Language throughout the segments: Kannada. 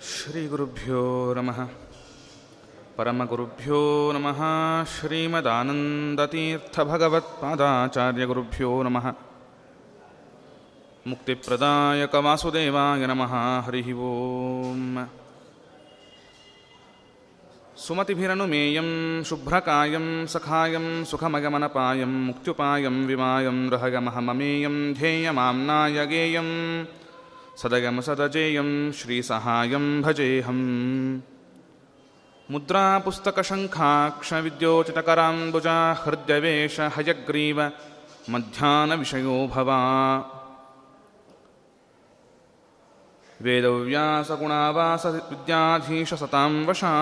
ಶ್ರೀಗುರುಭ್ಯೋ ನಮಃ ಪರಮಗುರುಭ್ಯೋ ನಮಃ ಶ್ರೀಮದಾನಂದತೀರ್ಥಭಗವತ್ಪಾದಾಚಾರ್ಯಗುರುಭ್ಯೋ ನಮಃ ಮುಕ್ತಿಪ್ರದಾಯಕ ವಾಸುದೇವಾಯ ನಮಃ ಹರಿ ಓಂ ಸುಮತಿಭಿರನುಮೇಯಂ ಶುಭ್ರಕಾಯಂ ಸಖಾಯಂ ಸುಖಮಗಮನಪಾಯಂ ಮುಕ್ತ್ಯುಪಾಯಂ ವಿಮಾಯಂ ರಹಗಮಹಮಮೇಯಂ ಧ್ಯೇಯಮಾಂನಾಯ ಗೇಯಂ सदगमसदजेयं श्रीसहायं भजेऽहम् मुद्रापुस्तकशङ्खाक्षविद्योचितकराम्बुजा हृद्यवेश हयग्रीव मध्याह्नविषयो भवा वेदव्यासगुणावासविद्याधीशसतां वशा।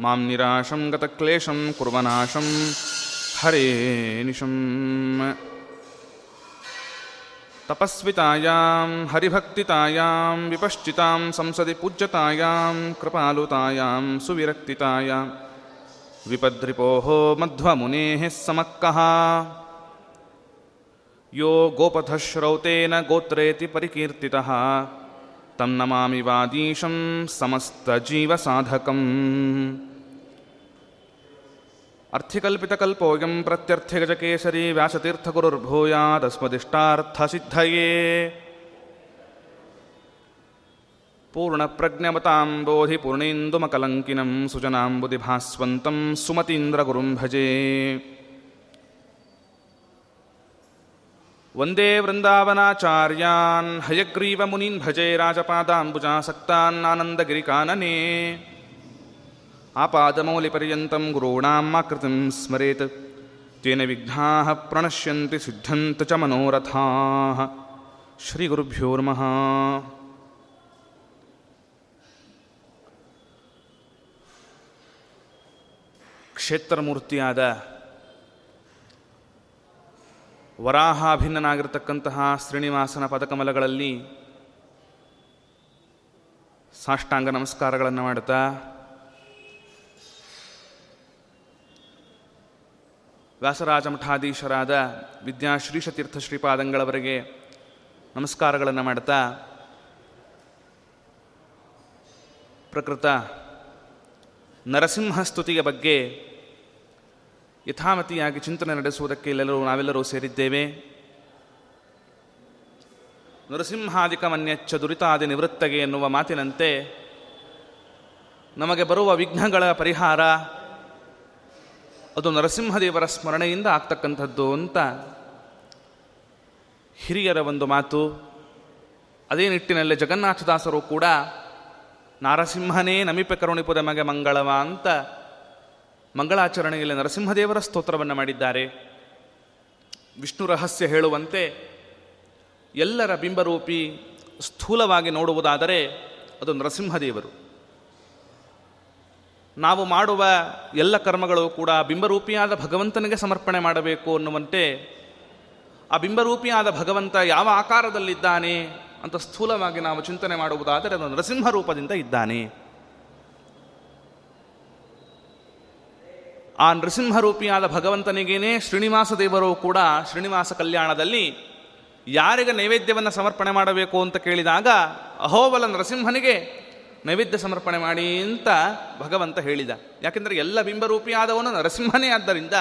माँ निराशं गतक्लेशं कुर्वनाशं हरे निशम्। तपस्वितायां हरिभक्तितायां विपश्चितां संसदि पूज्यतायां कृपालुतायां सुविरक्तितायां। विपद्रिपोः मध्वमुनेः समक्कः। यो गोपथः श्रौतेन गोत्रेति परिकीर्तितः। तं नमामि वादीशं समस्तजीवसाधकम् ಅರ್ಥಿಕಲ್ಪಿತಕಲ್ಪೋಯಂ ಪ್ರತ್ಯರ್ಥಿಗಜಕೇಸರಿ ವ್ಯಾಸತೀರ್ಥಗುರುರ್ಭೂಯಾದಸ್ಮದಿಷ್ಟಾರ್ಥಸಿದ್ಧಯೇ ಪೂರ್ಣಪ್ರಜ್ಞಮತಾಂಬೋಧಿ ಪೂರ್ಣೇಂದುಮಕಲಂಕಿನಂ ಸುಜನಾಂಬುದಿಭಾಸ್ವಂತಂ ಸುಮತೀಂದ್ರಗುರುಂ ಭಜೇ ವಂದೇ ವೃಂದಾವನಾಚಾರ್ಯಾನ್ ಹಯಗ್ರೀವಮುನೀನ್ ಭಜೇ ರಾಜಪಾದಾಂಬುಜಾಸಕ್ತಾನ್ನಾನಂದಗಿರಿಕಾನನೇ ಆಪಾದಮೌಲಿಪರ್ಯಂತಂ ಗುರುಣಾಮಾಕೃತಿಂ ಸ್ಮರೆತ್. ತೇನ ವಿಘ್ನಾ ಪ್ರಣಶ್ಯಂತಿ ಸಿದ್ಧಂತ ಚ ಮನೋರಥಾ. ಶ್ರೀ ಗುರುಭ್ಯೋರ್ಮಃ ಕ್ಷೇತ್ರಮೂರ್ತಿಯಾದ ವರಾಹಾಭಿನ್ನನಾಗಿರ್ತಕ್ಕಂತಹ ಶ್ರೀನಿವಾಸನ ಪದಕಮಲಗಳಲ್ಲಿ ಸಾಷ್ಟಾಂಗ ನಮಸ್ಕಾರಗಳನ್ನು ಮಾಡುತ್ತಾ ವ್ಯಾಸರಾಜ ಮಠಾಧೀಶರಾದ ವಿದ್ಯಾಶ್ರೀಷತೀರ್ಥ ಶ್ರೀಪಾದಂಗಳವರಿಗೆ ನಮಸ್ಕಾರಗಳನ್ನು ಮಾಡ್ತಾ ಪ್ರಕೃತ ನರಸಿಂಹ ಸ್ತುತಿಯ ಬಗ್ಗೆ ಯಥಾಮತಿಯಾಗಿ ಚಿಂತನೆ ನಡೆಸುವುದಕ್ಕೆ ಎಲ್ಲರೂ ನಾವೆಲ್ಲರೂ ಸೇರಿದ್ದೇವೆ. ನರಸಿಂಹಾದಿಕ ಮನ್ಯಚ್ಚ ದುರಿತಾದಿ ನಿವೃತ್ತಗೆ ಎನ್ನುವ ಮಾತಿನಂತೆ ನಮಗೆ ಬರುವ ವಿಘ್ನಗಳ ಪರಿಹಾರ ಅದು ನರಸಿಂಹದೇವರ ಸ್ಮರಣೆಯಿಂದ ಆಗ್ತಕ್ಕಂಥದ್ದು ಅಂತ ಹಿರಿಯರ ಒಂದು ಮಾತು. ಅದೇ ನಿಟ್ಟಿನಲ್ಲಿ ಜಗನ್ನಾಥದಾಸರು ಕೂಡ ನಾರಸಿಂಹನೇ ನಮಿಪೆ ಕರುಣಿಪುರ ಮಗೆ ಮಂಗಳವ ಅಂತ ಮಂಗಳಾಚರಣೆಯಲ್ಲಿ ನರಸಿಂಹದೇವರ ಸ್ತೋತ್ರವನ್ನು ಮಾಡಿದ್ದಾರೆ. ವಿಷ್ಣು ರಹಸ್ಯ ಹೇಳುವಂತೆ ಎಲ್ಲರ ಬಿಂಬರೂಪಿ ಸ್ಥೂಲವಾಗಿ ನೋಡುವುದಾದರೆ ಅದು ನರಸಿಂಹದೇವರು. ನಾವು ಮಾಡುವ ಎಲ್ಲ ಕರ್ಮಗಳು ಕೂಡ ಬಿಂಬರೂಪಿಯಾದ ಭಗವಂತನಿಗೆ ಸಮರ್ಪಣೆ ಮಾಡಬೇಕು ಅನ್ನುವಂತೆ ಆ ಬಿಂಬರೂಪಿಯಾದ ಭಗವಂತ ಯಾವ ಆಕಾರದಲ್ಲಿದ್ದಾನೆ ಅಂತ ಸ್ಥೂಲವಾಗಿ ನಾವು ಚಿಂತನೆ ಮಾಡುವುದಾದರೆ ಅದು ನರಸಿಂಹ ರೂಪದಿಂದ ಇದ್ದಾನೆ. ಆ ನೃಸಿಂಹರೂಪಿಯಾದ ಭಗವಂತನಿಗೇನೆ ಶ್ರೀನಿವಾಸ ದೇವರು ಕೂಡ ಶ್ರೀನಿವಾಸ ಕಲ್ಯಾಣದಲ್ಲಿ ಯಾರಿಗೆ ನೈವೇದ್ಯವನ್ನು ಸಮರ್ಪಣೆ ಮಾಡಬೇಕು ಅಂತ ಕೇಳಿದಾಗ ಅಹೋಬಲ ನರಸಿಂಹನಿಗೆ ನೈವೇದ್ಯ ಸಮರ್ಪಣೆ ಮಾಡಿ ಅಂತ ಭಗವಂತ ಹೇಳಿದ. ಯಾಕೆಂದರೆ ಎಲ್ಲ ಬಿಂಬರೂಪಿಯಾದವನು ನರಸಿಂಹನೇ ಆದ್ದರಿಂದ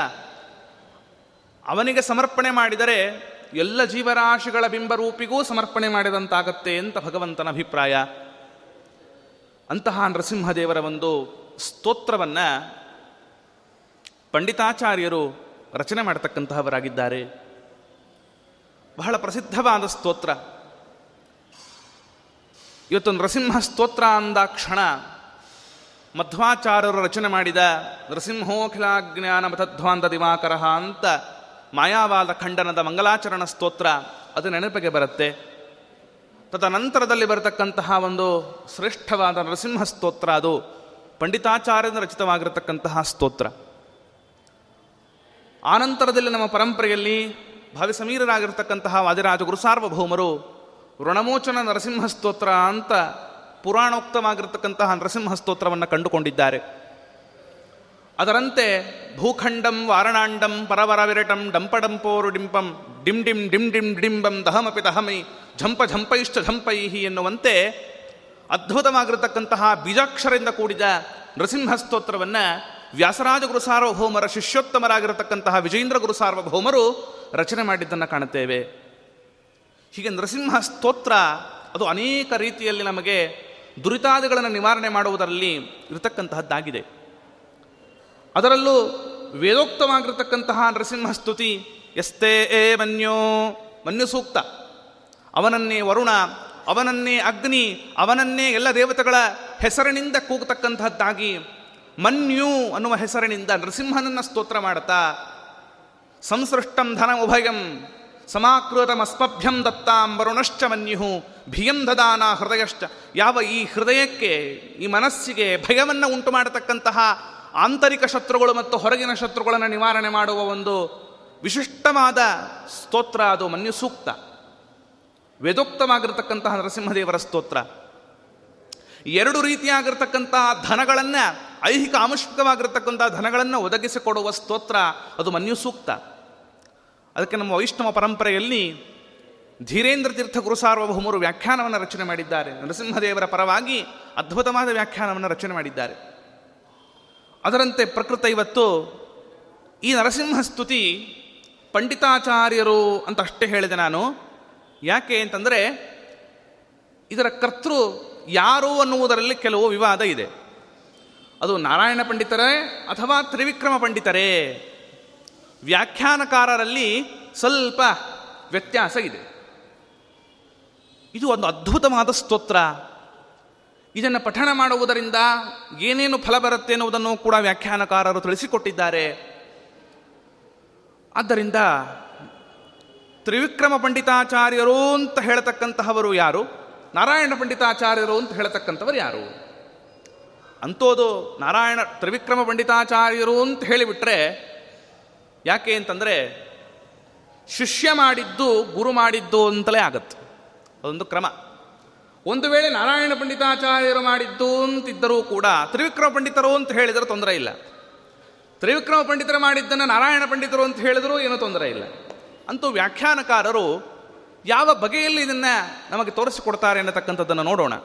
ಅವನಿಗೆ ಸಮರ್ಪಣೆ ಮಾಡಿದರೆ ಎಲ್ಲ ಜೀವರಾಶಿಗಳ ಬಿಂಬರೂಪಿಗೂ ಸಮರ್ಪಣೆ ಮಾಡಿದಂತಾಗತ್ತೆ ಅಂತ ಭಗವಂತನ ಅಭಿಪ್ರಾಯ. ಅಂತಹ ನರಸಿಂಹದೇವರ ಒಂದು ಸ್ತೋತ್ರವನ್ನು ಪಂಡಿತಾಚಾರ್ಯರು ರಚನೆ ಮಾಡತಕ್ಕಂತಹವರಾಗಿದ್ದಾರೆ. ಬಹಳ ಪ್ರಸಿದ್ಧವಾದ ಸ್ತೋತ್ರ. ಇವತ್ತು ನರಸಿಂಹ ಸ್ತೋತ್ರ ಅಂದಾಕ್ಷಣ ಮಧ್ವಾಚಾರ್ಯರು ರಚನೆ ಮಾಡಿದ ನರಸಿಂಹೋಖಿಲಾಜ್ಞಾನ ಮತಧ್ವಾಂತ ದಿವಾಕರ ಅಂತ ಮಾಯಾವಾದ ಖಂಡನದ ಮಂಗಲಾಚರಣ ಸ್ತೋತ್ರ ಅದು ನೆನಪಿಗೆ ಬರುತ್ತೆ. ತದನಂತರದಲ್ಲಿ ಬರತಕ್ಕಂತಹ ಒಂದು ಶ್ರೇಷ್ಠವಾದ ನರಸಿಂಹ ಸ್ತೋತ್ರ ಅದು ಪಂಡಿತಾಚಾರ್ಯನ ರಚಿತವಾಗಿರತಕ್ಕಂತಹ ಸ್ತೋತ್ರ. ಆನಂತರದಲ್ಲಿ ನಮ್ಮ ಪರಂಪರೆಯಲ್ಲಿ ಭಾವಿಸಮೀರರಾಗಿರ್ತಕ್ಕಂತಹ ವಾದಿರಾಜ ಗುರುಸಾರ್ವಭೌಮರು ಋಣಮೋಚನ ನರಸಿಂಹ ಸ್ತೋತ್ರ ಅಂತ ಪುರಾಣೋಕ್ತವಾಗಿರ್ತಕ್ಕಂತಹ ನರಸಿಂಹ ಸ್ತೋತ್ರವನ್ನು ಕಂಡುಕೊಂಡಿದ್ದಾರೆ. ಅದರಂತೆ ಭೂಖಂಡಂ, ವಾರಣಾಂಡಂ ಪರವರ ವಿರಟಂ ಡಂಪಡಂಪೋರು ಡಿಂಪಂ ಡಿಂ ಡಿಂ ಡಿಂ ಡಿಂ ಡಿಂಬಂ, ದಹಮಪಿ ದಹಮೈ, ಝಂಪ ಝಂಪೈಶ್ಚ ಝಂಪೈಹಿ ಎನ್ನುವಂತೆ ಅದ್ಭುತವಾಗಿರತಕ್ಕಂತಹ ಬೀಜಾಕ್ಷರಿಂದ ಕೂಡಿದ ನರಸಿಂಹ ಸ್ತೋತ್ರವನ್ನು ವ್ಯಾಸರಾಜ ಗುರು ಸಾರ್ವಭೌಮರ ಶಿಷ್ಯೋತ್ತಮರಾಗಿರತಕ್ಕಂತಹ ವಿಜೇಂದ್ರ ಗುರು ಸಾರ್ವಭೌಮರು ರಚನೆ ಮಾಡಿದ್ದನ್ನು ಕಾಣುತ್ತೇವೆ. ಹೀಗೆ ನರಸಿಂಹ ಸ್ತೋತ್ರ ಅದು ಅನೇಕ ರೀತಿಯಲ್ಲಿ ನಮಗೆ ದುರಿತಾದಿಗಳನ್ನು ನಿವಾರಣೆ ಮಾಡುವುದರಲ್ಲಿ ಇರತಕ್ಕಂತಹದ್ದಾಗಿದೆ. ಅದರಲ್ಲೂ ವೇದೋಕ್ತವಾಗಿರತಕ್ಕಂತಹ ನರಸಿಂಹ ಸ್ತುತಿ, ಎಸ್ತೇ ಏ ಮನ್ಯೋ, ಮನ್ಯು ಸೂಕ್ತ. ಅವನನ್ನೇ ವರುಣ, ಅವನನ್ನೇ ಅಗ್ನಿ, ಅವನನ್ನೇ ಎಲ್ಲ ದೇವತೆಗಳ ಹೆಸರಿನಿಂದ ಕೂಗತಕ್ಕಂತಹದ್ದಾಗಿ ಮನ್ಯು ಅನ್ನುವ ಹೆಸರಿನಿಂದ ನರಸಿಂಹನನ್ನು ಸ್ತೋತ್ರ ಮಾಡುತ್ತಾ ಸಂಸೃಷ್ಟಂ ಧನ ಉಭಯಂ ಸಮಾಕೃತಮಸ್ಪಭ್ಯಂ ದತ್ತಾಂ ವರುಣಶ್ಚ ಮನ್ಯುಹು ಭಿಯಂ ದದಾನ ಹೃದಯಶ್ಚ. ಯಾವ ಈ ಹೃದಯಕ್ಕೆ, ಈ ಮನಸ್ಸಿಗೆ ಭಯವನ್ನು ಉಂಟು ಮಾಡತಕ್ಕಂತಹ ಆಂತರಿಕ ಶತ್ರುಗಳು ಮತ್ತು ಹೊರಗಿನ ಶತ್ರುಗಳನ್ನು ನಿವಾರಣೆ ಮಾಡುವ ಒಂದು ವಿಶಿಷ್ಟವಾದ ಸ್ತೋತ್ರ ಅದು ಮನ್ಯು ಸೂಕ್ತ. ವೇದೋಕ್ತವಾಗಿರತಕ್ಕಂತಹ ನರಸಿಂಹದೇವರ ಸ್ತೋತ್ರ. ಎರಡು ರೀತಿಯಾಗಿರ್ತಕ್ಕಂತಹ ಧನಗಳನ್ನು, ಐಹಿಕ ಆಮುಷ್ಕವಾಗಿರ್ತಕ್ಕಂತಹ ಧನಗಳನ್ನು ಒದಗಿಸಿಕೊಡುವ ಸ್ತೋತ್ರ ಅದು ಮನ್ಯು ಸೂಕ್ತ. ಅದಕ್ಕೆ ನಮ್ಮ ವೈಷ್ಣವ ಪರಂಪರೆಯಲ್ಲಿ ಧೀರೇಂದ್ರ ತೀರ್ಥ ಗುರುಸಾರ್ವಭೌಮರು ವ್ಯಾಖ್ಯಾನವನ್ನು ರಚನೆ ಮಾಡಿದ್ದಾರೆ. ನರಸಿಂಹದೇವರ ಪರವಾಗಿ ಅದ್ಭುತವಾದ ವ್ಯಾಖ್ಯಾನವನ್ನು ರಚನೆ ಮಾಡಿದ್ದಾರೆ. ಅದರಂತೆ ಪ್ರಕೃತ ಇವತ್ತು ಈ ನರಸಿಂಹ ಸ್ತುತಿ ಪಂಡಿತಾಚಾರ್ಯರು ಅಂತ ಅಷ್ಟೇ ಹೇಳಿದೆ ನಾನು. ಯಾಕೆ ಅಂತಂದರೆ ಇದರ ಕರ್ತೃ ಯಾರು ಅನ್ನುವುದರಲ್ಲಿ ಕೆಲವು ವಿವಾದ ಇದೆ. ಅದು ನಾರಾಯಣ ಪಂಡಿತರೇ ಅಥವಾ ತ್ರಿವಿಕ್ರಮ ಪಂಡಿತರೇ? ವ್ಯಾಖ್ಯಾನಕಾರರಲ್ಲಿ ಸ್ವಲ್ಪ ವ್ಯತ್ಯಾಸ ಇದೆ. ಇದು ಒಂದು ಅದ್ಭುತವಾದ ಸ್ತೋತ್ರ. ಇದನ್ನು ಪಠಣ ಮಾಡುವುದರಿಂದ ಏನೇನು ಫಲ ಬರುತ್ತೆ ಎನ್ನುವುದನ್ನು ಕೂಡ ವ್ಯಾಖ್ಯಾನಕಾರರು ತಿಳಿಸಿಕೊಟ್ಟಿದ್ದಾರೆ. ಆದ್ದರಿಂದ ತ್ರಿವಿಕ್ರಮ ಪಂಡಿತಾಚಾರ್ಯರು ಅಂತ ಹೇಳತಕ್ಕಂತಹವರು ಯಾರು? ನಾರಾಯಣ ಪಂಡಿತಾಚಾರ್ಯರು ಅಂತ ಹೇಳತಕ್ಕಂಥವರು ಯಾರು? ಅಂತೋದು ನಾರಾಯಣ ತ್ರಿವಿಕ್ರಮ ಪಂಡಿತಾಚಾರ್ಯರು ಅಂತ ಹೇಳಿಬಿಟ್ರೆ ಯಾಕೆ ಅಂತಂದರೆ ಶಿಷ್ಯ ಮಾಡಿದ್ದು, ಗುರು ಮಾಡಿದ್ದು ಅಂತಲೇ ಆಗತ್ತೆ. ಅದೊಂದು ಕ್ರಮ. ಒಂದು ವೇಳೆ ನಾರಾಯಣ ಪಂಡಿತಾಚಾರ್ಯರು ಮಾಡಿದ್ದು ಅಂತಿದ್ದರೂ ಕೂಡ ತ್ರಿವಿಕ್ರಮ ಪಂಡಿತರು ಅಂತ ಹೇಳಿದರೆ ತೊಂದರೆ ಇಲ್ಲ. ತ್ರಿವಿಕ್ರಮ ಪಂಡಿತರು ಮಾಡಿದ್ದನ್ನು ನಾರಾಯಣ ಪಂಡಿತರು ಅಂತ ಹೇಳಿದರೂ ಏನೂ ತೊಂದರೆ ಇಲ್ಲ. ಅಂತೂ ವ್ಯಾಖ್ಯಾನಕಾರರು ಯಾವ ಬಗೆಯಲ್ಲಿ ಇದನ್ನು ನಮಗೆ ತೋರಿಸಿಕೊಡ್ತಾರೆ ಅನ್ನತಕ್ಕಂಥದ್ದನ್ನು ನೋಡೋಣ.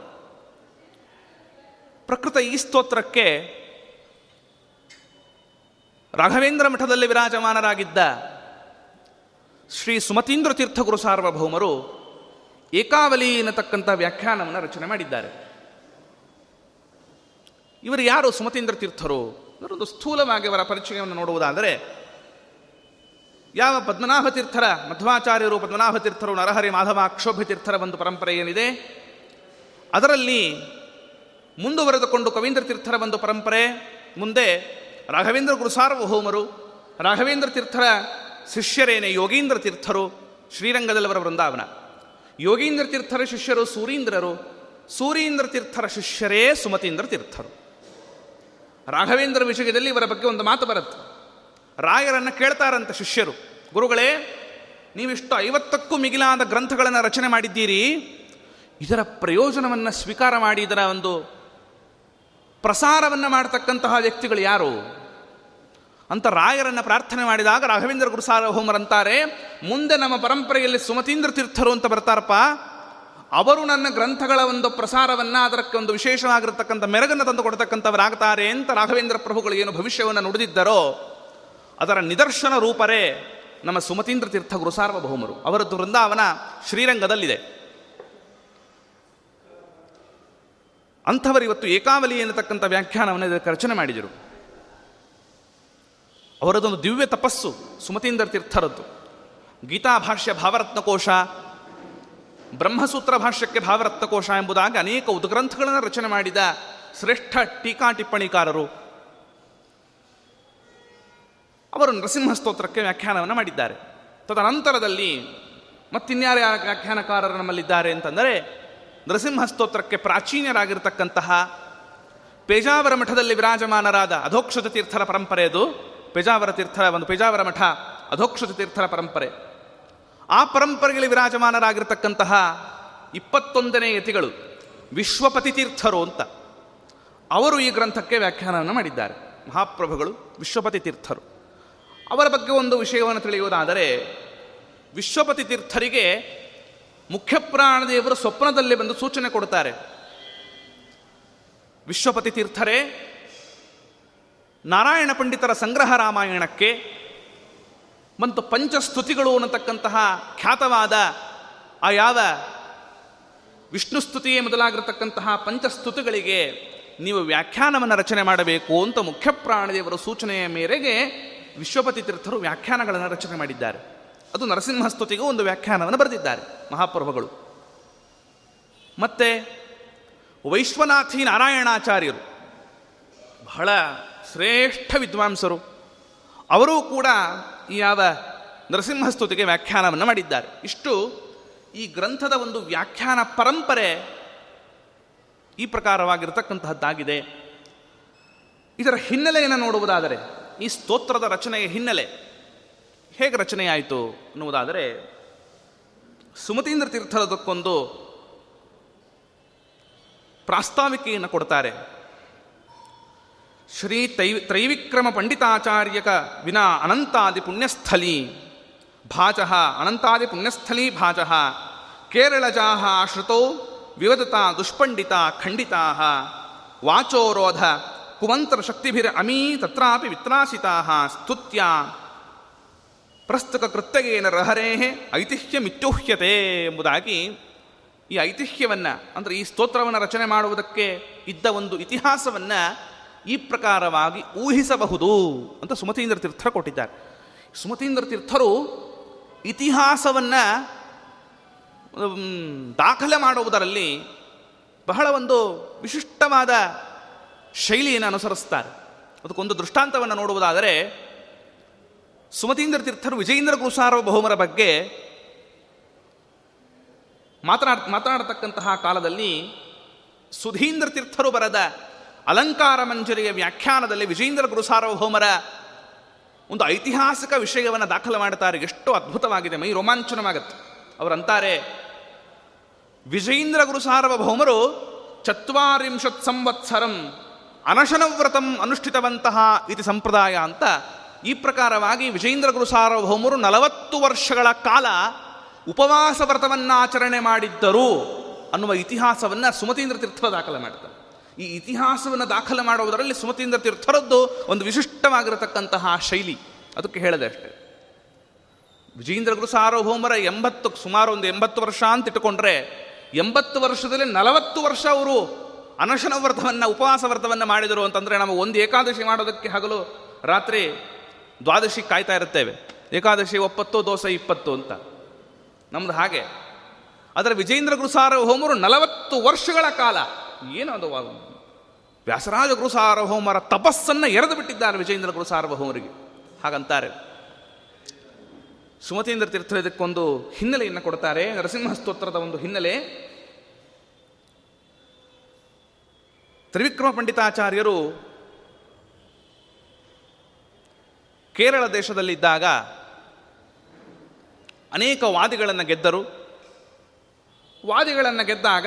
ಪ್ರಕೃತ ಈ ಸ್ತೋತ್ರಕ್ಕೆ ರಾಘವೇಂದ್ರ ಮಠದಲ್ಲಿ ವಿರಾಜಮಾನರಾಗಿದ್ದ ಶ್ರೀ ಸುಮತೀಂದ್ರ ತೀರ್ಥಗುರು ಸಾರ್ವಭೌಮರು ಏಕಾವಲಿ ಎನ್ನತಕ್ಕಂಥ ವ್ಯಾಖ್ಯಾನವನ್ನು ರಚನೆ ಮಾಡಿದ್ದಾರೆ. ಇವರು ಯಾರು ಸುಮತೀಂದ್ರ ತೀರ್ಥರು ಇವರೊಂದು ಸ್ಥೂಲವಾಗಿ ಅವರ ಪರಿಚಯವನ್ನು ನೋಡುವುದಾದರೆ, ಯಾವ ಪದ್ಮನಾಭ ತೀರ್ಥರ, ಮಧ್ವಾಚಾರ್ಯರು ಪದ್ಮನಾಭ ತೀರ್ಥರು, ನರಹರಿ ಮಾಧವ ಅಕ್ಷೋಭ್ಯ ತೀರ್ಥರ ಒಂದು ಪರಂಪರೆ ಏನಿದೆ? ಅದರಲ್ಲಿ ಮುಂದುವರೆದುಕೊಂಡು ಕವೀಂದ್ರ ತೀರ್ಥರ ಒಂದು ಪರಂಪರೆ, ಮುಂದೆ ರಾಘವೇಂದ್ರ ಗುರುಸಾರ್ವಭೌಮರು ರಾಘವೇಂದ್ರ ತೀರ್ಥರ ಶಿಷ್ಯರೇನೆ ಯೋಗೀಂದ್ರ ತೀರ್ಥರು ಶ್ರೀರಂಗದಲ್ಲವರ ವೃಂದಾವನ. ಯೋಗೀಂದ್ರ ತೀರ್ಥರ ಶಿಷ್ಯರು ಸೂರೀಂದ್ರರು, ಸೂರೀಂದ್ರ ತೀರ್ಥರ ಶಿಷ್ಯರೇ ಸುಮತೀಂದ್ರ ತೀರ್ಥರು. ರಾಘವೇಂದ್ರ ವಿಷಯದಲ್ಲಿ ಇವರ ಬಗ್ಗೆ ಒಂದು ಮಾತು ಬರುತ್ತೆ. ರಾಯರನ್ನು ಕೇಳ್ತಾರಂತ ಶಿಷ್ಯರು, ಗುರುಗಳೇ, ನೀವಿಷ್ಟು ಐವತ್ತಕ್ಕೂ ಮಿಗಿಲಾದ ಗ್ರಂಥಗಳನ್ನು ರಚನೆ ಮಾಡಿದ್ದೀರಿ, ಇದರ ಪ್ರಯೋಜನವನ್ನು ಸ್ವೀಕಾರ ಮಾಡಿ ಇದರ ಒಂದು ಪ್ರಸಾರವನ್ನು ಮಾಡತಕ್ಕಂತಹ ವ್ಯಕ್ತಿಗಳು ಯಾರು? ಅಂತ ರಾಯರನ್ನು ಪ್ರಾರ್ಥನೆ ಮಾಡಿದಾಗ ರಾಘವೇಂದ್ರ ಗುರುಸಾರ್ವಭೌಮರಂತಾರೆ ಮುಂದೆ ನಮ್ಮ ಪರಂಪರೆಯಲ್ಲಿ ಸುಮತೀಂದ್ರ ತೀರ್ಥರು ಅಂತ ಬರ್ತಾರಪ್ಪ. ಅವರು ನನ್ನ ಗ್ರಂಥಗಳ ಒಂದು ಪ್ರಸಾರವನ್ನು, ಅದಕ್ಕೆ ಒಂದು ವಿಶೇಷವಾಗಿರತಕ್ಕಂಥ ಮೆರಗನ್ನು ತಂದು ಕೊಡ್ತಕ್ಕಂಥವರಾಗ್ತಾರೆ ಅಂತ ರಾಘವೇಂದ್ರ ಪ್ರಭುಗಳು ಏನು ಭವಿಷ್ಯವನ್ನು ನುಡಿದಿದ್ದರೋ, ಅದರ ನಿದರ್ಶನ ರೂಪರೇ ನಮ್ಮ ಸುಮತೀಂದ್ರ ತೀರ್ಥ ಗುರುಸಾರ್ವಭೌಮರು ಅವರದ್ದು ವೃಂದಾವನ ಶ್ರೀರಂಗದಲ್ಲಿದೆ. ಅಂಥವರಿವತ್ತು ಏಕಾವಲಿ ಎನ್ನತಕ್ಕಂಥ ವ್ಯಾಖ್ಯಾನವನ್ನು ಇದಕ್ಕೆ ರಚನೆ ಮಾಡಿದರು. ಅವರದೊಂದು ದಿವ್ಯ ತಪಸ್ಸು, ಸುಮತೀಂದ್ರ ತೀರ್ಥರದ್ದು. ಗೀತಾ ಭಾಷ್ಯ ಭಾವರತ್ನಕೋಶ, ಬ್ರಹ್ಮಸೂತ್ರ ಭಾಷ್ಯಕ್ಕೆ ಭಾವರತ್ನಕೋಶ ಎಂಬುದಾಗಿ ಅನೇಕ ಉದ್ಗ್ರಂಥಗಳನ್ನು ರಚನೆ ಮಾಡಿದ ಶ್ರೇಷ್ಠ ಟೀಕಾ ಟಿಪ್ಪಣಿಕಾರರು. ಅವರು ನರಸಿಂಹ ಸ್ತೋತ್ರಕ್ಕೆ ವ್ಯಾಖ್ಯಾನವನ್ನು ಮಾಡಿದ್ದಾರೆ. ತದನಂತರದಲ್ಲಿ ಮತ್ತಿನ್ಯಾರ ವ್ಯಾಖ್ಯಾನಕಾರರು ನಮ್ಮಲ್ಲಿದ್ದಾರೆ ಅಂತಂದರೆ, ನರಸಿಂಹ ಸ್ತೋತ್ರಕ್ಕೆ ಪ್ರಾಚೀನರಾಗಿರ್ತಕ್ಕಂತಹ ಪೇಜಾವರ ಮಠದಲ್ಲಿ ವಿರಾಜಮಾನರಾದ ಅಧೋಕ್ಷತ ತೀರ್ಥರ ಪರಂಪರೆ ಅದು ಪೇಜಾವರ ತೀರ್ಥರ, ಒಂದು ಪೇಜಾವರ ಮಠ, ಅಧೋಕ್ಷತ ತೀರ್ಥರ ಪರಂಪರೆ. ಆ ಪರಂಪರೆಗಳಲ್ಲಿ ವಿರಾಜಮಾನರಾಗಿರ್ತಕ್ಕಂತಹ ಇಪ್ಪತ್ತೊಂದನೇ ಯತಿಗಳು ವಿಶ್ವಪತಿ ತೀರ್ಥರು ಅಂತ. ಅವರು ಈ ಗ್ರಂಥಕ್ಕೆ ವ್ಯಾಖ್ಯಾನವನ್ನು ಮಾಡಿದ್ದಾರೆ. ಮಹಾಪ್ರಭುಗಳು ವಿಶ್ವಪತಿ ತೀರ್ಥರು. ಅವರ ಬಗ್ಗೆ ಒಂದು ವಿಷಯವನ್ನು ತಿಳಿಯುವುದಾದರೆ, ವಿಶ್ವಪತಿ ತೀರ್ಥರಿಗೆ ಮುಖ್ಯ ಪ್ರಾಣದೇವರು ಸ್ವಪ್ನದಲ್ಲಿ ಬಂದು ಸೂಚನೆ ಕೊಡುತ್ತಾರೆ. ವಿಶ್ವಪತಿ ತೀರ್ಥರೇ ನಾರಾಯಣ ಪಂಡಿತರ ಸಂಗ್ರಹ ರಾಮಾಯಣಕ್ಕೆ ಮತ್ತು ಪಂಚಸ್ತುತಿಗಳು ಅನ್ನತಕ್ಕಂತಹ ಖ್ಯಾತವಾದ ಆ ಯಾವ ವಿಷ್ಣು ಸ್ತುತಿಯೇ ಮೊದಲಾಗಿರತಕ್ಕಂತಹ ಪಂಚಸ್ತುತಿಗಳಿಗೆ ನೀವು ವ್ಯಾಖ್ಯಾನವನ್ನು ರಚನೆ ಮಾಡಬೇಕು ಅಂತ ಮುಖ್ಯ ಪ್ರಾಣದೇವರ ಸೂಚನೆಯ ಮೇರೆಗೆ ವಿಶ್ವಪತಿ ತೀರ್ಥರು ವ್ಯಾಖ್ಯಾನಗಳನ್ನು ರಚನೆ ಮಾಡಿದ್ದಾರೆ. ಅದು ನರಸಿಂಹಸ್ತುತಿಗೂ ಒಂದು ವ್ಯಾಖ್ಯಾನವನ್ನು ಬರೆದಿದ್ದಾರೆ ಮಹಾಪ್ರಭುಗಳು. ಮತ್ತೆ ವೈಶ್ವನಾಥಿ ನಾರಾಯಣಾಚಾರ್ಯರು ಬಹಳ ಶ್ರೇಷ್ಠ ವಿದ್ವಾಂಸರು. ಅವರೂ ಕೂಡ ಈ ಯಾವ ನರಸಿಂಹಸ್ತುತಿಗೆ ವ್ಯಾಖ್ಯಾನವನ್ನು ಮಾಡಿದ್ದಾರೆ. ಇಷ್ಟು ಈ ಗ್ರಂಥದ ಒಂದು ವ್ಯಾಖ್ಯಾನ ಪರಂಪರೆ ಈ ಪ್ರಕಾರವಾಗಿರತಕ್ಕಂತಹದ್ದಾಗಿದೆ. ಇದರ ಹಿನ್ನೆಲೆಯನ್ನು ನೋಡುವುದಾದರೆ, ಈ ಸ್ತೋತ್ರದ ರಚನೆಯ ಹಿನ್ನೆಲೆ ಹೇಗೆ ರಚನೆಯಾಯಿತು ಅನ್ನುವುದಾದರೆ ಸುಮತೀಂದ್ರ ತೀರ್ಥದಕ್ಕೊಂದು ಪ್ರಾಸ್ತಾವಿಕೆಯನ್ನು ಕೊಡ್ತಾರೆ. ಶ್ರೀ ತೈ ತ್ರೈವಿಕ್ರಮ ಪಂಡಿತಾಚಾರ್ಯಕ ವಿನಾ ಅನಂತಾದಿ ಪುಣ್ಯಸ್ಥಲಿ ಭಾಜಃ ಅನಂತಾದಿ ಪುಣ್ಯಸ್ಥಲಿ ಭಾಜಃ ಕೇರಳಜಾಹ ಶ್ರುತೋ ವಿವದತಾ ದುಷ್ಪಂಡಿತ ಖಂಡಿತಾ ವಾಚೋರೋಧ ಕುಮಂತ್ರ ಶಕ್ತಿಭಿರ ಅಮೀ ತತ್ರಾಪಿ ವಿತ್ರಾಸಿತಾ ಸ್ತುತ್ಯ ಪ್ರಸ್ತುತ ಕೃತ್ಯಗೇನ ರಹರೇ ಐತಿಹ್ಯಮಿತ್ಯುಹ್ಯತೆ ಎಂಬುದಾಗಿ ಈ ಐತಿಹ್ಯವನ್ನು, ಅಂದರೆ ಈ ಸ್ತೋತ್ರವನ್ನು ರಚನೆ ಮಾಡುವುದಕ್ಕೆ ಇದ್ದ ಒಂದು ಇತಿಹಾಸವನ್ನು ಈ ಪ್ರಕಾರವಾಗಿ ಊಹಿಸಬಹುದು ಅಂತ ಸುಮತೀಂದ್ರ ತೀರ್ಥರು ಕೊಟ್ಟಿದ್ದಾರೆ. ಸುಮತೀಂದ್ರ ತೀರ್ಥರು ಇತಿಹಾಸವನ್ನು ದಾಖಲೆ ಮಾಡುವುದರಲ್ಲಿ ಬಹಳ ಒಂದು ವಿಶಿಷ್ಟವಾದ ಶೈಲಿಯನ್ನು ಅನುಸರಿಸ್ತಾರೆ. ಅದಕ್ಕೊಂದು ದೃಷ್ಟಾಂತವನ್ನು ನೋಡುವುದಾದರೆ, ಸುಮತೀಂದ್ರ ತೀರ್ಥರು ವಿಜಯೇಂದ್ರ ಗುರುಸಾರ್ವಭೌಮರ ಬಗ್ಗೆ ಮಾತನಾಡ್, ಮಾತನಾಡತಕ್ಕಂತಹ ಕಾಲದಲ್ಲಿ ಸುಧೀಂದ್ರ ತೀರ್ಥರು ಬರೆದ ಅಲಂಕಾರ ಮಂಜರಿಯ ವ್ಯಾಖ್ಯಾನದಲ್ಲಿ ವಿಜೇಂದ್ರ ಗುರುಸಾರ್ವಭೌಮರ ಒಂದು ಐತಿಹಾಸಿಕ ವಿಷಯವನ್ನು ದಾಖಲು ಮಾಡುತ್ತಾರೆ ಎಷ್ಟು ಅದ್ಭುತವಾಗಿದೆ, ಮೈ ರೋಮಾಂಚನವಾಗುತ್ತೆ. ಅವರಂತಾರೆ, ವಿಜೇಂದ್ರ ಗುರು ಸಾರ್ವಭೌಮರು ಚತ್ವಾರಿಂಶತ್ ಸಂವತ್ಸರಂ ಅನಶನವ್ರತಂ ಅನುಷ್ಠಿತವಂತಹ ಇತಿ ಸಂಪ್ರದಾಯ ಅಂತ ಈ ಪ್ರಕಾರವಾಗಿ ವಿಜೇಂದ್ರ ಗುರು ಸಾರ್ವಭೌಮರು ನಲವತ್ತು ವರ್ಷಗಳ ಕಾಲ ಉಪವಾಸ ವ್ರತವನ್ನು ಆಚರಣೆ ಮಾಡಿದ್ದರು ಅನ್ನುವ ಇತಿಹಾಸವನ್ನು ಸುಮತೀಂದ್ರ ತೀರ್ಥ ದಾಖಲೆ ಮಾಡ್ತಾರೆ. ಈ ಇತಿಹಾಸವನ್ನು ದಾಖಲೆ ಮಾಡುವುದರಲ್ಲಿ ಸುಮತೀಂದ್ರ ತೀರ್ಥರದ್ದು ಒಂದು ವಿಶಿಷ್ಟವಾಗಿರತಕ್ಕಂತಹ ಶೈಲಿ. ಅದಕ್ಕೆ ಹೇಳಿದೆ ಅಷ್ಟೇ. ವಿಜೇಂದ್ರ ಗುರು ಸಾರ್ವಭೌಮರ ಎಂಬತ್ತು, ಸುಮಾರು ಒಂದು ಎಂಬತ್ತು ವರ್ಷ ಅಂತ ಇಟ್ಟುಕೊಂಡ್ರೆ ಎಂಬತ್ತು ವರ್ಷದಲ್ಲಿ ನಲವತ್ತು ವರ್ಷ ಅವರು ಅನಶನ ವ್ರತವನ್ನು ಉಪವಾಸ ವ್ರತವನ್ನು ಮಾಡಿದರು ಅಂತಂದರೆ ನಾವು ಒಂದು ಏಕಾದಶಿ ಮಾಡೋದಕ್ಕೆ ಹಗಲು ರಾತ್ರಿ ದ್ವಾದಶಿ ಕಾಯ್ತಾ ಇರುತ್ತೇವೆ. ಏಕಾದಶಿ ಒಪ್ಪತ್ತು, ದೋಸೆ ಇಪ್ಪತ್ತು ಅಂತ. ನಮ್ದು ಹಾಗೆ. ಆದರೆ ವಿಜೇಂದ್ರ ಗುರು ಸಾರ್ವಭೌಮರು ನಲವತ್ತು ವರ್ಷಗಳ ಕಾಲ ಏನು ಅದು ವ್ಯಾಸರಾಜ ಗುರು ಸಾರ್ವಭೌಮರ ತಪಸ್ಸನ್ನು ಎರೆದು ಬಿಟ್ಟಿದ್ದಾರೆ ವಿಜಯೇಂದ್ರ ಗುರು ಸಾರ್ವಭೌಮರಿಗೆ ಹಾಗಂತಾರೆ. ಸುಮತೀಂದ್ರ ತೀರ್ಥ ಇದಕ್ಕೊಂದು ಹಿನ್ನೆಲೆಯನ್ನು ಕೊಡ್ತಾರೆ. ನರಸಿಂಹಸ್ತೋತ್ರದ ಒಂದು ಹಿನ್ನೆಲೆ. ತ್ರಿವಿಕ್ರಮ ಪಂಡಿತಾಚಾರ್ಯರು ಕೇರಳ ದೇಶದಲ್ಲಿದ್ದಾಗ ಅನೇಕ ವಾದಿಗಳನ್ನು ಗೆದ್ದರು. ವಾದಿಗಳನ್ನು ಗೆದ್ದಾಗ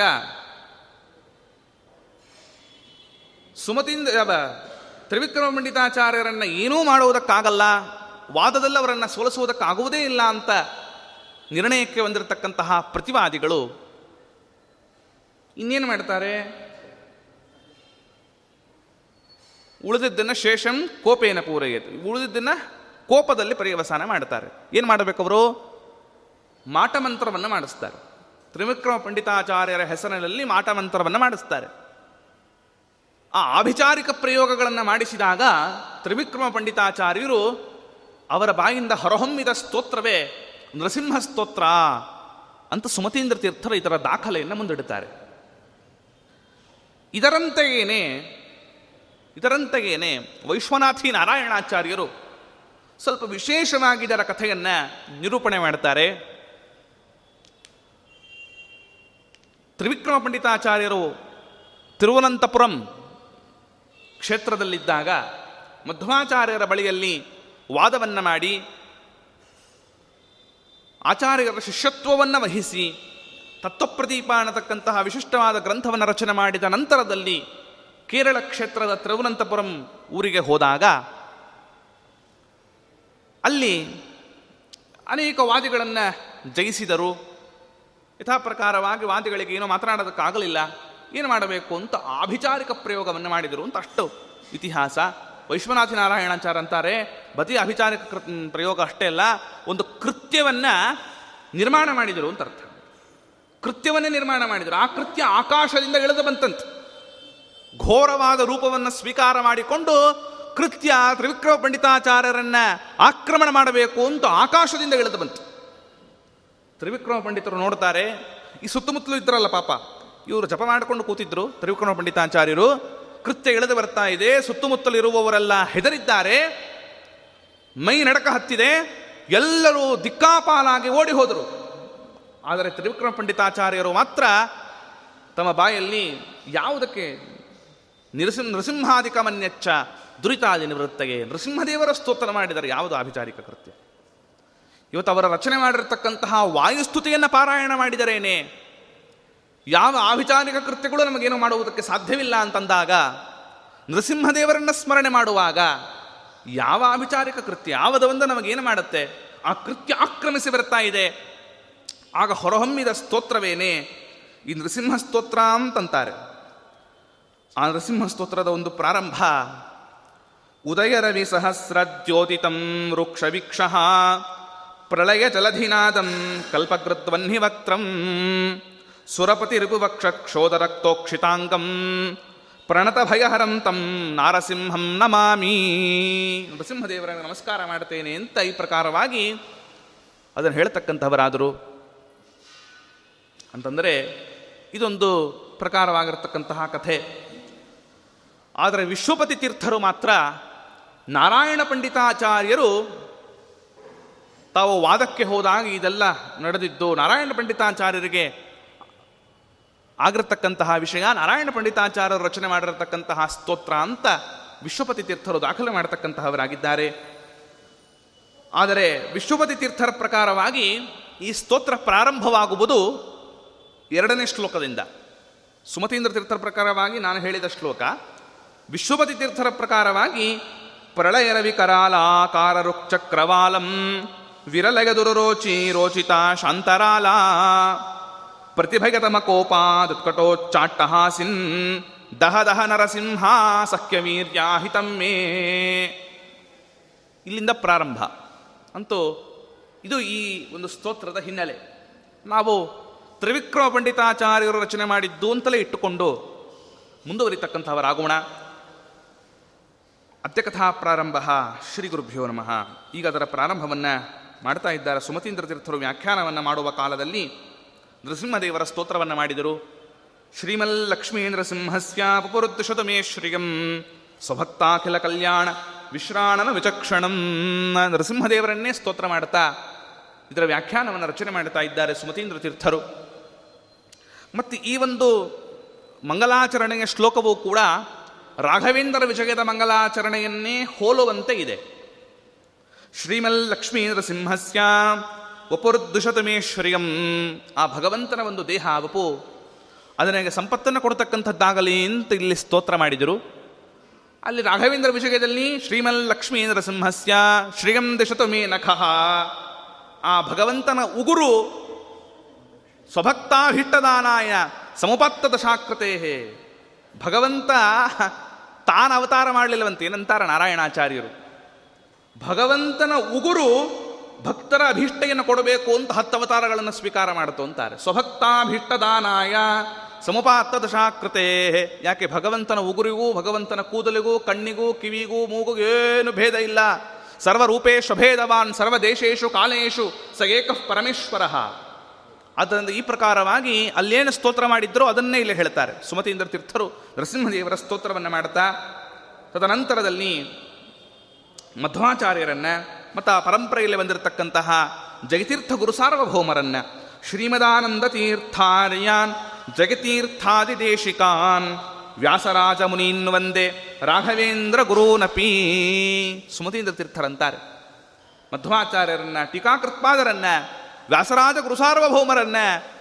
ಸುಮತೀಂದ್ರ ತ್ರಿವಿಕ್ರಮ ಪಂಡಿತಾಚಾರ್ಯರನ್ನು ಏನೂ ಮಾಡುವುದಕ್ಕಾಗಲ್ಲ ವಾದದಲ್ಲಿ ಅವರನ್ನು ಸೋಲಿಸುವುದಕ್ಕಾಗುವುದೇ ಇಲ್ಲ ಅಂತ ನಿರ್ಣಯಕ್ಕೆ ಬಂದಿರತಕ್ಕಂತಹ ಪ್ರತಿವಾದಿಗಳು ಇನ್ನೇನು ಮಾಡ್ತಾರೆ? ಉಳಿದಿದ್ದನ್ನು ಶೇಷಂ ಕೋಪೇನ ಪೂರೈಯತು. ಉಳಿದಿದ್ದನ್ನು ಕೋಪದಲ್ಲಿ ಪರ್ಯವಸಾನ ಮಾಡ್ತಾರೆ. ಏನು ಮಾಡಬೇಕು ಅವರು? ಮಾಟಮಂತ್ರವನ್ನು ಮಾಡಿಸ್ತಾರೆ. ತ್ರಿವಿಕ್ರಮ ಪಂಡಿತಾಚಾರ್ಯರ ಹೆಸರಿನಲ್ಲಿ ಮಾಟಮಂತ್ರವನ್ನು ಮಾಡಿಸ್ತಾರೆ. ಆ ಆಭಿಚಾರಿಕ ಪ್ರಯೋಗಗಳನ್ನು ಮಾಡಿಸಿದಾಗ ತ್ರಿವಿಕ್ರಮ ಪಂಡಿತಾಚಾರ್ಯರು ಅವರ ಬಾಯಿಂದ ಹೊರಹೊಮ್ಮಿದ ಸ್ತೋತ್ರವೇ ನೃಸಿಂಹ ಸ್ತೋತ್ರ ಅಂತ ಸುಮತೀಂದ್ರ ತೀರ್ಥರು ಇದರ ದಾಖಲೆಯನ್ನು ಮುಂದಿಡುತ್ತಾರೆ. ಇದರಂತೆಯೇನೆ ಇದರಂತೆಯೇನೆ ವೈಶ್ವನಾಥಿ ನಾರಾಯಣಾಚಾರ್ಯರು ಸ್ವಲ್ಪ ವಿಶೇಷವಾಗಿ ಇದರ ಕಥೆಯನ್ನು ನಿರೂಪಣೆ ಮಾಡ್ತಾರೆ. ತ್ರಿವಿಕ್ರಮ ಪಂಡಿತಾಚಾರ್ಯರು ತಿರುವನಂತಪುರಂ ಕ್ಷೇತ್ರದಲ್ಲಿದ್ದಾಗ ಮಧ್ವಾಚಾರ್ಯರ ಬಳಿಯಲ್ಲಿ ವಾದವನ್ನು ಮಾಡಿ, ಆಚಾರ್ಯರ ಶಿಷ್ಯತ್ವವನ್ನು ವಹಿಸಿ, ತತ್ವಪ್ರದೀಪ ಅನ್ನತಕ್ಕಂತಹ ವಿಶಿಷ್ಟವಾದ ಗ್ರಂಥವನ್ನು ರಚನೆ ಮಾಡಿದ ನಂತರದಲ್ಲಿ ಕೇರಳ ಕ್ಷೇತ್ರದ ತಿರುವನಂತಪುರಂ ಊರಿಗೆ ಹೋದಾಗ ಅಲ್ಲಿ ಅನೇಕ ವಾದಿಗಳನ್ನು ಜಯಿಸಿದರು. ಯಥಾ ಪ್ರಕಾರವಾಗಿ ವಾದಿಗಳಿಗೆ ಏನೋ ಮಾತನಾಡೋದಕ್ಕಾಗಲಿಲ್ಲ. ಏನು ಮಾಡಬೇಕು ಅಂತ ಆಭಿಚಾರಿಕ ಪ್ರಯೋಗವನ್ನು ಮಾಡಿದರು ಅಂತ ಅಷ್ಟು ಇತಿಹಾಸ. ವೈಶ್ವನಾಥ ನಾರಾಯಣಾಚಾರ ಅಂತಾರೆ, ಬತಿ ಅಭಿಚಾರಿಕ ಪ್ರಯೋಗ ಅಷ್ಟೇ ಅಲ್ಲ, ಒಂದು ಕೃತ್ಯವನ್ನ ನಿರ್ಮಾಣ ಮಾಡಿದರು ಅಂತ ಅರ್ಥ. ಕೃತ್ಯವನ್ನೇ ನಿರ್ಮಾಣ ಮಾಡಿದರು. ಆ ಕೃತ್ಯ ಆಕಾಶದಿಂದ ಇಳಿದು ಬಂತಂತೆ. ಘೋರವಾದ ರೂಪವನ್ನು ಸ್ವೀಕಾರ ಮಾಡಿಕೊಂಡು ಕೃತ್ಯ ತ್ರಿವಿಕ್ರಮ ಪಂಡಿತಾಚಾರ್ಯರನ್ನ ಆಕ್ರಮಣ ಮಾಡಬೇಕು ಅಂತ ಆಕಾಶದಿಂದ ಇಳಿದು ಬಂತು. ತ್ರಿವಿಕ್ರಮ ಪಂಡಿತರು ನೋಡ್ತಾರೆ, ಈ ಸುತ್ತಮುತ್ತಲು ಇದ್ರಲ್ಲ ಪಾಪ ಇವರು ಜಪ ಮಾಡಿಕೊಂಡು ಕೂತಿದ್ರು ತ್ರಿವಿಕ್ರಮ ಪಂಡಿತಾಚಾರ್ಯರು. ಕೃತ್ಯ ಇಳಿದು ಬರ್ತಾ ಇದೆ ಸುತ್ತಮುತ್ತಲು ಇರುವವರೆಲ್ಲ ಹೆದರಿದ್ದಾರೆ. ಮೈ ನಡಕ ಹತ್ತಿದೆ, ಎಲ್ಲರೂ ದಿಕ್ಕಾಪಾಲಾಗಿ ಓಡಿ ಹೋದರು. ಆದರೆ ತ್ರಿವಿಕ್ರಮ ಪಂಡಿತಾಚಾರ್ಯರು ಮಾತ್ರ ತಮ್ಮ ಬಾಯಲ್ಲಿ ಯಾವುದಕ್ಕೆ ನಿರಸಿಂ ನೃಸಿಂಹಾಧಿಕ ಮನ್ಯಚ್ಚ ದುರಿತಾದಿ ನಿವೃತ್ತಗೆ ನೃಸಿಂಹದೇವರ ಸ್ತೋತ್ರ ಮಾಡಿದರೆ ಯಾವುದು ಆಭಿಚಾರಿಕ ಕೃತ್ಯ. ಇವತ್ತು ಅವರ ರಚನೆ ಮಾಡಿರತಕ್ಕಂತಹ ವಾಯುಸ್ತುತಿಯನ್ನು ಪಾರಾಯಣ ಮಾಡಿದರೇನೆ? ಯಾವ ಆಭಿಚಾರಿಕ ಕೃತ್ಯಗಳು ನಮಗೇನು ಮಾಡುವುದಕ್ಕೆ ಸಾಧ್ಯವಿಲ್ಲ ಅಂತಂದಾಗ ನೃಸಿಂಹದೇವರನ್ನ ಸ್ಮರಣೆ ಮಾಡುವಾಗ ಯಾವ ಆಭಿಚಾರಿಕ ಕೃತ್ಯ ಯಾವದೊಂದು ನಮಗೇನು ಮಾಡುತ್ತೆ? ಆ ಕೃತ್ಯ ಆಕ್ರಮಿಸಿ ಬರ್ತಾ ಇದೆ. ಆಗ ಹೊರಹೊಮ್ಮಿದ ಸ್ತೋತ್ರವೇನೆ ಈ ನೃಸಿಂಹ ಸ್ತೋತ್ರ ಅಂತಂತಾರೆ. ಆ ನೃಸಿಂಹ ಸ್ತೋತ್ರದ ಒಂದು ಪ್ರಾರಂಭ, ಉದಯ ರವಿ ಸಹಸ್ರ ಜ್ಯೋತಿತಂ ವೃಕ್ಷ ವೀಕ್ಷ ಪ್ರಳಯ ಜಲಧಿನಾದಂ ಸುರಪತಿ ರಿಪುವಕ್ಷ ಕ್ಷೋದರಕ್ತೋಕ್ಷಿತಾಂಗಂ ಪ್ರಣತ ಭಯಹರಂ ತಂ ನಾರಸಿಂಹಂ ನಮಾಮಿ. ನೃಸಿಂಹದೇವರ ನಮಸ್ಕಾರ ಮಾಡ್ತೇನೆ ಅಂತ ಈ ಪ್ರಕಾರವಾಗಿ ಅದನ್ನು ಹೇಳ್ತಕ್ಕಂಥವರಾದರು. ಅಂತಂದರೆ, ಇದೊಂದು ಪ್ರಕಾರವಾಗಿರತಕ್ಕಂತಹ ಕಥೆ. ಆದರೆ ವಿಶ್ವಪತಿ ತೀರ್ಥರು ಮಾತ್ರ ನಾರಾಯಣ ಪಂಡಿತಾಚಾರ್ಯರು ತಾವು ವಾದಕ್ಕೆ ಹೋದಾಗ ಇದೆಲ್ಲ ನಡೆದಿದ್ದು ನಾರಾಯಣ ಪಂಡಿತಾಚಾರ್ಯರಿಗೆ ಆಗಿರತಕ್ಕಂತಹ ವಿಷಯ, ನಾರಾಯಣ ಪಂಡಿತಾಚಾರ್ಯರು ರಚನೆ ಮಾಡಿರತಕ್ಕಂತಹ ಸ್ತೋತ್ರ ಅಂತ ವಿಶ್ವಪತಿ ತೀರ್ಥರು ದಾಖಲೆ ಮಾಡತಕ್ಕಂತಹವರಾಗಿದ್ದಾರೆ. ಆದರೆ ವಿಶ್ವಪತಿ ತೀರ್ಥರ ಪ್ರಕಾರವಾಗಿ ಈ ಸ್ತೋತ್ರ ಪ್ರಾರಂಭವಾಗುವುದು ಎರಡನೇ ಶ್ಲೋಕದಿಂದ. ಸುಮತೀಂದ್ರ ತೀರ್ಥರ ಪ್ರಕಾರವಾಗಿ ನಾನು ಹೇಳಿದ ಶ್ಲೋಕ, ವಿಶ್ವಪತಿ ತೀರ್ಥರ ಪ್ರಕಾರವಾಗಿ ಪ್ರಳಯರವಿ ಕರಾಲಾಕಾರ ರುಕ್ಚಕ್ರವಾಲಂ ವಿರಲಯ ದುರರೋಚಿ ರೋಚಿತ ಶಾಂತರಾಲ ಪ್ರತಿಭಗತಮ ಕೋಪಾದುತ್ಕಟೋಚ್ಚಾಟ್ಟಹಾಸಿನ್ ದಹ ದಹ ನರಸಿಂಹ ಸಖ್ಯವೀರ್ಯಾಹಿತಮ್ಮೇ ಇಲ್ಲಿಂದ ಪ್ರಾರಂಭ. ಅಂತೂ ಇದು ಈ ಒಂದು ಸ್ತೋತ್ರದ ಹಿನ್ನೆಲೆ. ನಾವು ತ್ರಿವಿಕ್ರಮ ಪಂಡಿತಾಚಾರ್ಯರು ರಚನೆ ಮಾಡಿದ್ದು ಅಂತಲೇ ಇಟ್ಟುಕೊಂಡು ಮುಂದುವರಿತಕ್ಕಂಥವರಾಗೋಣ. ಅತ್ಯಕಥಾ ಪ್ರಾರಂಭ. ಶ್ರೀ ಗುರುಭ್ಯೋ ನಮಃ. ಈಗ ಅದರ ಪ್ರಾರಂಭವನ್ನು ಮಾಡ್ತಾ ಇದ್ದಾರೆ ಸುಮತೀಂದ್ರ ತೀರ್ಥರು ವ್ಯಾಖ್ಯಾನವನ್ನು ಮಾಡುವ ಕಾಲದಲ್ಲಿ ನೃಸಿಂಹದೇವರ ಸ್ತೋತ್ರವನ್ನು ಮಾಡಿದರು. ಶ್ರೀಮಲ್ಲಕ್ಷ್ಮೀಂದ್ರ ಸಿಂಹಸ್ಯ ಪುಪುರುದ್ಧಶತಮೇ ಶ್ರಿಯಂ ಸ್ವಭಕ್ತಾಖಿಲ ಕಲ್ಯಾಣ ವಿಶ್ರಾಣನ ವಿಚಕ್ಷಣಂ. ನೃಸಿಂಹದೇವರನ್ನೇ ಸ್ತೋತ್ರ ಮಾಡ್ತಾ, ಇದರ ವ್ಯಾಖ್ಯಾನವನ್ನು ರಚನೆ ಮಾಡ್ತಾ ಇದ್ದಾರೆ ಸುಮತೀಂದ್ರ ತೀರ್ಥರು. ಮತ್ತು ಈ ಒಂದು ಮಂಗಲಾಚರಣೆಯ ಶ್ಲೋಕವೂ ಕೂಡ ರಾಘವೇಂದ್ರ ವಿಜಯದ ಮಂಗಲಾಚರಣೆಯನ್ನೇ ಹೋಲುವಂತೆ ಇದೆ. ಶ್ರೀಮಲ್ಲಕ್ಷ್ಮೀಂದ್ರ ಸಿಂಹಸ್ಯ ವಪುರ್ದುಷತಮೇಶ್ವರ್ಯಂ ಆ ಭಗವಂತನ ಒಂದು ದೇಹ ವಪು ಅದನಿಗೆ ಸಂಪತ್ತನ್ನು ಕೊಡ್ತಕ್ಕಂಥದ್ದಾಗಲಿ ಅಂತ ಇಲ್ಲಿ ಸ್ತೋತ್ರ ಮಾಡಿದರು. ಅಲ್ಲಿ ರಾಘವೇಂದ್ರ ವಿಷಯದಲ್ಲಿ ಶ್ರೀಮಲ್ ಲಕ್ಷ್ಮೀಂದ್ರ ಸಿಂಹಸ್ಯ, ಶ್ರೀಯಂ ದಿಶತು ಮೇ ನಖಃ. ಆ ಭಗವಂತನ ಉಗುರು ಸ್ವಭಕ್ತಾಭಿಷ್ಟದಾನಾಯ ಸಮುಪತ್ತದ ದಶಾಕೃತೆ ಭಗವಂತ ತಾನು ಅವತಾರ ಮಾಡಲಿಲ್ಲವಂತೆ, ಏನಂತಾರ ನಾರಾಯಣಾಚಾರ್ಯರು. ಭಗವಂತನ ಉಗುರು ಭಕ್ತರ ಅಭಿಷ್ಟೆಯನ್ನು ಕೊಡಬೇಕು ಅಂತ ಹತ್ತು ಅವತಾರಗಳನ್ನು ಸ್ವೀಕಾರ ಮಾಡ್ತು ಅಂತಾರೆ. ಸ್ವಭಕ್ತಾಭಿಷ್ಟದಾನಾಯ ಸಮಪಾತ್ರ ದಶಾಕೃತೆ ಯಾಕೆ ಭಗವಂತನ ಉಗುರಿಗೂ ಭಗವಂತನ ಕೂದಲಿಗೂ ಕಣ್ಣಿಗೂ ಕಿವಿಗೂ ಮೂಗುಗೂ ಏನು ಭೇದ ಇಲ್ಲ. ಸರ್ವರೂಪೇಶ್ವಭೇದವಾನ್ ಸರ್ವದೇಶೇಶು ಕಾಲೇಶು ಸ ಏಕಃ ಪರಮೇಶ್ವರ. ಆದ್ದರಿಂದ ಈ ಪ್ರಕಾರವಾಗಿ ಅಲ್ಲೇನು ಸ್ತೋತ್ರ ಮಾಡಿದ್ರೋ ಅದನ್ನೇ ಇಲ್ಲಿ ಹೇಳ್ತಾರೆ. ಸುಮತೀಂದ್ರ ತೀರ್ಥರು ನರಸಿಂಹದೇವರ ಸ್ತೋತ್ರವನ್ನು ಮಾಡ್ತಾ, ತದನಂತರದಲ್ಲಿ ಮಧ್ವಾಚಾರ್ಯರನ್ನ ಮತ್ತು ಆ ಪರಂಪರೆಯಲ್ಲಿ ಬಂದಿರತಕ್ಕಂತಹ ಜಗತೀರ್ಥ ಗುರು ಸಾರ್ವಭೌಮರನ್ನ ಶ್ರೀಮದಾನಂದ ತೀರ್ಥಾರ್ಯಾನ್ ಜಗತೀರ್ಥಾದಿದೇಶಿಕಾನ್ ವ್ಯಾಸರಾಜ ಮುನೀನ್ ವಂದೇ ರಾಘವೇಂದ್ರ ಗುರೂನಪಿ ಸುಮತೀಂದ್ರ ತೀರ್ಥರಂತಾರೆ. ಮಧ್ವಾಚಾರ್ಯರನ್ನ, ಟೀಕಾಕೃತ್ಪಾದರನ್ನ, ವ್ಯಾಸರಾಜ ಗುರು ಸಾರ್ವಭೌಮರನ್ನ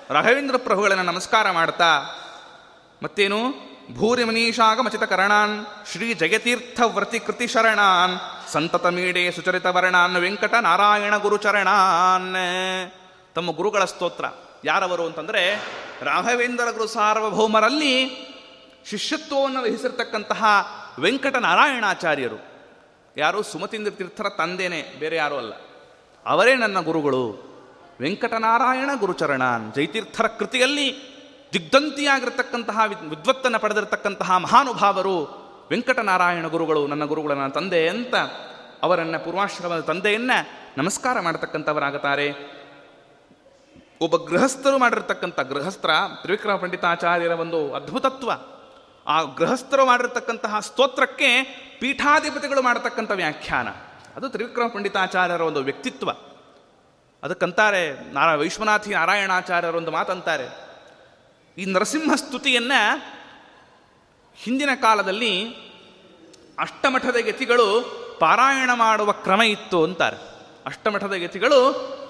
ರಾಘವೇಂದ್ರ ಪ್ರಭುಗಳನ್ನು ನಮಸ್ಕಾರ ಮಾಡ್ತಾ ಮತ್ತೇನು? ಭೂರಿ ಮನೀಷಾಗಮಚಿತ ಕರಣಾನ್ ಶ್ರೀ ಜಗತೀರ್ಥ ವ್ರತಿ ಕೃತಿ ಶರಣಾನ್ ಸಂತತ ಮೀಡೆ ಸುಚರಿತ ವರ್ಣಾನ್ ವೆಂಕಟ ನಾರಾಯಣ ಗುರು ಚರಣಾನ್ ತಮ್ಮ ಗುರುಗಳ ಸ್ತೋತ್ರ ಯಾರವರು ಅಂತಂದರೆ ರಾಘವೇಂದ್ರ ಗುರು ಸಾರ್ವಭೌಮರಲ್ಲಿ ಶಿಷ್ಯತ್ವವನ್ನು ವಹಿಸಿರ್ತಕ್ಕಂತಹ ವೆಂಕಟನಾರಾಯಣಾಚಾರ್ಯರು. ಯಾರು? ಸುಮತೀಂದ್ರ ತೀರ್ಥರ ತಂದೆನೇ, ಬೇರೆ ಯಾರೂ ಅಲ್ಲ. ಅವರೇ ನನ್ನ ಗುರುಗಳು. ವೆಂಕಟನಾರಾಯಣ ಗುರುಚರಣಾನ್ ಜೈತೀರ್ಥರ ಕೃತಿಯಲ್ಲಿ ದಿಗ್ಧಂತಿಯಾಗಿರ್ತಕ್ಕಂತಹ ವಿದ್ವತ್ತನ್ನು ಪಡೆದಿರತಕ್ಕಂತಹ ಮಹಾನುಭಾವರು ವೆಂಕಟನಾರಾಯಣ ಗುರುಗಳು, ನನ್ನ ಗುರುಗಳ ನನ್ನ ತಂದೆ ಅಂತ ಅವರನ್ನು ಪೂರ್ವಾಶ್ರಮದ ತಂದೆಯನ್ನ ನಮಸ್ಕಾರ ಮಾಡತಕ್ಕಂಥವರಾಗುತ್ತಾರೆ ಒಬ್ಬ ಗೃಹಸ್ಥರು ಮಾಡಿರ್ತಕ್ಕಂಥ ಗೃಹಸ್ಥರ ತ್ರಿವಿಕ್ರಮ ಪಂಡಿತಾಚಾರ್ಯರ ಒಂದು ಅದ್ಭುತತ್ವ ಆ ಗೃಹಸ್ಥರು ಮಾಡಿರ್ತಕ್ಕಂತಹ ಸ್ತೋತ್ರಕ್ಕೆ ಪೀಠಾಧಿಪತಿಗಳು ಮಾಡತಕ್ಕಂಥ ವ್ಯಾಖ್ಯಾನ. ಅದು ತ್ರಿವಿಕ್ರಮ ಪಂಡಿತಾಚಾರ್ಯರ ಒಂದು ವ್ಯಕ್ತಿತ್ವ. ಅದಕ್ಕಂತಾರೆ ನಾರಾ, ವಿಶ್ವನಾಥಿ ನಾರಾಯಣಾಚಾರ್ಯರ ಒಂದು ಮಾತಂತಾರೆ. ಈ ನರಸಿಂಹ ಸ್ತುತಿಯನ್ನು ಹಿಂದಿನ ಕಾಲದಲ್ಲಿ ಅಷ್ಟಮಠದ ಗತಿಗಳು ಪಾರಾಯಣ ಮಾಡುವ ಕ್ರಮ ಇತ್ತು ಅಂತಾರೆ. ಅಷ್ಟಮಠದ ಗತಿಗಳು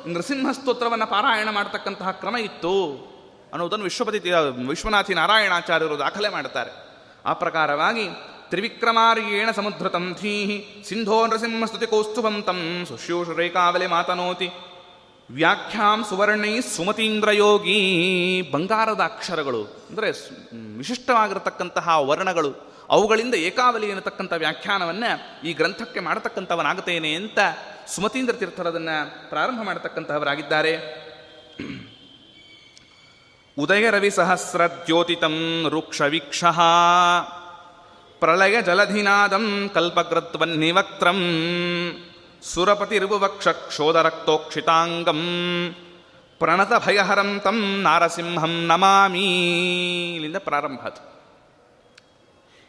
ನರಸಿಂಹ ಸ್ತೋತ್ರವನ್ನು ಪಾರಾಯಣ ಮಾಡತಕ್ಕಂತಹ ಕ್ರಮ ಇತ್ತು ಅನ್ನೋದನ್ನು ವಿಶ್ವಪತಿ ವಿಶ್ವನಾಥಿ ನಾರಾಯಣಾಚಾರ್ಯರು ದಾಖಲೆ ಮಾಡುತ್ತಾರೆ ಆ ಪ್ರಕಾರವಾಗಿ ತ್ರಿವಿಕ್ರಮಾರ್ಯೇಣ ಸಮುದ್ರತಂ ಧೀಹಿ ಸಿಂಧೋ ನರಸಿಂಹ ಸ್ತುತಿ ಸುಶ್ಯೂಷ ರೇಖಾವಲೆ ಮಾತನೋತಿ. ವ್ಯಾಖ್ಯಾಂ ಸುವರ್ಣೈ ಸುಮತೀಂದ್ರಯೋಗಿ ಬಂಗಾರದ ಅಕ್ಷರಗಳು ಅಂದರೆ ವಿಶಿಷ್ಟವಾಗಿರತಕ್ಕಂತಹ ವರ್ಣಗಳು. ಅವುಗಳಿಂದ ಏಕಾವಲಿ ಎನ್ನತಕ್ಕಂಥ ವ್ಯಾಖ್ಯಾನವನ್ನು ಈ ಗ್ರಂಥಕ್ಕೆ ಮಾಡತಕ್ಕಂಥವನಾಗುತ್ತೇನೆ ಅಂತ ಸುಮತೀಂದ್ರ ತೀರ್ಥರದನ್ನು ಪ್ರಾರಂಭ ಮಾಡತಕ್ಕಂತಹವರಾಗಿದ್ದಾರೆ. ಉದಯ ರವಿ ಸಹಸ್ರ ದ್ಯೋತಿತಂ ರೂಕ್ಷ ವೀಕ್ಷ ಪ್ರಳಯ ಜಲಧಿನಾದಂ ಕಲ್ಪಕೃತ್ವನ್ನಿವಕ್ತ್ರಂ. ಸುರಪತಿರುವಕ್ಷ ಕ್ಷೋಧರಕ್ತೋಕ್ಷಿತಾಂಗಂ ಪ್ರಣತ ಭಯಹರಂ ತಂ ನಾರಸಿಂಹಂ ನಮಾಮಿ ಇಲ್ಲಿಂದ ಪ್ರಾರಂಭ ಅದು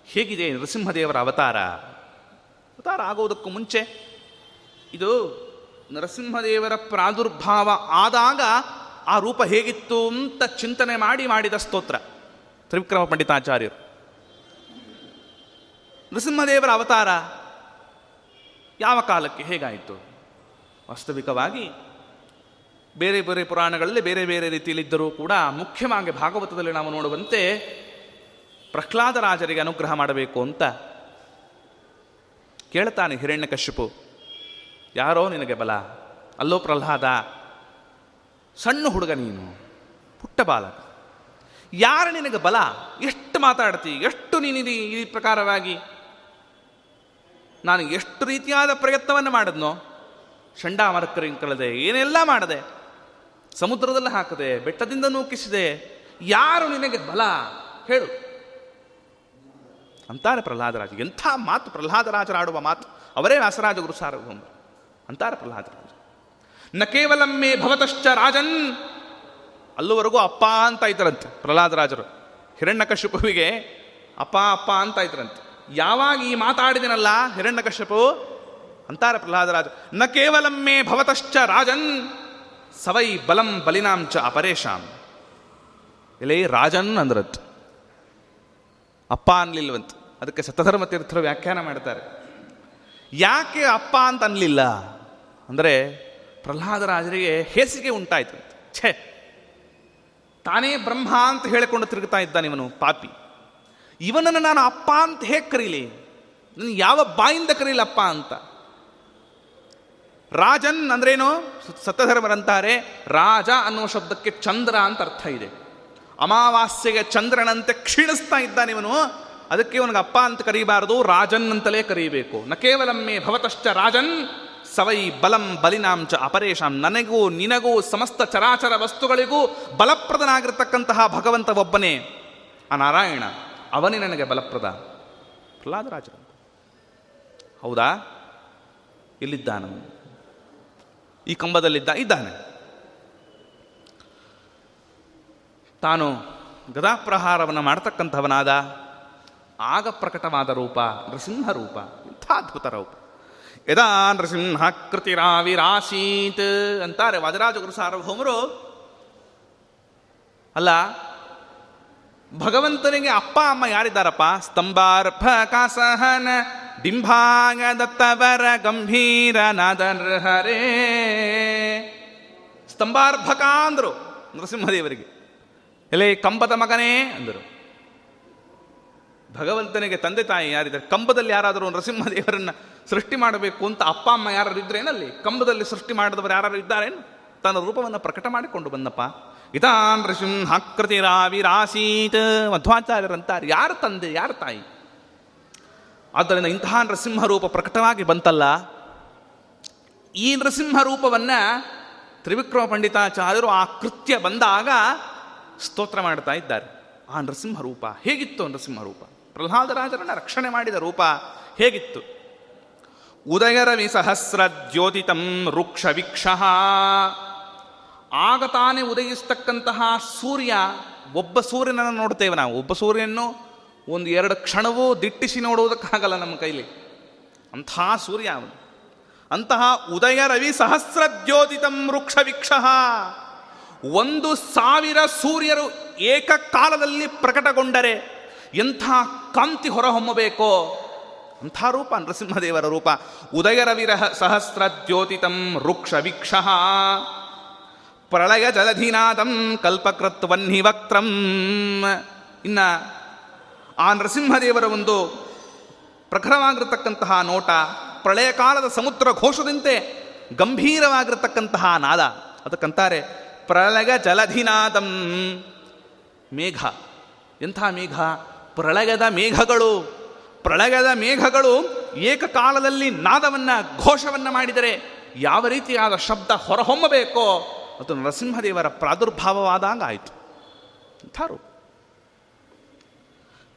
ಹೇಗಿದೆ ನರಸಿಂಹದೇವರ ಅವತಾರ? ಅವತಾರ ಆಗೋದಕ್ಕೂ ಮುಂಚೆ ಇದು ನರಸಿಂಹದೇವರ ಪ್ರಾದುರ್ಭಾವ ಆದಾಗ ಆ ರೂಪ ಹೇಗಿತ್ತು ಅಂತ ಚಿಂತನೆ ಮಾಡಿ ಮಾಡಿದ ಸ್ತೋತ್ರ, ತ್ರಿವಿಕ್ರಮ ಪಂಡಿತಾಚಾರ್ಯರು. ನರಸಿಂಹದೇವರ ಅವತಾರ ಯಾವ ಕಾಲಕ್ಕೆ ಹೇಗಾಯಿತು? ವಾಸ್ತವಿಕವಾಗಿ ಬೇರೆ ಬೇರೆ ಪುರಾಣಗಳಲ್ಲಿ ಬೇರೆ ಬೇರೆ ರೀತಿಯಲ್ಲಿದ್ದರೂ ಕೂಡ ಮುಖ್ಯವಾಗಿ ಭಾಗವತದಲ್ಲಿ ನಾವು ನೋಡುವಂತೆ ಪ್ರಹ್ಲಾದ ರಾಜರಿಗೆ ಅನುಗ್ರಹ ಮಾಡಬೇಕು ಅಂತ ಕೇಳ್ತಾನೆ ಹಿರಣ್ಯಕಶ್ಯಪು ಯಾರೋ ನಿನಗೆ ಬಲ? ಅಲ್ಲೋ ಪ್ರಹ್ಲಾದ, ಸಣ್ಣ ಹುಡುಗ ನೀನು, ಪುಟ್ಟ ಬಾಲಕ. ಯಾರು ನಿನಗೆ ಬಲ? ಎಷ್ಟು ಮಾತಾಡ್ತಿ? ಎಷ್ಟು ನೀನಿದಿ ಈ ಪ್ರಕಾರವಾಗಿ? ನಾನು ಎಷ್ಟು ರೀತಿಯಾದ ಪ್ರಯತ್ನವನ್ನು ಮಾಡಿದ್ನೋ ಕಳೆದೆ, ಏನೆಲ್ಲ ಮಾಡದೆ, ಸಮುದ್ರದಲ್ಲಿ ಹಾಕದೆ, ಬೆಟ್ಟದಿಂದ ನೂಕಿಸಿದೆ, ಯಾರು ನಿನಗೆ ಬಲ? ಹೇಳು. ಅಂತಾರೆ ಪ್ರಹ್ಲಾದರಾಜ, ಎಂಥ ಮಾತು ಪ್ರಹ್ಲಾದರಾಜರ ಆಡುವ ಮಾತು? ಅವರೇ ವ್ಯಾಸರಾಜ ಗುರು ಸಾರ್ವಭೌಮರು ಅಂತಾರೆ ಪ್ರಹ್ಲಾದರಾಜ. ನ ಕೇವಲ ಮೇ ಭವತಶ್ಚ ರಾಜನ್. ಅಲ್ಲಿವರೆಗೂ ಅಪ್ಪ ಅಂತ ಇದ್ರಂತೆ ಪ್ರಹ್ಲಾದರಾಜರು. ಹಿರಣ್ಯಕಶಿಪುವಿಗೆ ಅಪ್ಪ ಅಪ್ಪ ಅಂತ ಇದ್ರಂತೆ ಯಾವಾಗ ಈ ಮಾತಾಡಿದನಲ್ಲ ಹಿರಣ್ಯಕಶ್ಯಪು ಅಂತಾರೆ ಪ್ರಹ್ಲಾದರಾಜ, ನ ಕೇವಲ ಮೇ ಭವತಶ್ಚ ರಾಜನ್, ಸವೈ ಬಲಂ ಬಲಿನಾಂಚ ಅಪರೇಶಾಂ ಎಲೆ ರಾಜನ್ ಅಂದ್ರತ್. ಅಪ್ಪ ಅನ್ಲಿಲ್ವಂತ. ಅದಕ್ಕೆ ಸತಧರ್ಮ ತೀರ್ಥರು ವ್ಯಾಖ್ಯಾನ ಮಾಡ್ತಾರೆ. ಯಾಕೆ ಅಪ್ಪ ಅಂತ ಅನ್ಲಿಲ್ಲ? ಅಂದರೆ ಪ್ರಹ್ಲಾದರಾಜರಿಗೆ ಹೇಸಿಗೆ ಉಂಟಾಯ್ತು ಛೇ, ತಾನೇ ಬ್ರಹ್ಮ ಅಂತ ಹೇಳಿಕೊಂಡು ತಿರುಗುತ್ತಾ ಇದ್ದಾನೆ ಇವನು, ಪಾಪಿ. ಇವನನ್ನು ನಾನು ಅಪ್ಪ ಅಂತ ಹೇಗೆ ಕರೀಲಿ? ನನ್ನ ಯಾವ ಬಾಯಿಂದ ಕರೀಲಪ್ಪ ಅಂತ? ರಾಜನ್ ಅಂದ್ರೇನು? ಸತ್ಯಧರ್ಮರಂತಾರೆ. ರಾಜ ಅನ್ನೋ ಶಬ್ದಕ್ಕೆ ಚಂದ್ರ ಅಂತ ಅರ್ಥ ಇದೆ. ಅಮಾವಾಸ್ಯೆಗೆ ಚಂದ್ರನಂತೆ ಕ್ಷೀಣಿಸ್ತಾ ಇದ್ದಾನಿವನು ಅದಕ್ಕೆ ಇವನಿಗೆ ಅಪ್ಪ ಅಂತ ಕರೀಬಾರದು, ರಾಜನ್ ಅಂತಲೇ ಕರೀಬೇಕು. ನ ಕೇವಲಮ್ಮೆ ಭವತಶ್ಚ ರಾಜನ್, ಸವೈ ಬಲಂ ಬಲಿನಾಂಚ ಅಪರೇಶಾಂ ನನಗೂ ನಿನಗೂ ಸಮಸ್ತ ಚರಾಚರ ವಸ್ತುಗಳಿಗೂ ಬಲಪ್ರದನಾಗಿರ್ತಕ್ಕಂತಹ ಭಗವಂತ ಒಬ್ಬನೇ ಆ ನಾರಾಯಣ. ಅವನೇ ನನಗೆ ಬಲಪ್ರದ ಪ್ರಹ್ಲಾದರಾಜರು. ಹೌದಾ? ಇಲ್ಲಿದ್ದಾನ. ಈ ಕಂಬದಲ್ಲಿದ್ದ, ಇದ್ದಾನೆ. ತಾನು ಗದಾಪ್ರಹಾರವನ್ನು ಮಾಡ್ತಕ್ಕಂಥವನಾದ ಆಗ ಪ್ರಕಟವಾದ ರೂಪ, ನೃಸಿಂಹ ರೂಪ ಇಂಥ ಅದ್ಭುತ ರೂಪ. ಯದಾ ನೃಸಿಂಹ ಕೃತಿರಾವಿರಾಸೀತ್ ಅಂತಾರೆ ವಾದರಾಜ ಗುರು ಸಾರ್ವಭೌಮರು. ಅಲ್ಲ ಭಗವಂತನಿಗೆ ಅಪ್ಪ, ಅಮ್ಮ ಯಾರಿದ್ದಾರಪ್ಪ? ಸ್ತಂಭಾರ್ಭ ಕಾಸಹನ ಡಿಂಭಾಗ ದತ್ತವರ ಗಂಭೀರ ನಾದರ್ಹರೇ. ಸ್ತಂಭಾರ್ಭಕ ಅಂದರು, ನರಸಿಂಹದೇವರಿಗೆ. ಎಲೆ, ಕಂಬದ ಮಗನೇ ಅಂದರು. ಭಗವಂತನಿಗೆ ತಂದೆ ತಾಯಿ ಯಾರಿದ್ದಾರೆ? ಕಂಬದಲ್ಲಿ ಯಾರಾದರೂ ನರಸಿಂಹದೇವರನ್ನ ಸೃಷ್ಟಿ ಮಾಡಬೇಕು ಅಂತ ಅಪ್ಪ, ಅಮ್ಮ ಯಾರು ಇದ್ರೇನಲ್ಲಿ ಕಂಬದಲ್ಲಿ ಸೃಷ್ಟಿ ಮಾಡಿದವರು ಯಾರು ಇದ್ದಾರೇನು? ತನ್ನ ರೂಪವನ್ನು ಪ್ರಕಟ ಮಾಡಿಕೊಂಡು ಬಂದಪ್ಪ. ಇದಾ ರಾವಿರಾಸೀತ್ ಮಧ್ವಾಚಾರ್ಯರಂತಾರೆ. ಯಾರು ತಂದೆ, ಯಾರು ತಾಯಿ? ಆದ್ದರಿಂದ ಇಂತಹ ನೃಸಿಂಹ ರೂಪ ಪ್ರಕಟವಾಗಿ ಬಂತಲ್ಲ. ಈ ನೃಸಿಂಹ ರೂಪವನ್ನು ತ್ರಿವಿಕ್ರಮ ಪಂಡಿತಾಚಾರ್ಯರು ಆ ಕೃತ್ಯ ಬಂದಾಗ ಸ್ತೋತ್ರ ಮಾಡ್ತಾ ಇದ್ದಾರೆ. ಆ ನೃಸಿಂಹ ರೂಪ ಹೇಗಿತ್ತು ನೃಸಿಂಹ ರೂಪ ಪ್ರಹ್ಲಾದರಾಜರನ್ನ ರಕ್ಷಣೆ ಮಾಡಿದ ರೂಪ ಹೇಗಿತ್ತು? ಉದಯರವಿ ಸಹಸ್ರ ಜ್ಯೋತಿತಂ ವೃಕ್ಷ ವಿಕ್ಷ. ಆಗ ತಾನೇ ಉದಯಿಸ್ತಕ್ಕಂತಹ ಸೂರ್ಯ ಒಬ್ಬ ಸೂರ್ಯನನ್ನು ನೋಡ್ತೇವೆ ನಾವು. ಒಬ್ಬ ಸೂರ್ಯನನ್ನು ಒಂದು ಎರಡು ಕ್ಷಣವೂ ದಿಟ್ಟಿಸಿ ನೋಡುವುದಕ್ಕಾಗಲ್ಲ ನಮ್ಮ ಕೈಲಿ. ಅಂತಹ ಸೂರ್ಯ ಅವನು. ಅಂತಹ ಉದಯ ರವಿ ಸಹಸ್ರ ವೃಕ್ಷ ವಿಕ್ಷ ಒಂದು ಸಾವಿರ ಸೂರ್ಯರು ಏಕಕಾಲದಲ್ಲಿ ಪ್ರಕಟಗೊಂಡರೆ ಎಂಥ ಕಾಂತಿ ಹೊರಹೊಮ್ಮಬೇಕೋ? ಅಂಥ ರೂಪ, ನರಸಿಂಹದೇವರ ರೂಪ. ಉದಯ ರವಿರಹ ಸಹಸ್ರ ವೃಕ್ಷ ವಿಕ್ಷ ಪ್ರಳಯ ಜಲಧೀನಾಥಂ ಕಲ್ಪಕೃತ್ವನ್ನಿ ವಕ್ತಂ ಇನ್ನ ಆ ನರಸಿಂಹದೇವರ ಒಂದು ಪ್ರಖರವಾಗಿರತಕ್ಕಂತಹ ನೋಟ ಪ್ರಳಯ ಕಾಲದ ಸಮುದ್ರ ಘೋಷದಂತೆ ಗಂಭೀರವಾಗಿರತಕ್ಕಂತಹ ನಾದ. ಅದಕ್ಕಂತಾರೆ ಪ್ರಳಯ ಜಲಧಿನಾದಂ ಮೇಘ. ಎಂಥ ಮೇಘ? ಪ್ರಳಯದ ಮೇಘಗಳು. ಪ್ರಳಯದ ಮೇಘಗಳು ಏಕಕಾಲದಲ್ಲಿ ನಾದವನ್ನು ಘೋಷವನ್ನು ಮಾಡಿದರೆ ಯಾವ ರೀತಿಯಾದ ಶಬ್ದ ಹೊರಹೊಮ್ಮಬೇಕೋ? ಅದು ನರಸಿಂಹದೇವರ ಪ್ರಾದುರ್ಭಾವವಾದಾಗ ಆಯಿತು ಅಂಥಾರು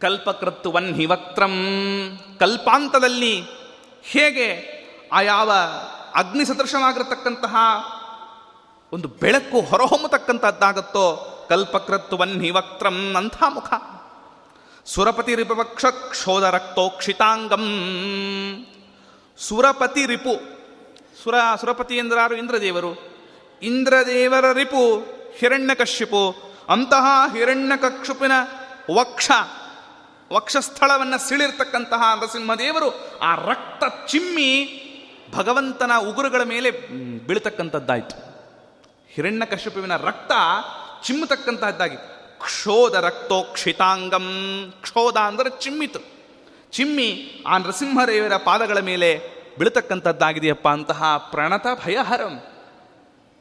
ಕಲ್ಪಕೃತ್ವನ್ ಹಿವಕ್ತ್ರಂ ಕಲ್ಪಾಂತದಲ್ಲಿ ಹೇಗೆ ಆ ಯಾವ ಅಗ್ನಿ ಸದೃಶವಾಗಿರತಕ್ಕಂತಹ ಒಂದು ಬೆಳಕು ಹೊರಹೊಮ್ಮತಕ್ಕಂಥದ್ದಾಗತ್ತೋ ಕಲ್ಪಕೃತ್ವನ್ ವಕ್ರಂ ಅಂಥ ಮುಖ. ಸುರಪತಿ ರಿಪವಕ್ಷ ಕ್ಷೋಧ ರಕ್ತೋಕ್ಷಿತಾಂಗಂ ಸುರಪತಿ ರಿಪು ಸುರ, ಸುರಪತಿ ಎಂದ್ರಾರು ಇಂದ್ರದೇವರು ಇಂದ್ರದೇವರ ರಿಪು, ಹಿರಣ್ಯಕಶ್ಯಪು, ಅಂತಹ ಹಿರಣ್ಯಕಕ್ಷುಪಿನ ವಕ್ಷ, ವಕ್ಷಸ್ಥಳವನ್ನು ಸಿಳಿರ್ತಕ್ಕಂತಹ ನರಸಿಂಹದೇವರು ಆ ರಕ್ತ ಚಿಮ್ಮಿ ಭಗವಂತನ ಉಗುರುಗಳ ಮೇಲೆ ಬೀಳ್ತಕ್ಕಂಥದ್ದಾಯಿತು. ಹಿರಣ್ಯಕಶ್ಯಪುವಿನ ರಕ್ತ ಚಿಮ್ಮತಕ್ಕಂತಹದ್ದಾಗಿ. ಕ್ಷೋಧ ರಕ್ತೋಕ್ಷಿತಾಂಗಂ ಕ್ಷೋಧ ಅಂದರೆ ಚಿಮ್ಮಿತು. ಚಿಮ್ಮಿ ಆ ನರಸಿಂಹದೇವರ ಪಾದಗಳ ಮೇಲೆ ಬೀಳ್ತಕ್ಕಂಥದ್ದಾಗಿದೆಯಪ್ಪ ಅಂತಹ ಪ್ರಣತ ಭಯಹರಂ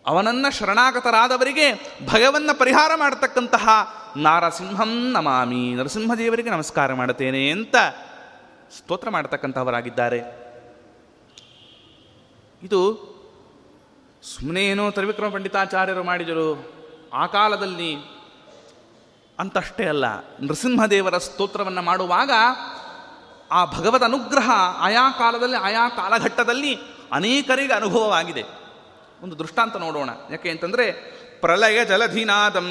ಅವನನ್ನ ಶರಣಾಗತರಾದವರಿಗೆ ಭಯವನ್ನು ಪರಿಹಾರ ಮಾಡತಕ್ಕಂತಹ ನಾರಸಿಂಹಂ ನಮಾಮಿ. ನರಸಿಂಹದೇವರಿಗೆ ನಮಸ್ಕಾರ ಮಾಡುತ್ತೇನೆ ಅಂತ ಸ್ತೋತ್ರ ಮಾಡತಕ್ಕಂಥವರಾಗಿದ್ದಾರೆ. ಇದು ಸುಮ್ಮನೆ ಏನೋ ತ್ರಿವಿಕ್ರಮ ಪಂಡಿತಾಚಾರ್ಯರು ಮಾಡಿದರು. ಆ ಕಾಲದಲ್ಲಿ ಅಂತಷ್ಟೇ ಅಲ್ಲ. ನರಸಿಂಹದೇವರ ಸ್ತೋತ್ರವನ್ನು ಮಾಡುವಾಗ ಆ ಭಗವದ್ ಅನುಗ್ರಹ ಆಯಾ ಕಾಲದಲ್ಲಿ, ಆಯಾ ಕಾಲಘಟ್ಟದಲ್ಲಿ ಅನೇಕರಿಗೆ ಅನುಭವವಾಗಿದೆ. ಒಂದು ದೃಷ್ಟಾಂತ ನೋಡೋಣ. ಯಾಕೆ ಅಂತಂದರೆ, ಪ್ರಳಯ ಜಲಧಿನಾದಂ.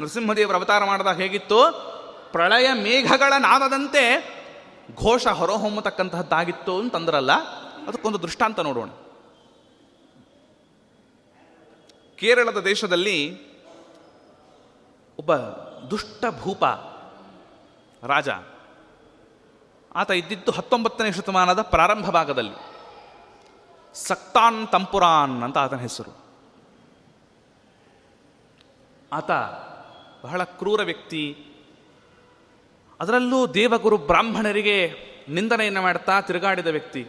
ನರಸಿಂಹದೇವರ ಅವತಾರ ಮಾಡಿದಾಗ ಹೇಗಿತ್ತು? ಪ್ರಳಯ ಮೇಘಗಳ ನಾದದಂತೆ ಘೋಷ ಹೊರಹೊಮ್ಮತಕ್ಕಂತಹದ್ದಾಗಿತ್ತು ಅಂತಂದ್ರಲ್ಲ, ಅದಕ್ಕೊಂದು ದೃಷ್ಟಾಂತ ನೋಡೋಣ. ಕೇರಳದ ದೇಶದಲ್ಲಿ ಒಬ್ಬ ದುಷ್ಟ ಭೂಪ ರಾಜ. ಆತ ಇದ್ದಿದ್ದು ಹತ್ತೊಂಬತ್ತನೇ ಶತಮಾನದ ಪ್ರಾರಂಭ ಭಾಗದಲ್ಲಿ. ಸಕ್ತಾನ್ ತಂಪುರಾನ್ ಅಂತ ಆತನ ಹೆಸರು. ಆತ ಬಹಳ ಕ್ರೂರ ವ್ಯಕ್ತಿ. ಅದರಲ್ಲೂ ದೇವಗುರು ಬ್ರಾಹ್ಮಣರಿಗೆ ನಿಂದನೆಯನ್ನು ಮಾಡ್ತಾ ತಿರುಗಾಡಿದ ವ್ಯಕ್ತಿ.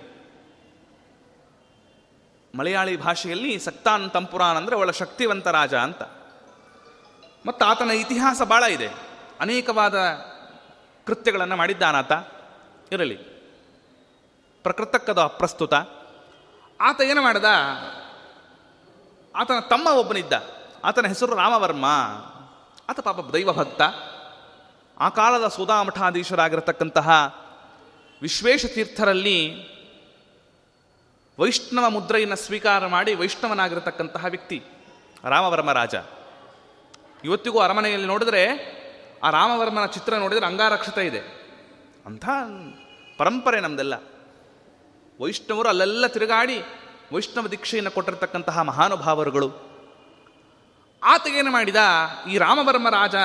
ಮಲಯಾಳಿ ಭಾಷೆಯಲ್ಲಿ ಸಕ್ತಾನ್ ತಂಪುರಾನ್ ಅಂದರೆ ಒಳ್ಳೆ ಶಕ್ತಿವಂತ ರಾಜ ಅಂತ. ಮತ್ತು ಆತನ ಇತಿಹಾಸ ಭಾಳ ಇದೆ. ಅನೇಕವಾದ ಕೃತ್ಯಗಳನ್ನು ಮಾಡಿದ್ದಾನಾತ. ಇರಲಿ. ಪ್ರಕೃತಕ್ಕದ ಅಪ್ರಸ್ತುತ ಆತ ಏನು ಮಾಡಿದ? ಆತನ ತಮ್ಮ ಒಬ್ಬನಿದ್ದ. ಆತನ ಹೆಸರು ರಾಮವರ್ಮ. ಆತ ಪಾಪ ದೈವ ಭಕ್ತ ಆ ಕಾಲದ ಸುಧಾಮಠಾಧೀಶರಾಗಿರತಕ್ಕಂತಹ ವಿಶ್ವೇಶತೀರ್ಥರಲ್ಲಿ ವೈಷ್ಣವ ಮುದ್ರೆಯನ್ನು ಸ್ವೀಕಾರ ಮಾಡಿ ವೈಷ್ಣವನಾಗಿರತಕ್ಕಂತಹ ವ್ಯಕ್ತಿ, ರಾಮವರ್ಮ ರಾಜ. ಇವತ್ತಿಗೂ ಅರಮನೆಯಲ್ಲಿ ನೋಡಿದರೆ ಆ ರಾಮವರ್ಮನ ಚಿತ್ರ ನೋಡಿದರೆ ಅಂಗಾರಕ್ಷತೆ ಇದೆ. ಅಂಥ ಪರಂಪರೆ ನಮ್ದೆಲ್ಲ. ವೈಷ್ಣವರು ಅಲ್ಲೆಲ್ಲ ತಿರುಗಾಡಿ ವೈಷ್ಣವ ದೀಕ್ಷೆಯನ್ನು ಕೊಟ್ಟಿರತಕ್ಕಂತಹ ಮಹಾನುಭಾವರುಗಳು. ಆತಗೇನು ಮಾಡಿದ? ಈ ರಾಮವರ್ಮ ರಾಜ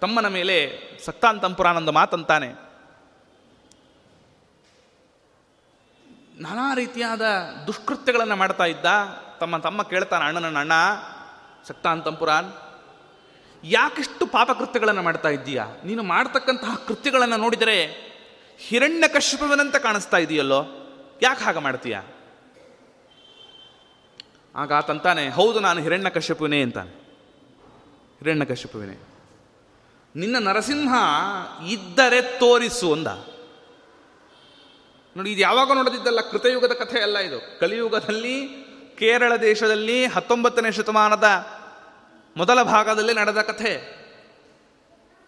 ತಮ್ಮನ ಮೇಲೆ ಸತ್ತಾಂತಂಪುರಾನಂದ ಮಾತಂತಾನೆ. ನಾನಾ ರೀತಿಯಾದ ದುಷ್ಕೃತ್ಯಗಳನ್ನು ಮಾಡ್ತಾ ಇದ್ದ. ತಮ್ಮ ತಮ್ಮ ಕೇಳ್ತಾನೆ ಅಣ್ಣನ ಅಣ್ಣ ಸಕ್ತಾಂತಂಪುರಾನ್ ಯಾಕಿಷ್ಟು ಪಾಪಕೃತ್ಯಗಳನ್ನು ಮಾಡ್ತಾ ಇದ್ದೀಯಾ? ನೀನು ಮಾಡ್ತಕ್ಕಂತಹ ಕೃತ್ಯಗಳನ್ನು ನೋಡಿದರೆ ಹಿರಣ್ಯ ಕಶ್ಯಪವನಂತ ಕಾಣಿಸ್ತಾ ಇದೆಯಲ್ಲೋ? ಯಾಕೆ ಹಾಗೆ ಮಾಡ್ತೀಯ? ಆಗ ಆತಂತಾನೆ, ಹೌದು, ನಾನು ಹಿರಣ್ಯ ಕಶ್ಯಪುವಿನೇ ಅಂತಾನೆ. ಹಿರಣ್ಯಕಶಿಪುವಿನೇ ನಿನ್ನ ನರಸಿಂಹ ಇದ್ದರೆ ತೋರಿಸು ಅಂದ. ನೋಡಿ, ಇದು ಯಾವಾಗ ನೋಡದಿದ್ದಲ್ಲ, ಕೃತಯುಗದ ಕಥೆ ಅಲ್ಲ ಇದು. ಕಲಿಯುಗದಲ್ಲಿ, ಕೇರಳ ದೇಶದಲ್ಲಿ ಹತ್ತೊಂಬತ್ತನೇ ಶತಮಾನದ ಮೊದಲ ಭಾಗದಲ್ಲಿ ನಡೆದ ಕಥೆ.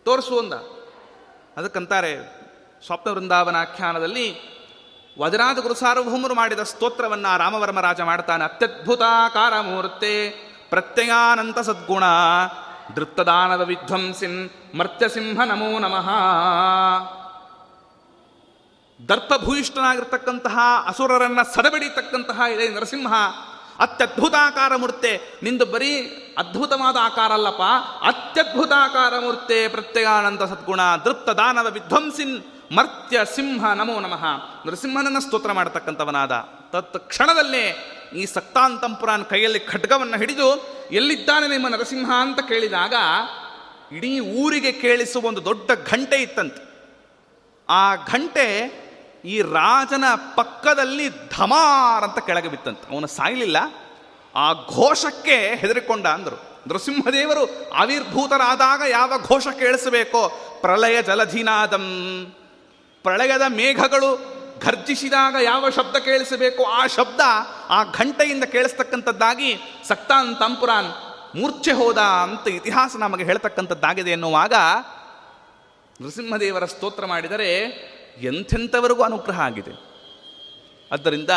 ತೋರಿಸು ಅಂದ. ಅದಕ್ಕಂತಾರೆ ಸ್ವಪ್ನ ವೃಂದಾವನ ಆಖ್ಯಾನದಲ್ಲಿ ವಜರಾಜ ಗುರು ಸಾರ್ವಭೌಮರು ಮಾಡಿದ ಸ್ತೋತ್ರವನ್ನು ರಾಮವರ್ಮ ರಾಜ ಮಾಡ್ತಾನೆ. ಅತ್ಯದ್ಭುತಾಕಾರ ಮೂರ್ತೆ, ಪ್ರತ್ಯಯಾನಂತ ಸದ್ಗುಣ, ದೃತ್ತದಾನವ ವಿಧ್ವಂಸಿನ್ ಮರ್ತ್ಯಸಿಂಹ ನಮೋ ನಮಃ. ದರ್ಪಭೂಯಿಷ್ಠನಾಗಿರ್ತಕ್ಕಂತಹ ಅಸುರರನ್ನ ಸದಬಡಿತಕ್ಕಂತಹ ಇದೆ ನರಸಿಂಹ. ಅತ್ಯದ್ಭುತಾಕಾರ ಮೂರ್ತೆ ನಿಂದು ಬರೀ ಅದ್ಭುತವಾದ ಆಕಾರ ಅಲ್ಲಪ್ಪ. ಅತ್ಯದ್ಭುತಾಕಾರ ಮೂರ್ತೆ ಪ್ರತ್ಯಗಾನಂದ ಸದ್ಗುಣ, ದೃಪ್ತ ದಾನವ ವಿಧ್ವಂಸಿನ್ ಮರ್ತ್ಯ ಸಿಂಹ ನಮೋ ನಮಃ. ನರಸಿಂಹನನ್ನ ಸ್ತೋತ್ರ ಮಾಡತಕ್ಕಂಥವನಾದ. ತತ್ ಕ್ಷಣದಲ್ಲೇ ಈ ಸಕ್ತಾಂತಂಪುರಾನ್ ಕೈಯಲ್ಲಿ ಖಡ್ಗವನ್ನು ಹಿಡಿದು ಎಲ್ಲಿದ್ದಾನೆ ನಿಮ್ಮ ನರಸಿಂಹ ಅಂತ ಕೇಳಿದಾಗ ಇಡೀ ಊರಿಗೆ ಕೇಳಿಸುವ ಒಂದು ದೊಡ್ಡ ಘಂಟೆ ಇತ್ತಂತೆ. ಆ ಘಂಟೆ ಈ ರಾಜನ ಪಕ್ಕದಲ್ಲಿ ಧಮಾರ್ ಅಂತ ಕೆಳಗೆ ಬಿತ್ತಂತೆ. ಅವನು ಸಾಯಲಿಲ್ಲ. ಆ ಘೋಷಕ್ಕೆ ಹೆದರಿಕೊಂಡ ಅಂದರು. ನೃಸಿಂಹದೇವರು ಆವಿರ್ಭೂತರಾದಾಗ ಯಾವ ಘೋಷ ಕೇಳಿಸಬೇಕೋ ಪ್ರಳಯ ಜಲಧಿನಾದಂ. ಪ್ರಳಯದ ಮೇಘಗಳು ಘರ್ಜಿಸಿದಾಗ ಯಾವ ಶಬ್ದ ಕೇಳಿಸಬೇಕು ಆ ಶಬ್ದ ಆ ಘಂಟೆಯಿಂದ ಕೇಳಿಸ್ತಕ್ಕಂಥದ್ದಾಗಿ ಸಕ್ತಾನ್ ತಂಪುರಾನ್ ಮೂರ್ಛೆ ಹೋದ ಅಂತ ಇತಿಹಾಸ ನಮಗೆ ಹೇಳ್ತಕ್ಕಂಥದ್ದಾಗಿದೆ ಎನ್ನುವಾಗ ನೃಸಿಂಹದೇವರ ಸ್ತೋತ್ರ ಮಾಡಿದರೆ ಎಂಥೆಂಥವರೆಗೂ ಅನುಗ್ರಹ ಆಗಿದೆ. ಆದ್ದರಿಂದ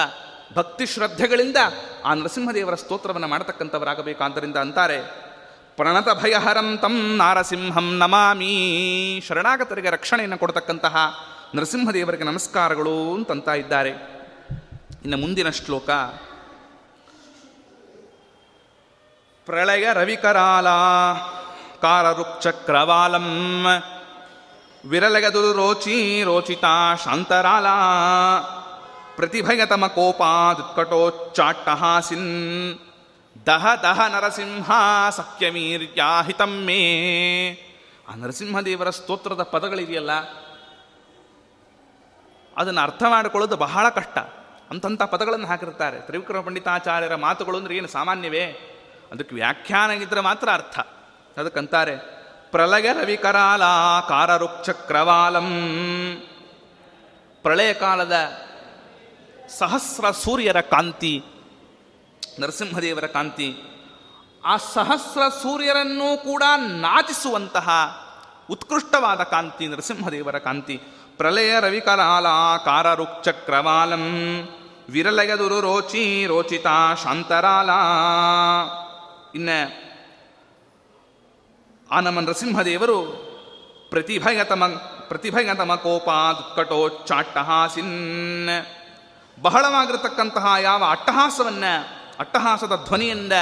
ಭಕ್ತಿ ಶ್ರದ್ಧೆಗಳಿಂದ ಆ ನರಸಿಂಹದೇವರ ಸ್ತೋತ್ರವನ್ನು ಮಾಡತಕ್ಕಂಥವರಾಗಬೇಕು ಆದ್ದರಿಂದ ಅಂತಾರೆ, ಪ್ರಣತ ಭಯಹರಂ ತಂ ನಾರಸಿಂಹಂ ನಮಾಮಿ, ಶರಣಾಗತರಿಗೆ ರಕ್ಷಣೆಯನ್ನು ಕೊಡತಕ್ಕಂತಹ ನರಸಿಂಹದೇವರಿಗೆ ನಮಸ್ಕಾರಗಳು ಅಂತಂತ ಇದ್ದಾರೆ. ಇನ್ನು ಮುಂದಿನ ಶ್ಲೋಕ, ಪ್ರಳಯ ರವಿಕರಾಲ ಕಾರರುಕ್ಚಕ್ರವಾಲಂ ವಿರಲಗದುರು ರೋಚಿ ರೋಚಿತಾ ಶಾಂತರಾಲ. ಪ್ರತಿಭಯತಮ ಕೋಪಾದುತ್ಕಟೋಚ್ಚಾಟ್ಟಹಾಸಿನ್. ದಹ ದಹ ನರಸಿಂಹ ಸಖ್ಯವೀರ್ಯಾಹಿತಂ ಮೇ. ಆ ನರಸಿಂಹದೇವರ ಸ್ತೋತ್ರದ ಪದಗಳಿದೆಯಲ್ಲ ಅದನ್ನು ಅರ್ಥ ಮಾಡಿಕೊಳ್ಳೋದು ಬಹಳ ಕಷ್ಟ. ಅಂತಂಥ ಪದಗಳನ್ನು ಹಾಕಿರ್ತಾರೆ ತ್ರಿವಿಕ್ರಮ ಪಂಡಿತಾಚಾರ್ಯರ ಮಾತುಗಳು ಅಂದ್ರೆ ಏನು ಸಾಮಾನ್ಯವೇ? ಅದಕ್ಕೆ ವ್ಯಾಖ್ಯಾನ ಮಾತ್ರ ಅರ್ಥ. ಅದಕ್ಕಂತಾರೆ ಪ್ರಳಯ ರವಿಕರಾಲ ಕಾರರುಕ್ಷಕ್ರವಾಲಂ ಪ್ರಳಯ ಕಾಲದ ಸಹಸ್ರ ಸೂರ್ಯರ ಕಾಂತಿ, ನರಸಿಂಹದೇವರ ಕಾಂತಿ, ಆ ಸಹಸ್ರ ಸೂರ್ಯರನ್ನೂ ಕೂಡ ನಾಚಿಸುವಂತಹ ಉತ್ಕೃಷ್ಟವಾದ ಕಾಂತಿ, ನರಸಿಂಹದೇವರ ಕಾಂತಿ. ಪ್ರಳಯ ರವಿಕಲಾಲ ಕಾರರುಕ್ಚಕ್ರವಾಲಂ ವಿರಲಯದುರು ರೋಚಿ ರೋಚಿತ ಶಾಂತರಾಲ. ಇನ್ನ ಆ ನಮ್ಮ ನರಸಿಂಹದೇವರು ಪ್ರತಿಭಯತಮ ಪ್ರತಿಭಯತಮ ಕೋಪಾದುತ್ಕಟೋಚ್ಚಾಟ್ಟಹಾಸಿನ್ ಬಹಳವಾಗಿರತಕ್ಕಂತಹ ಯಾವ ಅಟ್ಟಹಾಸವನ್ನ, ಅಟ್ಟಹಾಸದ ಧ್ವನಿಯಿಂದ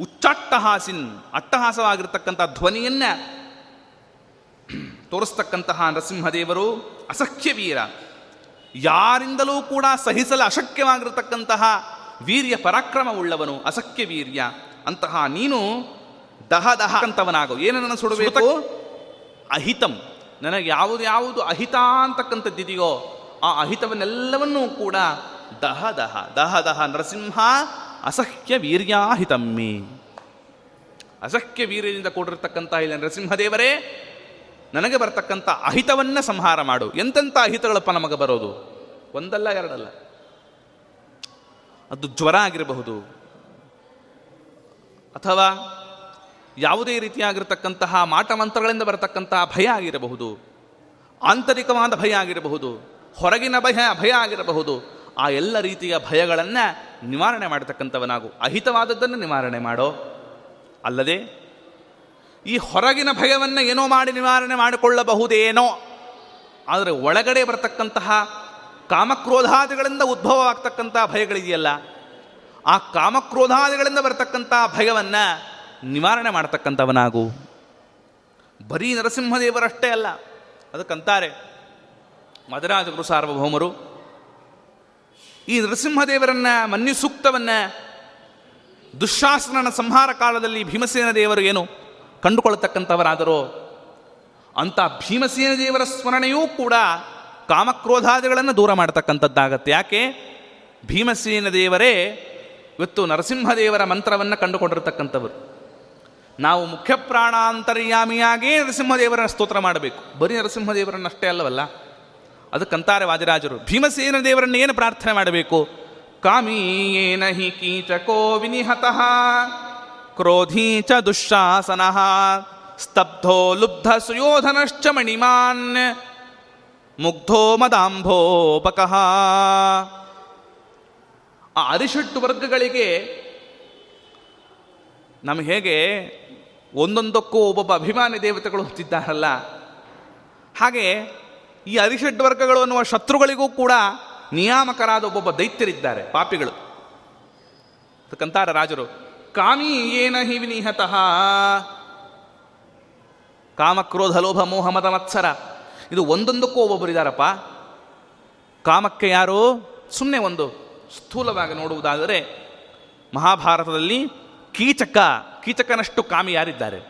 ಉಚ್ಚಾಟ್ಟಹಾಸಿನ್, ಅಟ್ಟಹಾಸವಾಗಿರ್ತಕ್ಕಂಥ ಧ್ವನಿಯನ್ನ ತೋರಿಸ್ತಕ್ಕಂತಹ ನರಸಿಂಹದೇವರು ಅಸಖ್ಯ ವೀರ. ಯಾರಿಂದಲೂ ಕೂಡ ಸಹಿಸಲು ಅಶಕ್ಯವಾಗಿರತಕ್ಕಂತಹ ವೀರ್ಯ ಪರಾಕ್ರಮವುಳ್ಳವನು ಅಸಖ್ಯ ವೀರ್ಯ. ಅಂತಹ ನೀನು ದಹ ದಹ ಅಂತವನಾಗು. ಏನನ್ನು ಸುಡಬೇಕು? ಅಹಿತಂ. ನನಗೆ ಯಾವುದು ಯಾವುದು ಅಹಿತ ಅಂತಕ್ಕಂಥದ್ದಿದೆಯೋ ಆ ಅಹಿತವನ್ನೆಲ್ಲವನ್ನೂ ಕೂಡ ದಹ ದಹ ದಹ ದಹ ನರಸಿಂಹ ಅಸಹ್ಯ ವೀರ್ಯಾಹಿತಮ್ಮಿ. ಅಸಹ್ಯ ವೀರ್ಯದಿಂದ ಕೂಡಿರ್ತಕ್ಕಂಥ ಇಲ್ಲ ನರಸಿಂಹದೇವರೇ ನನಗೆ ಬರತಕ್ಕಂಥ ಅಹಿತವನ್ನ ಸಂಹಾರ ಮಾಡು. ಎಂತೆಂಥ ಅಹಿತಗಳಪ್ಪ ನಮಗೆ ಬರೋದು? ಒಂದಲ್ಲ ಎರಡಲ್ಲ. ಅದು ಜ್ವರ ಆಗಿರಬಹುದು. ಅಥವಾ ಯಾವುದೇ ರೀತಿಯಾಗಿರ್ತಕ್ಕಂತಹ ಮಾಟಮಂತ್ರಗಳಿಂದ ಬರತಕ್ಕಂತಹ ಭಯ ಆಗಿರಬಹುದು. ಆಂತರಿಕವಾದ ಭಯ ಆಗಿರಬಹುದು. ಹೊರಗಿನ ಭಯ ಭಯ ಆಗಿರಬಹುದು. ಆ ಎಲ್ಲ ರೀತಿಯ ಭಯಗಳನ್ನು ನಿವಾರಣೆ ಮಾಡತಕ್ಕಂಥವನಾಗು. ಅಹಿತವಾದದ್ದನ್ನು ನಿವಾರಣೆ ಮಾಡೋ. ಅಲ್ಲದೆ, ಈ ಹೊರಗಿನ ಭಯವನ್ನು ಏನೋ ಮಾಡಿ ನಿವಾರಣೆ ಮಾಡಿಕೊಳ್ಳಬಹುದೇನೋ. ಆದರೆ ಒಳಗಡೆ ಬರತಕ್ಕಂತಹ ಕಾಮಕ್ರೋಧಾದಿಗಳಿಂದ ಉದ್ಭವವಾಗ್ತಕ್ಕಂಥ ಭಯಗಳಿದೆಯಲ್ಲ, ಆ ಕಾಮಕ್ರೋಧಾದಿಗಳಿಂದ ಬರತಕ್ಕಂಥ ಭಯವನ್ನು ನಿವಾರಣೆ ಮಾಡತಕ್ಕಂಥವನಾಗು. ಬರೀ ನರಸಿಂಹದೇವರಷ್ಟೇ ಅಲ್ಲ, ಅದಕ್ಕಂತಾರೆ ಮದರಾಜ ಗುರು ಸಾರ್ವಭೌಮರು. ಈ ನರಸಿಂಹದೇವರನ್ನ ಮನ್ಯು ಸೂಕ್ತವನ್ನ ಸಂಹಾರ ಕಾಲದಲ್ಲಿ ಭೀಮಸೇನ ದೇವರು ಏನು ಕಂಡುಕೊಳ್ಳತಕ್ಕಂಥವರಾದರೋ ಅಂತ ಭೀಮಸೇನ ದೇವರ ಸ್ಮರಣೆಯೂ ಕೂಡ ಕಾಮಕ್ರೋಧಾದಿಗಳನ್ನು ದೂರ ಮಾಡತಕ್ಕಂಥದ್ದಾಗತ್ತೆ. ಯಾಕೆ? ಭೀಮಸೇನ ದೇವರೇ ಇವತ್ತು ನರಸಿಂಹದೇವರ ಮಂತ್ರವನ್ನು ಕಂಡುಕೊಂಡಿರ್ತಕ್ಕಂಥವರು. ನಾವು ಮುಖ್ಯ ಪ್ರಾಣಾಂತರ್ಯಾಮಿಯಾಗೇ ನರಸಿಂಹದೇವರ ಸ್ತೋತ್ರ ಮಾಡಬೇಕು. ಬರೀ ನರಸಿಂಹದೇವರನ್ನಷ್ಟೇ ಅಲ್ಲವಲ್ಲ? ಅದಕ್ಕಂತಾರೆ ವಾದಿರಾಜರು, ಭೀಮಸೇನ ದೇವರನ್ನ ಏನು ಪ್ರಾರ್ಥನೆ ಮಾಡಬೇಕು? ಕಾಮೀಯೇನ ಹಿ ಕೀಚಕೋ ವಿನಿಹತಃ, ಕ್ರೋಧೀ ಚ ದುಶ್ಶಾಸನ, ಸ್ತಬ್ಧೋ ಲುಬ್ಧ ಸುಯೋಧನಶ್ಚ ಮಣಿಮಾನ್, ಮುಗ್ಧೋ ಮದಾಂಭೋಪಕಃ ಆ ಅರಿಷಟ್ಟು ವರ್ಗಗಳಿಗೆ ನಮ್ಗೆ ಹೇಗೆ ಒಂದೊಂದಕ್ಕೂ ಒಬ್ಬೊಬ್ಬ ಅಭಿಮಾನಿ ದೇವತೆಗಳು ಹೊತ್ತಿದ್ದಾರಲ್ಲ ಹಾಗೆ ಈ ಅರಿಷಡ್ ವರ್ಗಗಳು ಅನ್ನುವ ಶತ್ರುಗಳಿಗೂ ಕೂಡ ನಿಯಾಮಕರಾದ ಒಬ್ಬೊಬ್ಬ ದೈತ್ಯರಿದ್ದಾರೆ, ಪಾಪಿಗಳು. ಕಂತಾರ ರಾಜರು, ಕಾಮಿ ಏನ ಹಿ ವಿನಿಹತಃ? ಕಾಮಕ್ರೋಧ ಲೋಭ ಮೋಹ ಮದ ಮತ್ಸರ. ಇದು ಒಂದೊಂದಕ್ಕೂ ಒಬ್ಬೊಬ್ಬರಿದ್ದಾರಪ್ಪ ಕಾಮಕ್ಕೆ ಯಾರು? ಸುಮ್ಮನೆ ಒಂದು ಸ್ಥೂಲವಾಗಿ ನೋಡುವುದಾದರೆ ಮಹಾಭಾರತದಲ್ಲಿ ಕೀಚಕ, ಕೀಚಕನಷ್ಟು ಕಾಮಿ ಯಾರಿದ್ದಾರೆ?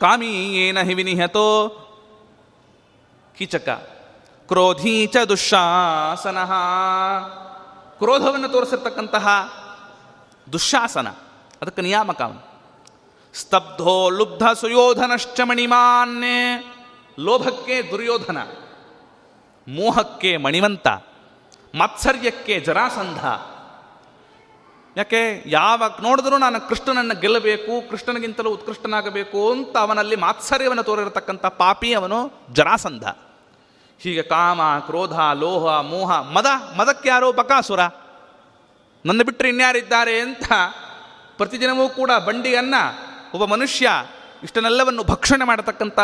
ಕಾಮಿ ಏನ ಹಿವಿನಿಹತೋ ಕೀಚಕ. ಕ್ರೋಧೀ ಚ ದುಶ್ಶಾಸನ ಕ್ರೋಧವನ್ನು ತೋರಿಸಿರ್ತಕ್ಕಂತಹ ದುಶ್ಶಾಸನ ಅದಕ್ಕೆ ನಿಯಾಮಕ ಸ್ತಬ್ಧೋ ಲುಬ್ಧ ಸುಯೋಧನಶ್ಚ ಮಣಿಮಾನ್ಯೇ ಲೋಭಕ್ಕೆ ದುರ್ಯೋಧನ, ಮೋಹಕ್ಕೆ ಮಣಿವಂತ, ಮಾತ್ಸರ್ಯಕ್ಕೆ ಜರಾಸಂಧ. ಯಾಕೆ? ಯಾವಾಗ ನೋಡಿದ್ರೂ ನಾನು ಕೃಷ್ಣನನ್ನು ಗೆಲ್ಲಬೇಕು, ಕೃಷ್ಣನಿಗಿಂತಲೂ ಉತ್ಕೃಷ್ಟನಾಗಬೇಕು ಅಂತ ಅವನಲ್ಲಿ ಮಾತ್ಸರ್ಯವನ್ನು ತೋರಿರತಕ್ಕಂಥ ಪಾಪಿ ಅವನು ಜರಾಸಂಧ. ಹೀಗೆ ಕಾಮ, ಕ್ರೋಧ, ಲೋಹ, ಮೋಹ, ಮದ, ಮದಕ್ಕೆ ಯಾರೋ ಬಕಾಸುರ. ನನ್ನ ಬಿಟ್ಟರೆ ಇನ್ಯಾರಿದ್ದಾರೆ ಅಂತ ಪ್ರತಿದಿನವೂ ಕೂಡ ಬಂಡಿಯನ್ನ ಒಬ್ಬ ಮನುಷ್ಯ ಇಷ್ಟನ್ನೆಲ್ಲವನ್ನು ಭಕ್ಷಣೆ ಮಾಡತಕ್ಕಂಥ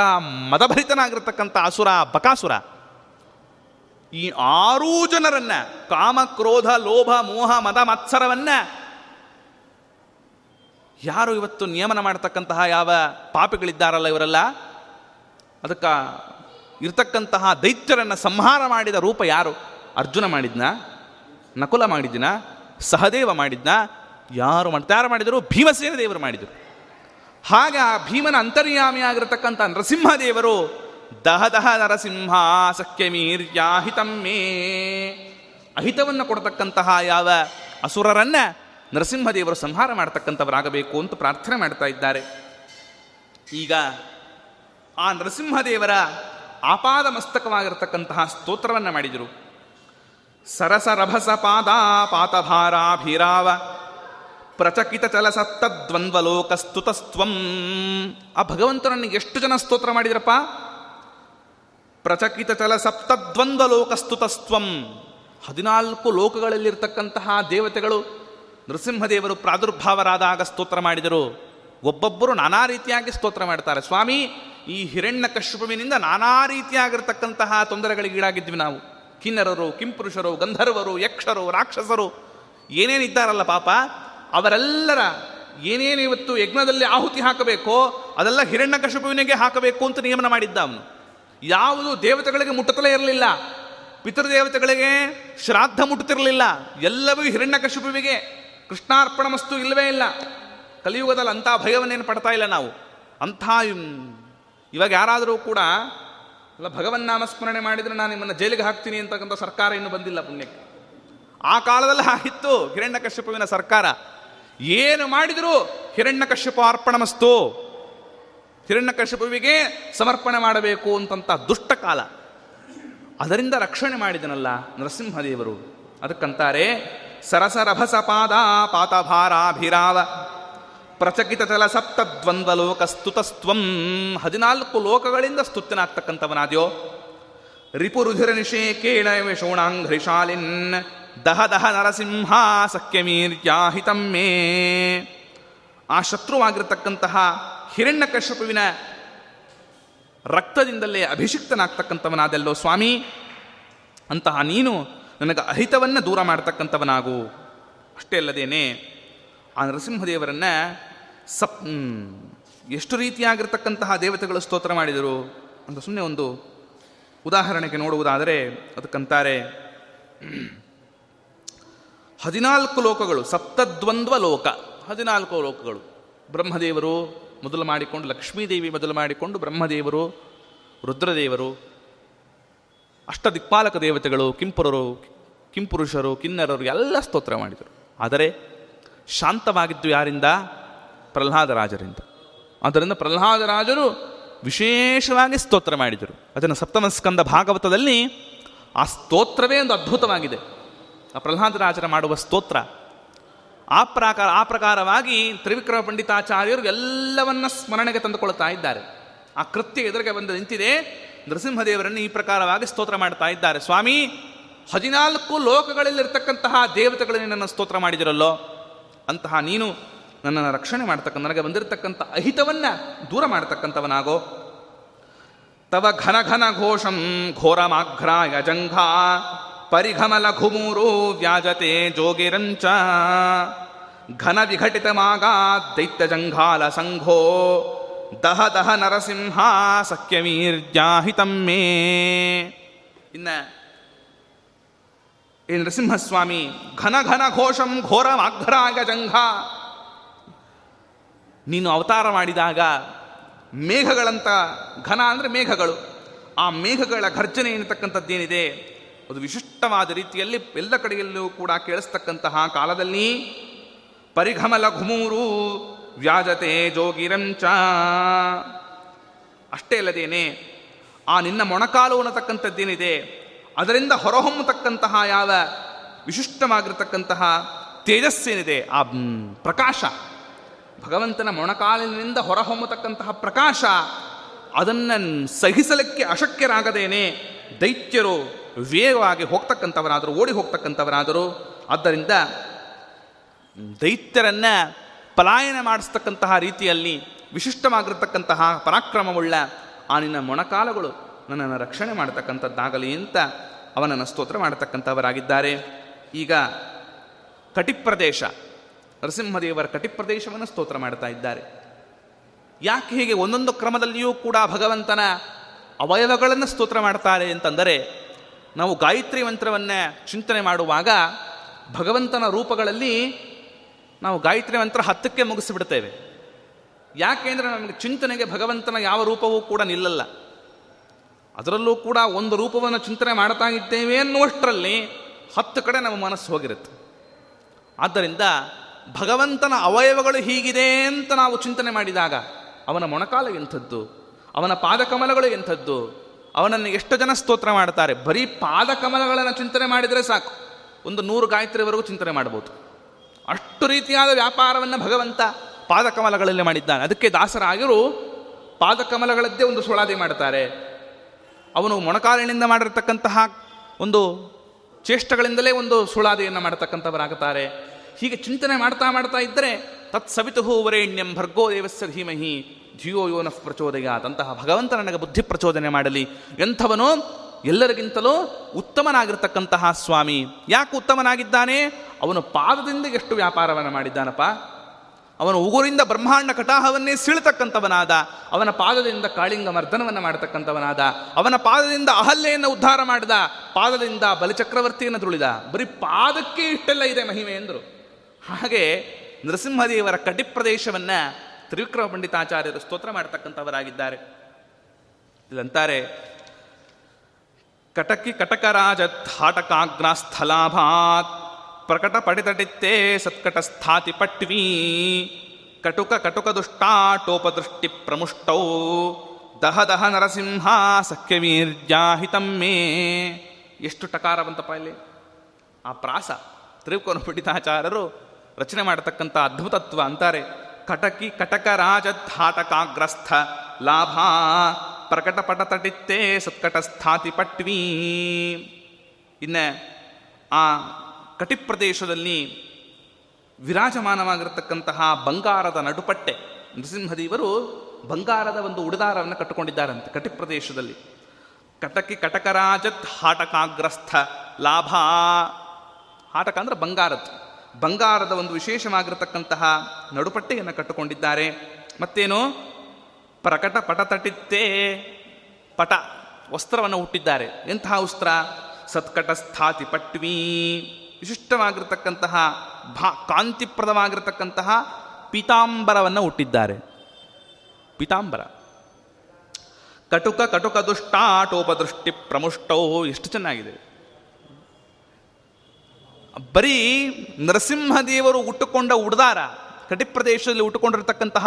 ಮದಭರಿತನಾಗಿರ್ತಕ್ಕಂಥ ಅಸುರ, ಬಕಾಸುರ. ಈ ಆರೂ ಜನರನ್ನ ಕಾಮ, ಕ್ರೋಧ, ಲೋಭ, ಮೋಹ, ಮದ, ಮತ್ಸರವನ್ನ ಯಾರು ಇವತ್ತು ನಿಯಮನ ಮಾಡತಕ್ಕಂತಹ ಯಾವ ಪಾಪಿಗಳಿದ್ದಾರಲ್ಲ ಇವರೆಲ್ಲ? ಅದಕ್ಕೆ ಇರ್ತಕ್ಕಂತಹ ದೈತ್ಯರನ್ನು ಸಂಹಾರ ಮಾಡಿದ ರೂಪ ಯಾರು? ಅರ್ಜುನ ಮಾಡಿದ್ನ? ನಕುಲ ಮಾಡಿದ್ನ? ಸಹದೇವ ಮಾಡಿದ್ನ? ಯಾರು ಮಾಡ್ತಾ ಯಾರು ಮಾಡಿದರು? ಭೀಮಸೇನ ದೇವರು ಮಾಡಿದರು. ಹಾಗ ಆ ಭೀಮನ ಅಂತರ್ಯಾಮಿಯಾಗಿರತಕ್ಕಂಥ ನರಸಿಂಹದೇವರು, ದಹ ದಹ ನರಸಿಂಹ ಸಖ್ಯಮೀರ್ಯಾಹಿತಮ್ಮೇ ಅಹಿತವನ್ನು ಕೊಡತಕ್ಕಂತಹ ಯಾವ ಅಸುರರನ್ನ ನರಸಿಂಹದೇವರು ಸಂಹಾರ ಮಾಡತಕ್ಕಂಥವರಾಗಬೇಕು ಅಂತ ಪ್ರಾರ್ಥನೆ ಮಾಡ್ತಾ ಇದ್ದಾರೆ. ಈಗ ಆ ನರಸಿಂಹದೇವರ ಆಪಾದ ಮಸ್ತಕವಾಗಿರತಕ್ಕಂತಹ ಸ್ತೋತ್ರವನ್ನು ಮಾಡಿದರು. ಸರಸ ರಭಸ ಪಾದ ಪಾತಭಾರಾಭಿರಾವ ಪ್ರಚಕಿತ ಚಲಸತ್ತದ್ವಂದ್ವಲೋಕಸ್ತುತಸ್ತ್ವಂ ಆ ಭಗವಂತನನ್ನು ಎಷ್ಟು ಜನ ಸ್ತೋತ್ರ ಮಾಡಿದ್ರಪ್ಪ? ಪ್ರಚಕಿತ ಚಲ ಸಪ್ತದ್ವಂದ್ವಲೋಕಸ್ತುತಸ್ತ್ವಂ ಹದಿನಾಲ್ಕು ಲೋಕಗಳಲ್ಲಿರ್ತಕ್ಕಂತಹ ದೇವತೆಗಳು ನರಸಿಂಹದೇವರು ಪ್ರಾದುರ್ಭಾವರಾದಾಗ ಸ್ತೋತ್ರ ಮಾಡಿದರು. ಒಬ್ಬೊಬ್ಬರು ನಾನಾ ರೀತಿಯಾಗಿ ಸ್ತೋತ್ರ ಮಾಡ್ತಾರೆ. ಸ್ವಾಮಿ, ಈ ಹಿರಣ್ಯ ಕಶ್ಯಪುವಿನಿಂದ ನಾನಾ ರೀತಿಯಾಗಿರ್ತಕ್ಕಂತಹ ತೊಂದರೆಗಳಿಗೀಡಾಗಿದ್ವಿ ನಾವು. ಕಿನ್ನರರು, ಕಿಂಪುರುಷರು, ಗಂಧರ್ವರು, ಯಕ್ಷರು, ರಾಕ್ಷಸರು, ಏನೇನಿದ್ದಾರಲ್ಲ ಪಾಪ, ಅವರೆಲ್ಲರ ಏನೇನು ಇವತ್ತು ಯಜ್ಞದಲ್ಲಿ ಆಹುತಿ ಹಾಕಬೇಕೋ, ಅದೆಲ್ಲ ಹಿರಣ್ಯಕಶಿಪುವಿನಿಗೆ ಹಾಕಬೇಕು ಅಂತ ನಿಯಮನ ಮಾಡಿದ್ದ ಅವನು. ಯಾವುದು ದೇವತೆಗಳಿಗೆ ಮುಟ್ಟುತ್ತಲೇ ಇರಲಿಲ್ಲ. ಪಿತೃದೇವತೆಗಳಿಗೆ ಶ್ರಾದ್ದ ಮುಟ್ಟುತ್ತಿರಲಿಲ್ಲ. ಎಲ್ಲವೂ ಹಿರಣ್ಯಕಶಿಪುವಿಗೆ ಕೃಷ್ಣಾರ್ಪಣ ಮಸ್ತು ಇಲ್ಲವೇ ಇಲ್ಲ. ಕಲಿಯುಗದಲ್ಲಿ ಅಂಥ ಭಯವನ್ನೇನು ಪಡ್ತಾ ಇಲ್ಲ ನಾವು. ಅಂಥ ಇವಾಗ ಯಾರಾದರೂ ಕೂಡ, ಅಲ್ಲ ಭಗವನ್ನಾಮಸ್ಮರಣೆ ಮಾಡಿದರೆ ನಾನು ನಿಮ್ಮನ್ನು ಜೈಲಿಗೆ ಹಾಕ್ತೀನಿ ಅಂತಕ್ಕಂಥ ಸರ್ಕಾರ ಇನ್ನೂ ಬಂದಿಲ್ಲ ಪುಣ್ಯಕ್ಕೆ. ಆ ಕಾಲದಲ್ಲಿ ಆಗಿತ್ತು ಹಿರಣ್ಯಕಶ್ಯಪುವಿನ ಸರ್ಕಾರ. ಏನು ಮಾಡಿದರೂ? ಹಿರಣ್ಯಕಶ್ಯಪ ಅರ್ಪಣಮಸ್ತು. ಹಿರಣ್ಯಕಶ್ಯಪುವಿಗೆ ಸಮರ್ಪಣೆ ಮಾಡಬೇಕು ಅಂತಂಥ ದುಷ್ಟ ಕಾಲ. ಅದರಿಂದ ರಕ್ಷಣೆ ಮಾಡಿದನಲ್ಲ ನರಸಿಂಹದೇವರು. ಅದಕ್ಕಂತಾರೆ ಸರಸರಭಸ ಪಾದ ಪಾತಭಾರಾಭಿರಾವ ಪ್ರಚಕಿತ ಚಲ ಸಪ್ತದ್ವಂದ್ವ ಲೋಕ ಸ್ತುತಸ್ತ್ವಂ ಹದಿನಾಲ್ಕು ಲೋಕಗಳಿಂದ ಸ್ತುತ್ಯನಾಗ್ತಕ್ಕಂಥವನಾದ್ಯೋ. ರಿಪುರುಧಿರ ನಿಷೇಕೇಣ ವಿಷೋಣಾಂಘ್ರಿಶಾಲಿನ್ ದಹ ದಹ ನರಸಿಂಹ ಸಖ್ಯಮೀರ್ಯಾಹಿತಂ ಮೇ. ಆ ಶತ್ರುವಾಗಿರತಕ್ಕಂತಹ ಹಿರಣ್ಯಕಶ್ಯಪುವಿನ ರಕ್ತದಿಂದಲೇ ಅಭಿಷಿಕ್ತನಾಗ್ತಕ್ಕಂಥವನಾದೆಲ್ಲೋ ಸ್ವಾಮಿ. ಅಂತಹ ನೀನು ನನಗೆ ಅಹಿತವನ್ನು ದೂರ ಮಾಡ್ತಕ್ಕಂಥವನಾಗು. ಅಷ್ಟೇ ಅಲ್ಲದೇನೆ, ಆ ನರಸಿಂಹದೇವರನ್ನ ಸಪ್ ಎಷ್ಟು ರೀತಿಯಾಗಿರ್ತಕ್ಕಂತಹ ದೇವತೆಗಳು ಸ್ತೋತ್ರ ಮಾಡಿದರು? ಅಂತ ಸುಮ್ಮನೆ ಒಂದು ಉದಾಹರಣೆಗೆ ನೋಡುವುದಾದರೆ ಅದಕ್ಕಂತಾರೆ ಹದಿನಾಲ್ಕು ಲೋಕಗಳು, ಸಪ್ತದ್ವಂದ್ವ ಲೋಕ. ಹದಿನಾಲ್ಕು ಲೋಕಗಳು. ಬ್ರಹ್ಮದೇವರು ಮೊದಲು ಮಾಡಿಕೊಂಡು, ಲಕ್ಷ್ಮೀದೇವಿ ಮೊದಲು ಮಾಡಿಕೊಂಡು, ಬ್ರಹ್ಮದೇವರು, ರುದ್ರದೇವರು ಅಷ್ಟದಿಕ್ಪಾಲಕ ದೇವತೆಗಳು, ಕಿಂಪುರರು, ಕಿಂಪುರುಷರು, ಕಿನ್ನರರು ಎಲ್ಲ ಸ್ತೋತ್ರ ಮಾಡಿದರು. ಆದರೆ ಶಾಂತವಾಗಿದ್ದು ಯಾರಿಂದ? ಪ್ರಹ್ಲಾದರಾಜರಿಂದ ಆದ್ದರಿಂದ ಪ್ರಹ್ಲಾದರಾಜರು ವಿಶೇಷವಾಗಿ ಸ್ತೋತ್ರ ಮಾಡಿದರು. ಅದನ್ನು ಸಪ್ತಮಸ್ಕಂದ ಭಾಗವತದಲ್ಲಿ ಆ ಸ್ತೋತ್ರವೇ ಒಂದು ಅದ್ಭುತವಾಗಿದೆ. ಆ ಪ್ರಹ್ಲಾದರಾಜರ ಮಾಡುವ ಸ್ತೋತ್ರ ಆ ಪ್ರಕಾರ, ಆ ಪ್ರಕಾರವಾಗಿ ತ್ರಿವಿಕ್ರಮ ಪಂಡಿತಾಚಾರ್ಯರು ಎಲ್ಲವನ್ನ ಸ್ಮರಣೆಗೆ ತಂದುಕೊಳ್ತಾ ಇದ್ದಾರೆ. ಆ ಕೃತ್ಯ ಎದುರಿಗೆ ಬಂದು ನಿಂತಿದೆ. ನರಸಿಂಹದೇವರನ್ನು ಈ ಪ್ರಕಾರವಾಗಿ ಸ್ತೋತ್ರ ಮಾಡ್ತಾ ಇದ್ದಾರೆ. ಸ್ವಾಮಿ, ಹದಿನಾಲ್ಕು ಲೋಕಗಳಲ್ಲಿರ್ತಕ್ಕಂತಹ ದೇವತೆಗಳನ್ನು ನನ್ನ ಸ್ತೋತ್ರ ಮಾಡಿದಿರಲ್ಲೋ? ಅಂತಹ ನೀನು ನನ್ನನ್ನು ರಕ್ಷಣೆ ಮಾಡ್ತಕ್ಕಂಥ ನನಗೆ ಬಂದಿರತಕ್ಕಂಥ ಅಹಿತವನ್ನ ದೂರ ಮಾಡ್ತಕ್ಕಂಥವನಾಗೋ? ತವ ಘನ ಘನ ಘೋಷಂ ಘೋರಮಾಘ್ರಾಯ ಜಂಘಾ ಪರಿಘಮಲ ಘುಮೂರು ವ್ಯಾಜತೆ ಜೋಗಿರಂಚ ಘನ ವಿಘಟಿತ ಮಾಗಾ ದೈತ್ಯ ಜಂಘಾಲ ಸಂಘೋ ದಹ ದಹ ನರಸಿಂಹ ಸಖ್ಯವೀರ್ಯಾಹಿತಂ ಮೇ. ಇನ್ನ ಈ ನರಸಿಂಹಸ್ವಾಮಿ ಘನ ಘನ ಘೋಷಂ ಘೋರ ಮಾಘ್ರಾಗ ಜಂಘ. ನೀನು ಅವತಾರ ಮಾಡಿದಾಗ ಮೇಘಗಳಂತ ಘನ ಅಂದರೆ ಮೇಘಗಳು. ಆ ಮೇಘಗಳ ಘರ್ಜನೆ ಎನ್ನತಕ್ಕಂಥದ್ದೇನಿದೆ? ಅದು ವಿಶಿಷ್ಟವಾದ ರೀತಿಯಲ್ಲಿ ಎಲ್ಲ ಕಡೆಯಲ್ಲೂ ಕೂಡ ಕೇಳಿಸ್ತಕ್ಕಂತಹ ಕಾಲದಲ್ಲಿ ಪರಿಘಮಲ ಘುಮೂರು ವ್ಯಾಜತೆ ಜೋಗಿರಂಚ. ಅಷ್ಟೇ ಅಲ್ಲದೇನೆ ಆ ನಿನ್ನ ಮೊಣಕಾಲು ಅನ್ನತಕ್ಕಂಥದ್ದೇನಿದೆ ಅದರಿಂದ ಹೊರಹೊಮ್ಮತಕ್ಕಂತಹ ಯಾವ ವಿಶಿಷ್ಟವಾಗಿರತಕ್ಕಂತಹ ತೇಜಸ್ಸೇನಿದೆ, ಆ ಪ್ರಕಾಶ. ಭಗವಂತನ ಮೊಣಕಾಲಿನಿಂದ ಹೊರಹೊಮ್ಮತಕ್ಕಂತಹ ಪ್ರಕಾಶ, ಅದನ್ನು ಸಹಿಸಲಿಕ್ಕೆ ಅಶಕ್ಯರಾಗದೇನೆ, ದೈತ್ಯರು ವೇಗವಾಗಿ ಹೋಗ್ತಕ್ಕಂಥವರಾದರು, ಓಡಿ ಹೋಗ್ತಕ್ಕಂಥವರಾದರು. ಆದ್ದರಿಂದ ದೈತ್ಯರನ್ನ ಪಲಾಯನ ಮಾಡಿಸ್ತಕ್ಕಂತಹ ರೀತಿಯಲ್ಲಿ ವಿಶಿಷ್ಟವಾಗಿರ್ತಕ್ಕಂತಹ ಪರಾಕ್ರಮವುಳ್ಳ ಆ ನಿನ್ನ ಮೊಣಕಾಲಗಳು ನನ್ನನ್ನು ರಕ್ಷಣೆ ಮಾಡತಕ್ಕಂಥದ್ದಾಗಲಿ ಅಂತ ಅವನನ್ನು ಸ್ತೋತ್ರ ಮಾಡತಕ್ಕಂಥವರಾಗಿದ್ದಾರೆ. ಈಗ ಕಟಿಪ್ರದೇಶ, ನರಸಿಂಹದೇವರ ಕಟಿಪ್ರದೇಶವನ್ನು ಸ್ತೋತ್ರ ಮಾಡ್ತಾ ಇದ್ದಾರೆ. ಯಾಕೆ ಹೀಗೆ ಒಂದೊಂದು ಕ್ರಮದಲ್ಲಿಯೂ ಕೂಡ ಭಗವಂತನ ಅವಯವಗಳನ್ನು ಸ್ತೋತ್ರ ಮಾಡ್ತಾರೆ ಅಂತಂದರೆ, ನಾವು ಗಾಯತ್ರಿ ಮಂತ್ರವನ್ನು ಚಿಂತನೆ ಮಾಡುವಾಗ ಭಗವಂತನ ರೂಪಗಳಲ್ಲಿ ನಾವು ಗಾಯತ್ರಿ ಮಂತ್ರ ಹತ್ತಕ್ಕೆ ಮುಗಿಸಿಬಿಡ್ತೇವೆ. ಯಾಕೆಂದರೆ ನಮಗೆ ಚಿಂತನೆಗೆ ಭಗವಂತನ ಯಾವ ರೂಪವೂ ಕೂಡ ನಿಲ್ಲಲ್ಲ. ಅದರಲ್ಲೂ ಕೂಡ ಒಂದು ರೂಪವನ್ನು ಚಿಂತನೆ ಮಾಡ್ತಾ ಇದ್ದೇವೆ ಅನ್ನುವಷ್ಟರಲ್ಲಿ ಹತ್ತು ಕಡೆ ನಮ್ಮ ಮನಸ್ಸು ಹೋಗಿರುತ್ತೆ. ಆದ್ದರಿಂದ ಭಗವಂತನ ಅವಯವಗಳು ಹೀಗಿದೆ ಅಂತ ನಾವು ಚಿಂತನೆ ಮಾಡಿದಾಗ ಅವನ ಮೊಣಕಾಲು ಎಂಥದ್ದು, ಅವನ ಪಾದಕಮಲಗಳು ಎಂಥದ್ದು, ಅವನನ್ನು ಎಷ್ಟು ಜನ ಸ್ತೋತ್ರ ಮಾಡ್ತಾರೆ, ಬರೀ ಪಾದಕಮಲಗಳನ್ನು ಚಿಂತನೆ ಮಾಡಿದರೆ ಸಾಕು. ಒಂದು ನೂರು ಗಾಯತ್ರಿವರೆಗೂ ಚಿಂತನೆ ಮಾಡ್ಬೋದು. ಅಷ್ಟು ರೀತಿಯಾದ ವ್ಯಾಪಾರವನ್ನು ಭಗವಂತ ಪಾದಕಮಲಗಳಲ್ಲಿ ಮಾಡಿದ್ದಾನೆ. ಅದಕ್ಕೆ ದಾಸರಾಗಿರು ಪಾದಕಮಲಗಳದ್ದೇ ಒಂದು ಸುಳಾದಿ ಮಾಡ್ತಾರೆ. ಅವನು ಮೊಣಕಾಲಿನಿಂದ ಮಾಡಿರತಕ್ಕಂತಹ ಒಂದು ಚೇಷ್ಟಗಳಿಂದಲೇ ಒಂದು ಸುಳಾದಿಯನ್ನು ಮಾಡತಕ್ಕಂಥವರಾಗುತ್ತಾರೆ ಹೀಗೆ ಚಿಂತನೆ ಮಾಡ್ತಾ ಮಾಡ್ತಾ ಇದ್ದರೆ ತತ್ ಸವಿತುಹು ವರೇಣ್ಯಂ ಭರ್ಗೋ ದೇವಸ್ಯ ಧೀಮಹಿ ಧಿಯೋ ಯೋನಃ ಪ್ರಚೋದಯ ಅಂತಹ ಭಗವಂತ ನನಗೆ ಬುದ್ಧಿ ಪ್ರಚೋದನೆ ಮಾಡಲಿ. ಎಂಥವನು ಎಲ್ಲರಿಗಿಂತಲೂ ಉತ್ತಮನಾಗಿರ್ತಕ್ಕಂತಹ ಸ್ವಾಮಿ. ಯಾಕೆ ಉತ್ತಮನಾಗಿದ್ದಾನೆ? ಅವನು ಪಾದದಿಂದ ಎಷ್ಟು ವ್ಯಾಪಾರವನ್ನು ಮಾಡಿದ್ದಾನಪ್ಪ? ಅವನು ಉಗುರಿಂದ ಬ್ರಹ್ಮಾಂಡ ಕಟಾಹವನ್ನೇ ಸೀಳ್ತಕ್ಕಂಥವನಾದ, ಅವನ ಪಾದದಿಂದ ಕಾಳಿಂಗ ಮರ್ದನವನ್ನು ಮಾಡತಕ್ಕಂಥವನಾದ, ಅವನ ಪಾದದಿಂದ ಅಹಲ್ಯೆಯನ್ನು ಉದ್ಧಾರ ಮಾಡಿದ, ಪಾದದಿಂದ ಬಲಿಚಕ್ರವರ್ತಿಯನ್ನು ತುಳಿದ. ಬರೀ ಪಾದಕ್ಕೆ ಇಷ್ಟೆಲ್ಲ ಇದೆ ಮಹಿಮೆ ಎಂದರು. ಹಾಗೆ ನರಸಿಂಹದೇವರ ಕಟಿಪ್ರದೇಶವನ್ನ ತ್ರಿವಿಕ್ರಮ ಪಂಡಿತಾಚಾರ್ಯರು ಸ್ತೋತ್ರ ಮಾಡತಕ್ಕಂಥವರಾಗಿದ್ದಾರೆ. ಇಲ್ಲಂತಾರೆ ಕಟಕಿ ಕಟಕರಾಜ ಸ್ಥಾಟಕಾಗ್ರಾಸ್ಥಲಾಭಾತ್ ಪ್ರಕಟ ಪಡಿತಟಿತ್ತೇ ಸತ್ಕಟ ಸ್ಥಾತಿ ಪಟ್ವೀ ಕಟುಕ ಕಟುಕ ದುಷ್ಟಾಟೋಪದೃಷ್ಟಿ ಪ್ರಮುಷ್ಟೌ ದಹ ದಹ ನರಸಿಂಹ ಸಖ್ಯವೀರ್ಯಾಹಿತಂ ಮೇ ಎಷ್ಟು ಟಕಾರ ಬಂತಪ್ಪ ಇಲ್ಲಿ? ಆ ಪ್ರಾಸ ತ್ರಿಕೋನ ಪಂಡಿತಾಚಾರ್ಯರು ರಚನೆ ಮಾಡತಕ್ಕಂಥ ಅದ್ಭುತತ್ವ ಅಂತಾರೆ. ಕಟಕಿ ಕಟಕ ರಾಜಧಾಟಕಾಗ್ರಸ್ಥ ಲಾಭ ಪ್ರಕಟ ಪಟತಟಿತ್ತೇ ಸತ್ಕಟ ಸ್ಥಾತಿ ಪಟ್ವೀ. ಇನ್ನು ಆ ಕಟಿಪ್ರದೇಶದಲ್ಲಿ ವಿರಾಜಮಾನವಾಗಿರತಕ್ಕಂತಹ ಬಂಗಾರದ ನಡುಪಟ್ಟೆ ನೃಸಿಂಹದೇವರು ಬಂಗಾರದ ಒಂದು ಉಡುದಾರವನ್ನು ಕಟ್ಟಿಕೊಂಡಿದ್ದಾರಂತೆ ಕಟಿಪ್ರದೇಶದಲ್ಲಿ. ಕಟಕಿ ಕಟಕರಾಜತ್ ಹಾಟಕಾಗ್ರಸ್ಥ ಲಾಭ. ಹಾಟಕ ಅಂದ್ರೆ ಬಂಗಾರದ್ದು. ಬಂಗಾರದ ಒಂದು ವಿಶೇಷವಾಗಿರತಕ್ಕಂತಹ ನಡುಪಟ್ಟೆಯನ್ನು ಕಟ್ಟಿಕೊಂಡಿದ್ದಾರೆ. ಮತ್ತೇನು? ಪ್ರಕಟ ಪಟತಟಿತ್ತೇ ಪಟ ವಸ್ತ್ರವನ್ನು ಹುಟ್ಟಿದ್ದಾರೆ. ಎಂತಹ ವಸ್ತ್ರ? ಸತ್ಕಟ ಸ್ಥಾತಿ ಪಟ್ವೀ ವಿಶಿಷ್ಟವಾಗಿರ್ತಕ್ಕಂತಹ ಭಾ ಕಾಂತಿಪ್ರದವಾಗಿರತಕ್ಕಂತಹ ಪೀತಾಂಬರವನ್ನು ಹುಟ್ಟಿದ್ದಾರೆ. ಪೀತಾಂಬರ. ಕಟುಕ ಕಟುಕ ದುಷ್ಟಾಟೋಪದೃಷ್ಟಿ ಪ್ರಮುಷ್ಟೋ. ಎಷ್ಟು ಚೆನ್ನಾಗಿದೆ. ಬರೀ ನರಸಿಂಹದೇವರು ಉಟ್ಟುಕೊಂಡ ಉಡ್ದಾರ. ಕಟಿ ಪ್ರದೇಶದಲ್ಲಿ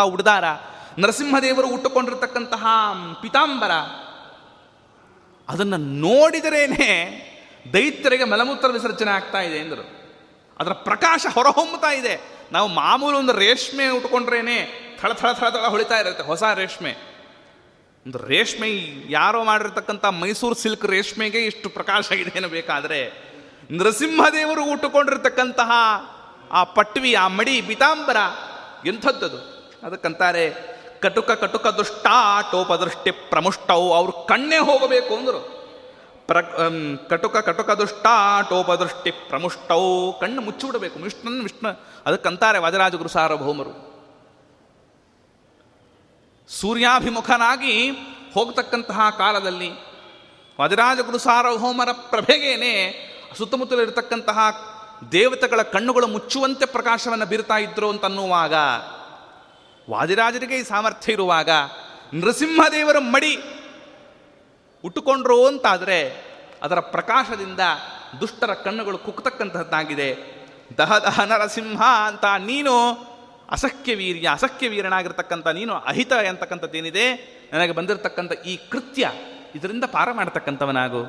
ಉಡ್ದಾರ. ನರಸಿಂಹದೇವರು ಉಟ್ಟುಕೊಂಡಿರ್ತಕ್ಕಂತಹ ಪಿತಾಂಬರ. ಅದನ್ನು ನೋಡಿದರೇನೆ ದೈತ್ಯರಿಗೆ ಮಲಮೂತ್ರ ವಿಸರ್ಜನೆ ಆಗ್ತಾ ಇದೆ ಎಂದರು. ಅದರ ಪ್ರಕಾಶ ಹೊರಹೊಮ್ಮುತ್ತಾ ಇದೆ. ನಾವು ಮಾಮೂಲು ಒಂದು ರೇಷ್ಮೆ ಉಟ್ಕೊಂಡ್ರೇನೆ ಥಳ ಥಳ ಥಳ ಥಳ ಹೊಳಿತಾ ಇರುತ್ತೆ, ಹೊಸ ರೇಷ್ಮೆ. ಒಂದು ರೇಷ್ಮೆ ಯಾರೋ ಮಾಡಿರ್ತಕ್ಕಂಥ ಮೈಸೂರು ಸಿಲ್ಕ್ ರೇಷ್ಮೆಗೆ ಇಷ್ಟು ಪ್ರಕಾಶ ಇದೆ ಏನು ಬೇಕಾದರೆ, ನರಸಿಂಹದೇವರು ಉಟ್ಟುಕೊಂಡಿರ್ತಕ್ಕಂತಹ ಆ ಪಟ್ವಿ, ಆ ಮಡಿ ಪಿತಾಂಬರ ಎಂಥದ್ದದು. ಅದಕ್ಕಂತಾರೆ ಕಟುಕ ಕಟುಕ ದುಷ್ಟ ಟೋಪದೃಷ್ಟಿ ಪ್ರಮುಷ್ಟವು. ಅವ್ರು ಕಣ್ಣೇ ಹೋಗಬೇಕು ಅಂದರು. ಪ್ರ ಕಟುಕ ಕಟುಕ ದುಷ್ಟ ಟೋಪದೃಷ್ಟಿ ಪ್ರಮುಷ್ಟವು. ಕಣ್ಣು ಮುಚ್ಚಿಬಿಡಬೇಕು ವಿಷ್ಣು ವಿಷ್ಣು. ಅದಕ್ಕಂತಾರೆ ವಾಜರಾಜಗುರು ಸಾರ್ವಭೌಮರು. ಸೂರ್ಯಾಭಿಮುಖನಾಗಿ ಹೋಗ್ತಕ್ಕಂತಹ ಕಾಲದಲ್ಲಿ ವಾಜರಾಜಗುರು ಸಾರ್ವಭೌಮರ ಪ್ರಭೆಗೇನೆ ಸುತ್ತಮುತ್ತಲಿರತಕ್ಕಂತಹ ದೇವತೆಗಳ ಕಣ್ಣುಗಳು ಮುಚ್ಚುವಂತೆ ಪ್ರಕಾಶವನ್ನು ಬೀರ್ತಾ ಇದ್ರು ಅಂತನ್ನುವಾಗ ವಾದಿರಾಜರಿಗೆ ಈ ಸಾಮರ್ಥ್ಯ ಇರುವಾಗ ನೃಸಿಂಹದೇವರ ಮಡಿ ಉಟ್ಟುಕೊಂಡ್ರು ಅಂತಾದರೆ ಅದರ ಪ್ರಕಾಶದಿಂದ ದುಷ್ಟರ ಕಣ್ಣುಗಳು ಕುಕ್ಕತಕ್ಕಂತಹದ್ದಾಗಿದೆ ದಹ ದಹ ನರಸಿಂಹ ಅಂತ ನೀನು ಅಸಖ್ಯ ವೀರ್ಯ, ಅಸಖ್ಯ ವೀರನಾಗಿರ್ತಕ್ಕಂಥ, ನೀನು ಅಹಿತ ಅಂತಕ್ಕಂಥದ್ದೇನಿದೆ? ನನಗೆ ಬಂದಿರತಕ್ಕಂಥ ಈ ಕೃತ್ಯ ಇದರಿಂದ ಪಾರ ಮಾಡತಕ್ಕಂಥವನಾಗು.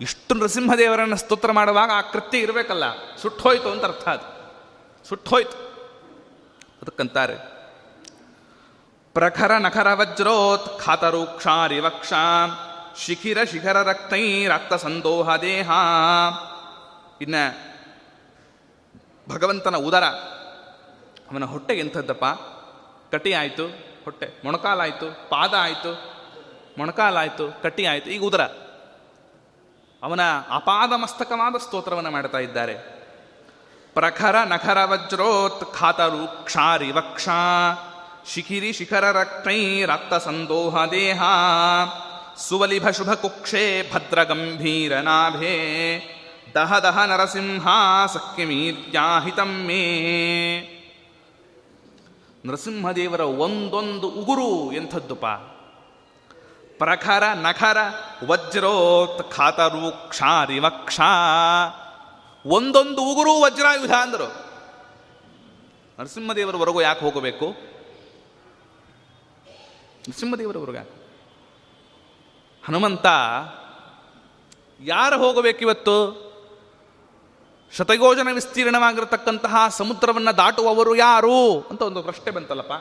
ಇಷ್ಟು ನೃಸಿಂಹದೇವರನ್ನು ಸ್ತೋತ್ರ ಮಾಡುವಾಗ ಆ ಕೃತ್ಯ ಇರಬೇಕಲ್ಲ. ಸುಟ್ಟೋಯ್ತು ಅಂತ ಅರ್ಥ ಅದು. ಸುಟ್ಟೋಯ್ತು ಅದಕ್ಕಂತಾರೆ ಪ್ರಖರ ನಖರ ವಜ್ರೋತ್ ಖಾತರೂಕ್ಷಾರಿವಕ್ಷ, ಶಿಖಿರ ಶಿಖರ ರಕ್ತೈ ರಕ್ತ ಸಂದೋಹ ದೇಹ. ಇನ್ನ ಭಗವಂತನ ಉದರ, ಅವನ ಹೊಟ್ಟೆ ಎಂಥದ್ದಪ್ಪ? ಕಟಿ ಆಯಿತು, ಹೊಟ್ಟೆ. ಮೊಣಕಾಲಾಯಿತು, ಪಾದ ಆಯಿತು, ಮೊಣಕಾಲಾಯಿತು, ಕಟ್ಟಿ ಆಯಿತು, ಈಗ ಉದರ. ಅವನ ಅಪಾದ ಮಸ್ತಕವಾದ ಸ್ತೋತ್ರವನ್ನು ಮಾಡ್ತಾ ಇದ್ದಾರೆ. ಪ್ರಖರ ನಖರ ವಜ್ರೋತ್ ಖಾತರು ಕ್ಷಾರಿ ವಕ್ಷ ಶಿಖಿರಿ ಶಿಖರ ರಕ್ತೈ ರಕ್ತ ಸಂದೋಹ ದೇಹ, ಸುವಲಿಭ ಶುಭ ಕುಕ್ಷೇ, ಭದ್ರ ಗಂಭೀರ ನಾಭೇ, ದಹ ದಹ ನರಸಿಂಹ ಸಖ್ಯಮೀರ್ಯಾಹಿತಂ ಮೇ. ನರಸಿಂಹದೇವರ ಒಂದೊಂದು ಉಗುರು ಎಂಥದ್ದುಪ. ಪ್ರಖರ, ನಖರ, ವಜ್ರೋತ್ ಖಾತರೂಕ್ಷ ರಿವಕ್ಷ ವಕ್ಷ ಒಂದೊಂದು ಉಗುರು ವಜ್ರಾಯುಧ ಅಂದರು. ನರಸಿಂಹದೇವರವರೆಗೂ ಯಾಕೆ ಹೋಗಬೇಕು? ನರಸಿಂಹದೇವರವರೆಗೂ ಹನುಮಂತ, ಯಾರು ಹೋಗಬೇಕಿವತ್ತು ಶತಯೋಜನ ವಿಸ್ತೀರ್ಣವಾಗಿರತಕ್ಕಂತಹ ಸಮುದ್ರವನ್ನು ದಾಟುವವರು ಯಾರು? ಅಂತ ಒಂದು ಪ್ರಶ್ನೆ ಬಂತಲ್ಲಪ್ಪ.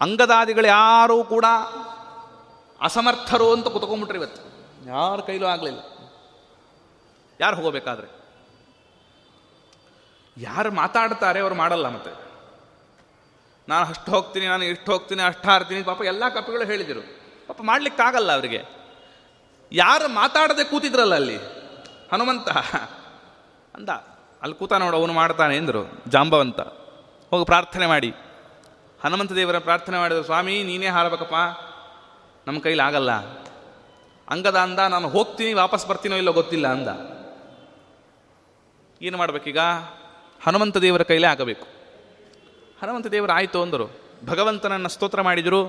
ಅಂಗದಾದಿಗಳು ಯಾರೂ ಕೂಡ ಅಸಮರ್ಥರು ಅಂತ ಕುತ್ಕೊಂಡ್ಬಿಟ್ರಿ ಇವತ್ತು. ಯಾರ ಕೈಲೂ ಆಗಲಿಲ್ಲ. ಯಾರು ಹೋಗಬೇಕಾದ್ರೆ? ಯಾರು ಮಾತಾಡ್ತಾರೆ, ಅವರು ಮಾಡಲ್ಲ ಮತ್ತೆ. ನಾನು ಅಷ್ಟು ಹೋಗ್ತೀನಿ, ನಾನು ಇಷ್ಟು ಹೋಗ್ತೀನಿ, ಅಷ್ಟು ಹಾರ್ತೀನಿ. ಪಾಪ ಎಲ್ಲ ಕಪಿಗಳು ಹೇಳಿದರು. ಪಾಪ ಮಾಡ್ಲಿಕ್ಕಾಗಲ್ಲ ಅವರಿಗೆ. ಯಾರು ಮಾತಾಡದೆ ಕೂತಿದ್ರಲ್ಲ ಅಲ್ಲಿ? ಹನುಮಂತ. ಅಂದ, ಅಲ್ಲಿ ಕೂತ ನೋಡು, ಅವನು ಮಾಡ್ತಾನೆ ಎಂದರು. ಜಾಂಬವಂತ. ಹೋಗಿ, ಪ್ರಾರ್ಥನೆ ಮಾಡಿ. ಹನುಮಂತ ದೇವರ ಪ್ರಾರ್ಥನೆ ಮಾಡಿದ್ರು, ಸ್ವಾಮಿ, ನೀನೇ ಹಾರಬೇಕಪ್ಪ. ನಮ್ಮ ಕೈಲಿ ಆಗಲ್ಲ. ಅಂಗದ ಅಂದ, ನಾನು ಹೋಗ್ತೀನಿ, ವಾಪಸ್ ಬರ್ತೀನೋ ಇಲ್ಲೋ ಗೊತ್ತಿಲ್ಲ ಅಂದ. ಏನು ಮಾಡಬೇಕೀಗ? ಹನುಮಂತ ದೇವರ ಕೈಲೇ ಆಗಬೇಕು. ಹನುಮಂತ ದೇವರು ಆಯಿತು ಅಂದರು. ಭಗವಂತನನ್ನು ಸ್ತೋತ್ರ ಮಾಡಿದರು.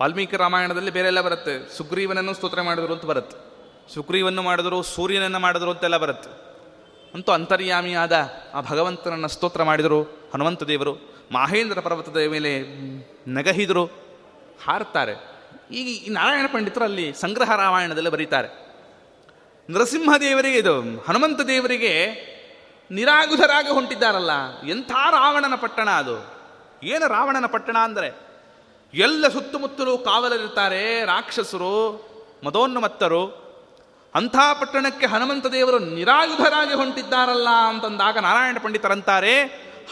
ವಾಲ್ಮೀಕಿ ರಾಮಾಯಣದಲ್ಲಿ ಬೇರೆ ಎಲ್ಲ ಬರುತ್ತೆ. ಸುಗ್ರೀವನನ್ನು ಸ್ತೋತ್ರ ಮಾಡಿದ್ರು ಅಂತ ಬರುತ್ತೆ. ಸುಗ್ರೀವನ್ನು ಮಾಡಿದ್ರು, ಸೂರ್ಯನನ್ನು ಮಾಡಿದ್ರು ಅಂತೆಲ್ಲ ಬರುತ್ತೆ. ಅಂತೂ ಅಂತರ್ಯಾಮಿಯಾದ ಆ ಭಗವಂತನನ್ನು ಸ್ತೋತ್ರ ಮಾಡಿದರು ಹನುಮಂತ ದೇವರು. ಮಹೇಂದ್ರ ಪರ್ವತದ ಮೇಲೆ ನಗಹಿದರು ಹಾರ್ತಾರೆ ಈಗ ಈ ನಾರಾಯಣ ಪಂಡಿತರು ಅಲ್ಲಿ ಸಂಗ್ರಹ ರಾಮಾಯಣದಲ್ಲಿ ಬರೀತಾರೆ. ನರಸಿಂಹ ದೇವರಿಗೆ ಇದು, ಹನುಮಂತ ದೇವರಿಗೆ ನಿರಾಗುಧರಾಗಿ ಹೊಂಟಿದ್ದಾರಲ್ಲ, ಎಂಥ ರಾವಣನ ಪಟ್ಟಣ ಅದು? ಏನು ರಾವಣನ ಪಟ್ಟಣ ಅಂದರೆ? ಎಲ್ಲ ಸುತ್ತಮುತ್ತಲೂ ಕಾವಲರಿರ್ತಾರೆ ರಾಕ್ಷಸರು ಮದೋನ್ನಮತ್ತರು ಅಂಥ ಪಟ್ಟಣಕ್ಕೆ ಹನುಮಂತ ದೇವರು ನಿರಾಯುಧರಾಗಿ ಹೊಂಟಿದ್ದಾರಲ್ಲ ಅಂತಂದಾಗ ನಾರಾಯಣ ಪಂಡಿತರಂತಾರೆ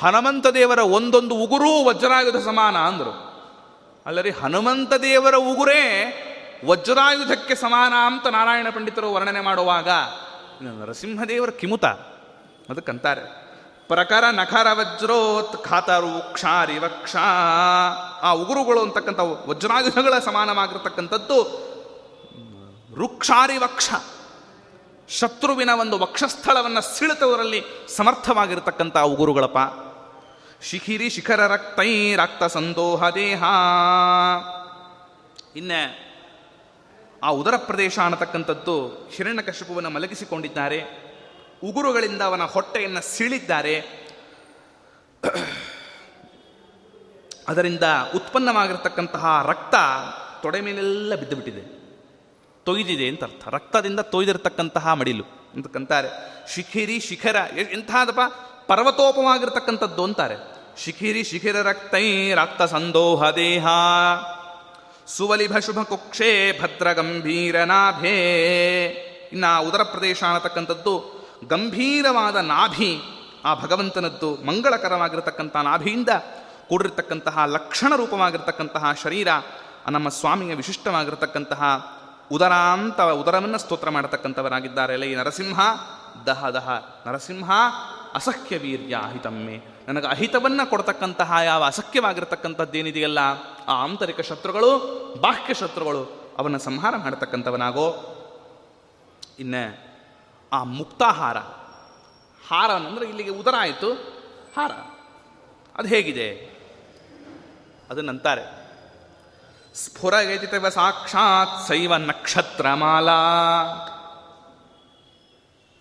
ಹನುಮಂತ ದೇವರ ಒಂದೊಂದು ಉಗುರೂ ವಜ್ರಾಯುಧ ಸಮಾನ ಅಂದರು. ಅಲ್ಲರಿ, ಹನುಮಂತ ದೇವರ ಉಗುರೇ ವಜ್ರಾಯುಧಕ್ಕೆ ಸಮಾನ ಅಂತ ನಾರಾಯಣ ಪಂಡಿತರು ವರ್ಣನೆ ಮಾಡುವಾಗ, ನರಸಿಂಹದೇವರ ಕಿಮುತ. ಅದಕ್ಕಂತಾರೆ ಪ್ರಕರ ನಖರ ವಜ್ರೋತ್ ಖಾತರು ಕ್ಷಾರಿ ವಕ್ಷ ಆ ಉಗುರುಗಳು ಅಂತಕ್ಕಂಥ ವಜ್ರಾಯುಧಗಳ ಸಮಾನವಾಗಿರ್ತಕ್ಕಂಥದ್ದು ರುಕ್ಷಾರಿ ವಕ್ಷ ಶತ್ರುವಿನ ಒಂದು ವಕ್ಷಸ್ಥಳವನ್ನು ಸಿಳಿತವರಲ್ಲಿ ಸಮರ್ಥವಾಗಿರತಕ್ಕಂಥ ಉಗುರುಗಳಪ್ಪ ಶಿಖಿರಿ ಶಿಖರ ರಕ್ತೈ ರಕ್ತ ಸಂದೋಹ ದೇಹ. ಇನ್ನೇ ಆ ಉದರ ಪ್ರದೇಶ ಅನ್ನತಕ್ಕಂಥದ್ದು ಹಿರಣ್ಯಕಶಿಪುವನ್ನು ಮಲಗಿಸಿಕೊಂಡಿದ್ದಾರೆ. ಉಗುರುಗಳಿಂದ ಅವನ ಹೊಟ್ಟೆಯನ್ನು ಸೀಳಿದ್ದಾರೆ. ಅದರಿಂದ ಉತ್ಪನ್ನವಾಗಿರ್ತಕ್ಕಂತಹ ರಕ್ತ ತೊಡೆ ಮೇಲೆಲ್ಲ ಬಿದ್ದುಬಿಟ್ಟಿದೆ. ತೊಯ್ದಿದೆ ಅಂತ ಅರ್ಥ. ರಕ್ತದಿಂದ ತೊಯ್ದಿರತಕ್ಕಂತಹ ಮಡಿಲು ಅಂತಕ್ಕಂತಾರೆ ಶಿಖಿರಿ, ಶಿಖರ ಎಂಥದಪ್ಪ ಪರ್ವತೋಪವಾಗಿರ್ತಕ್ಕಂಥದ್ದು ಅಂತಾರೆ. ಶಿಖಿರಿ, ಶಿಖಿರ ರಕ್ತೈ ರಕ್ತ ಸಂದೋಹ ದೇಹ. ಸುವಲಿಭ ಶುಭ ಕುಕ್ಷೇ ಭದ್ರ ಗಂಭೀರ ನಾಭೇ. ಇನ್ನ ಉದರ ಪ್ರದೇಶ ಅನ್ನತಕ್ಕಂಥದ್ದು ಗಂಭೀರವಾದ ನಾಭಿ ಆ ಭಗವಂತನದ್ದು ಮಂಗಳಕರವಾಗಿರತಕ್ಕಂಥ ನಾಭಿಯಿಂದ ಕೂಡಿರ್ತಕ್ಕಂತಹ ಲಕ್ಷಣ ರೂಪವಾಗಿರ್ತಕ್ಕಂತಹ ಶರೀರ ನಮ್ಮ ಸ್ವಾಮಿಯ ವಿಶಿಷ್ಟವಾಗಿರತಕ್ಕಂತಹ ಉದರಾಂತ ಉದರವನ್ನು ಸ್ತೋತ್ರ ಮಾಡತಕ್ಕಂಥವರಾಗಿದ್ದಾರೆ ಈ ನರಸಿಂಹ. ದಹ ದಹ. ನರಸಿಂಹ ಅಸಖ್ಯ ವೀರ್ಯ, ಅಹಿತಮ್ಮೆ. ನನಗೆ ಅಹಿತವನ್ನು ಕೊಡ್ತಕ್ಕಂತಹ ಯಾವ ಅಸಖ್ಯವಾಗಿರ್ತಕ್ಕಂಥದ್ದೇನಿದೆಯಲ್ಲ, ಆ ಆಂತರಿಕ ಶತ್ರುಗಳು, ಬಾಹ್ಯ ಶತ್ರುಗಳು, ಅವನ್ನು ಸಂಹಾರ ಮಾಡತಕ್ಕಂಥವನಾಗೋ. ಇನ್ನ ಆ ಮುಕ್ತಾಹಾರ ಹಾರ. ಅಂದರೆ ಇಲ್ಲಿಗೆ ಉದರ ಆಯಿತು. ಹಾರ. ಅದು ಹೇಗಿದೆ? ಅದನ್ನಂತಾರೆ ಸ್ಫುರಯತಿತವ ಸಾಕ್ಷಾತ್ ಸೈವ ನಕ್ಷತ್ರಮಾಲಾ.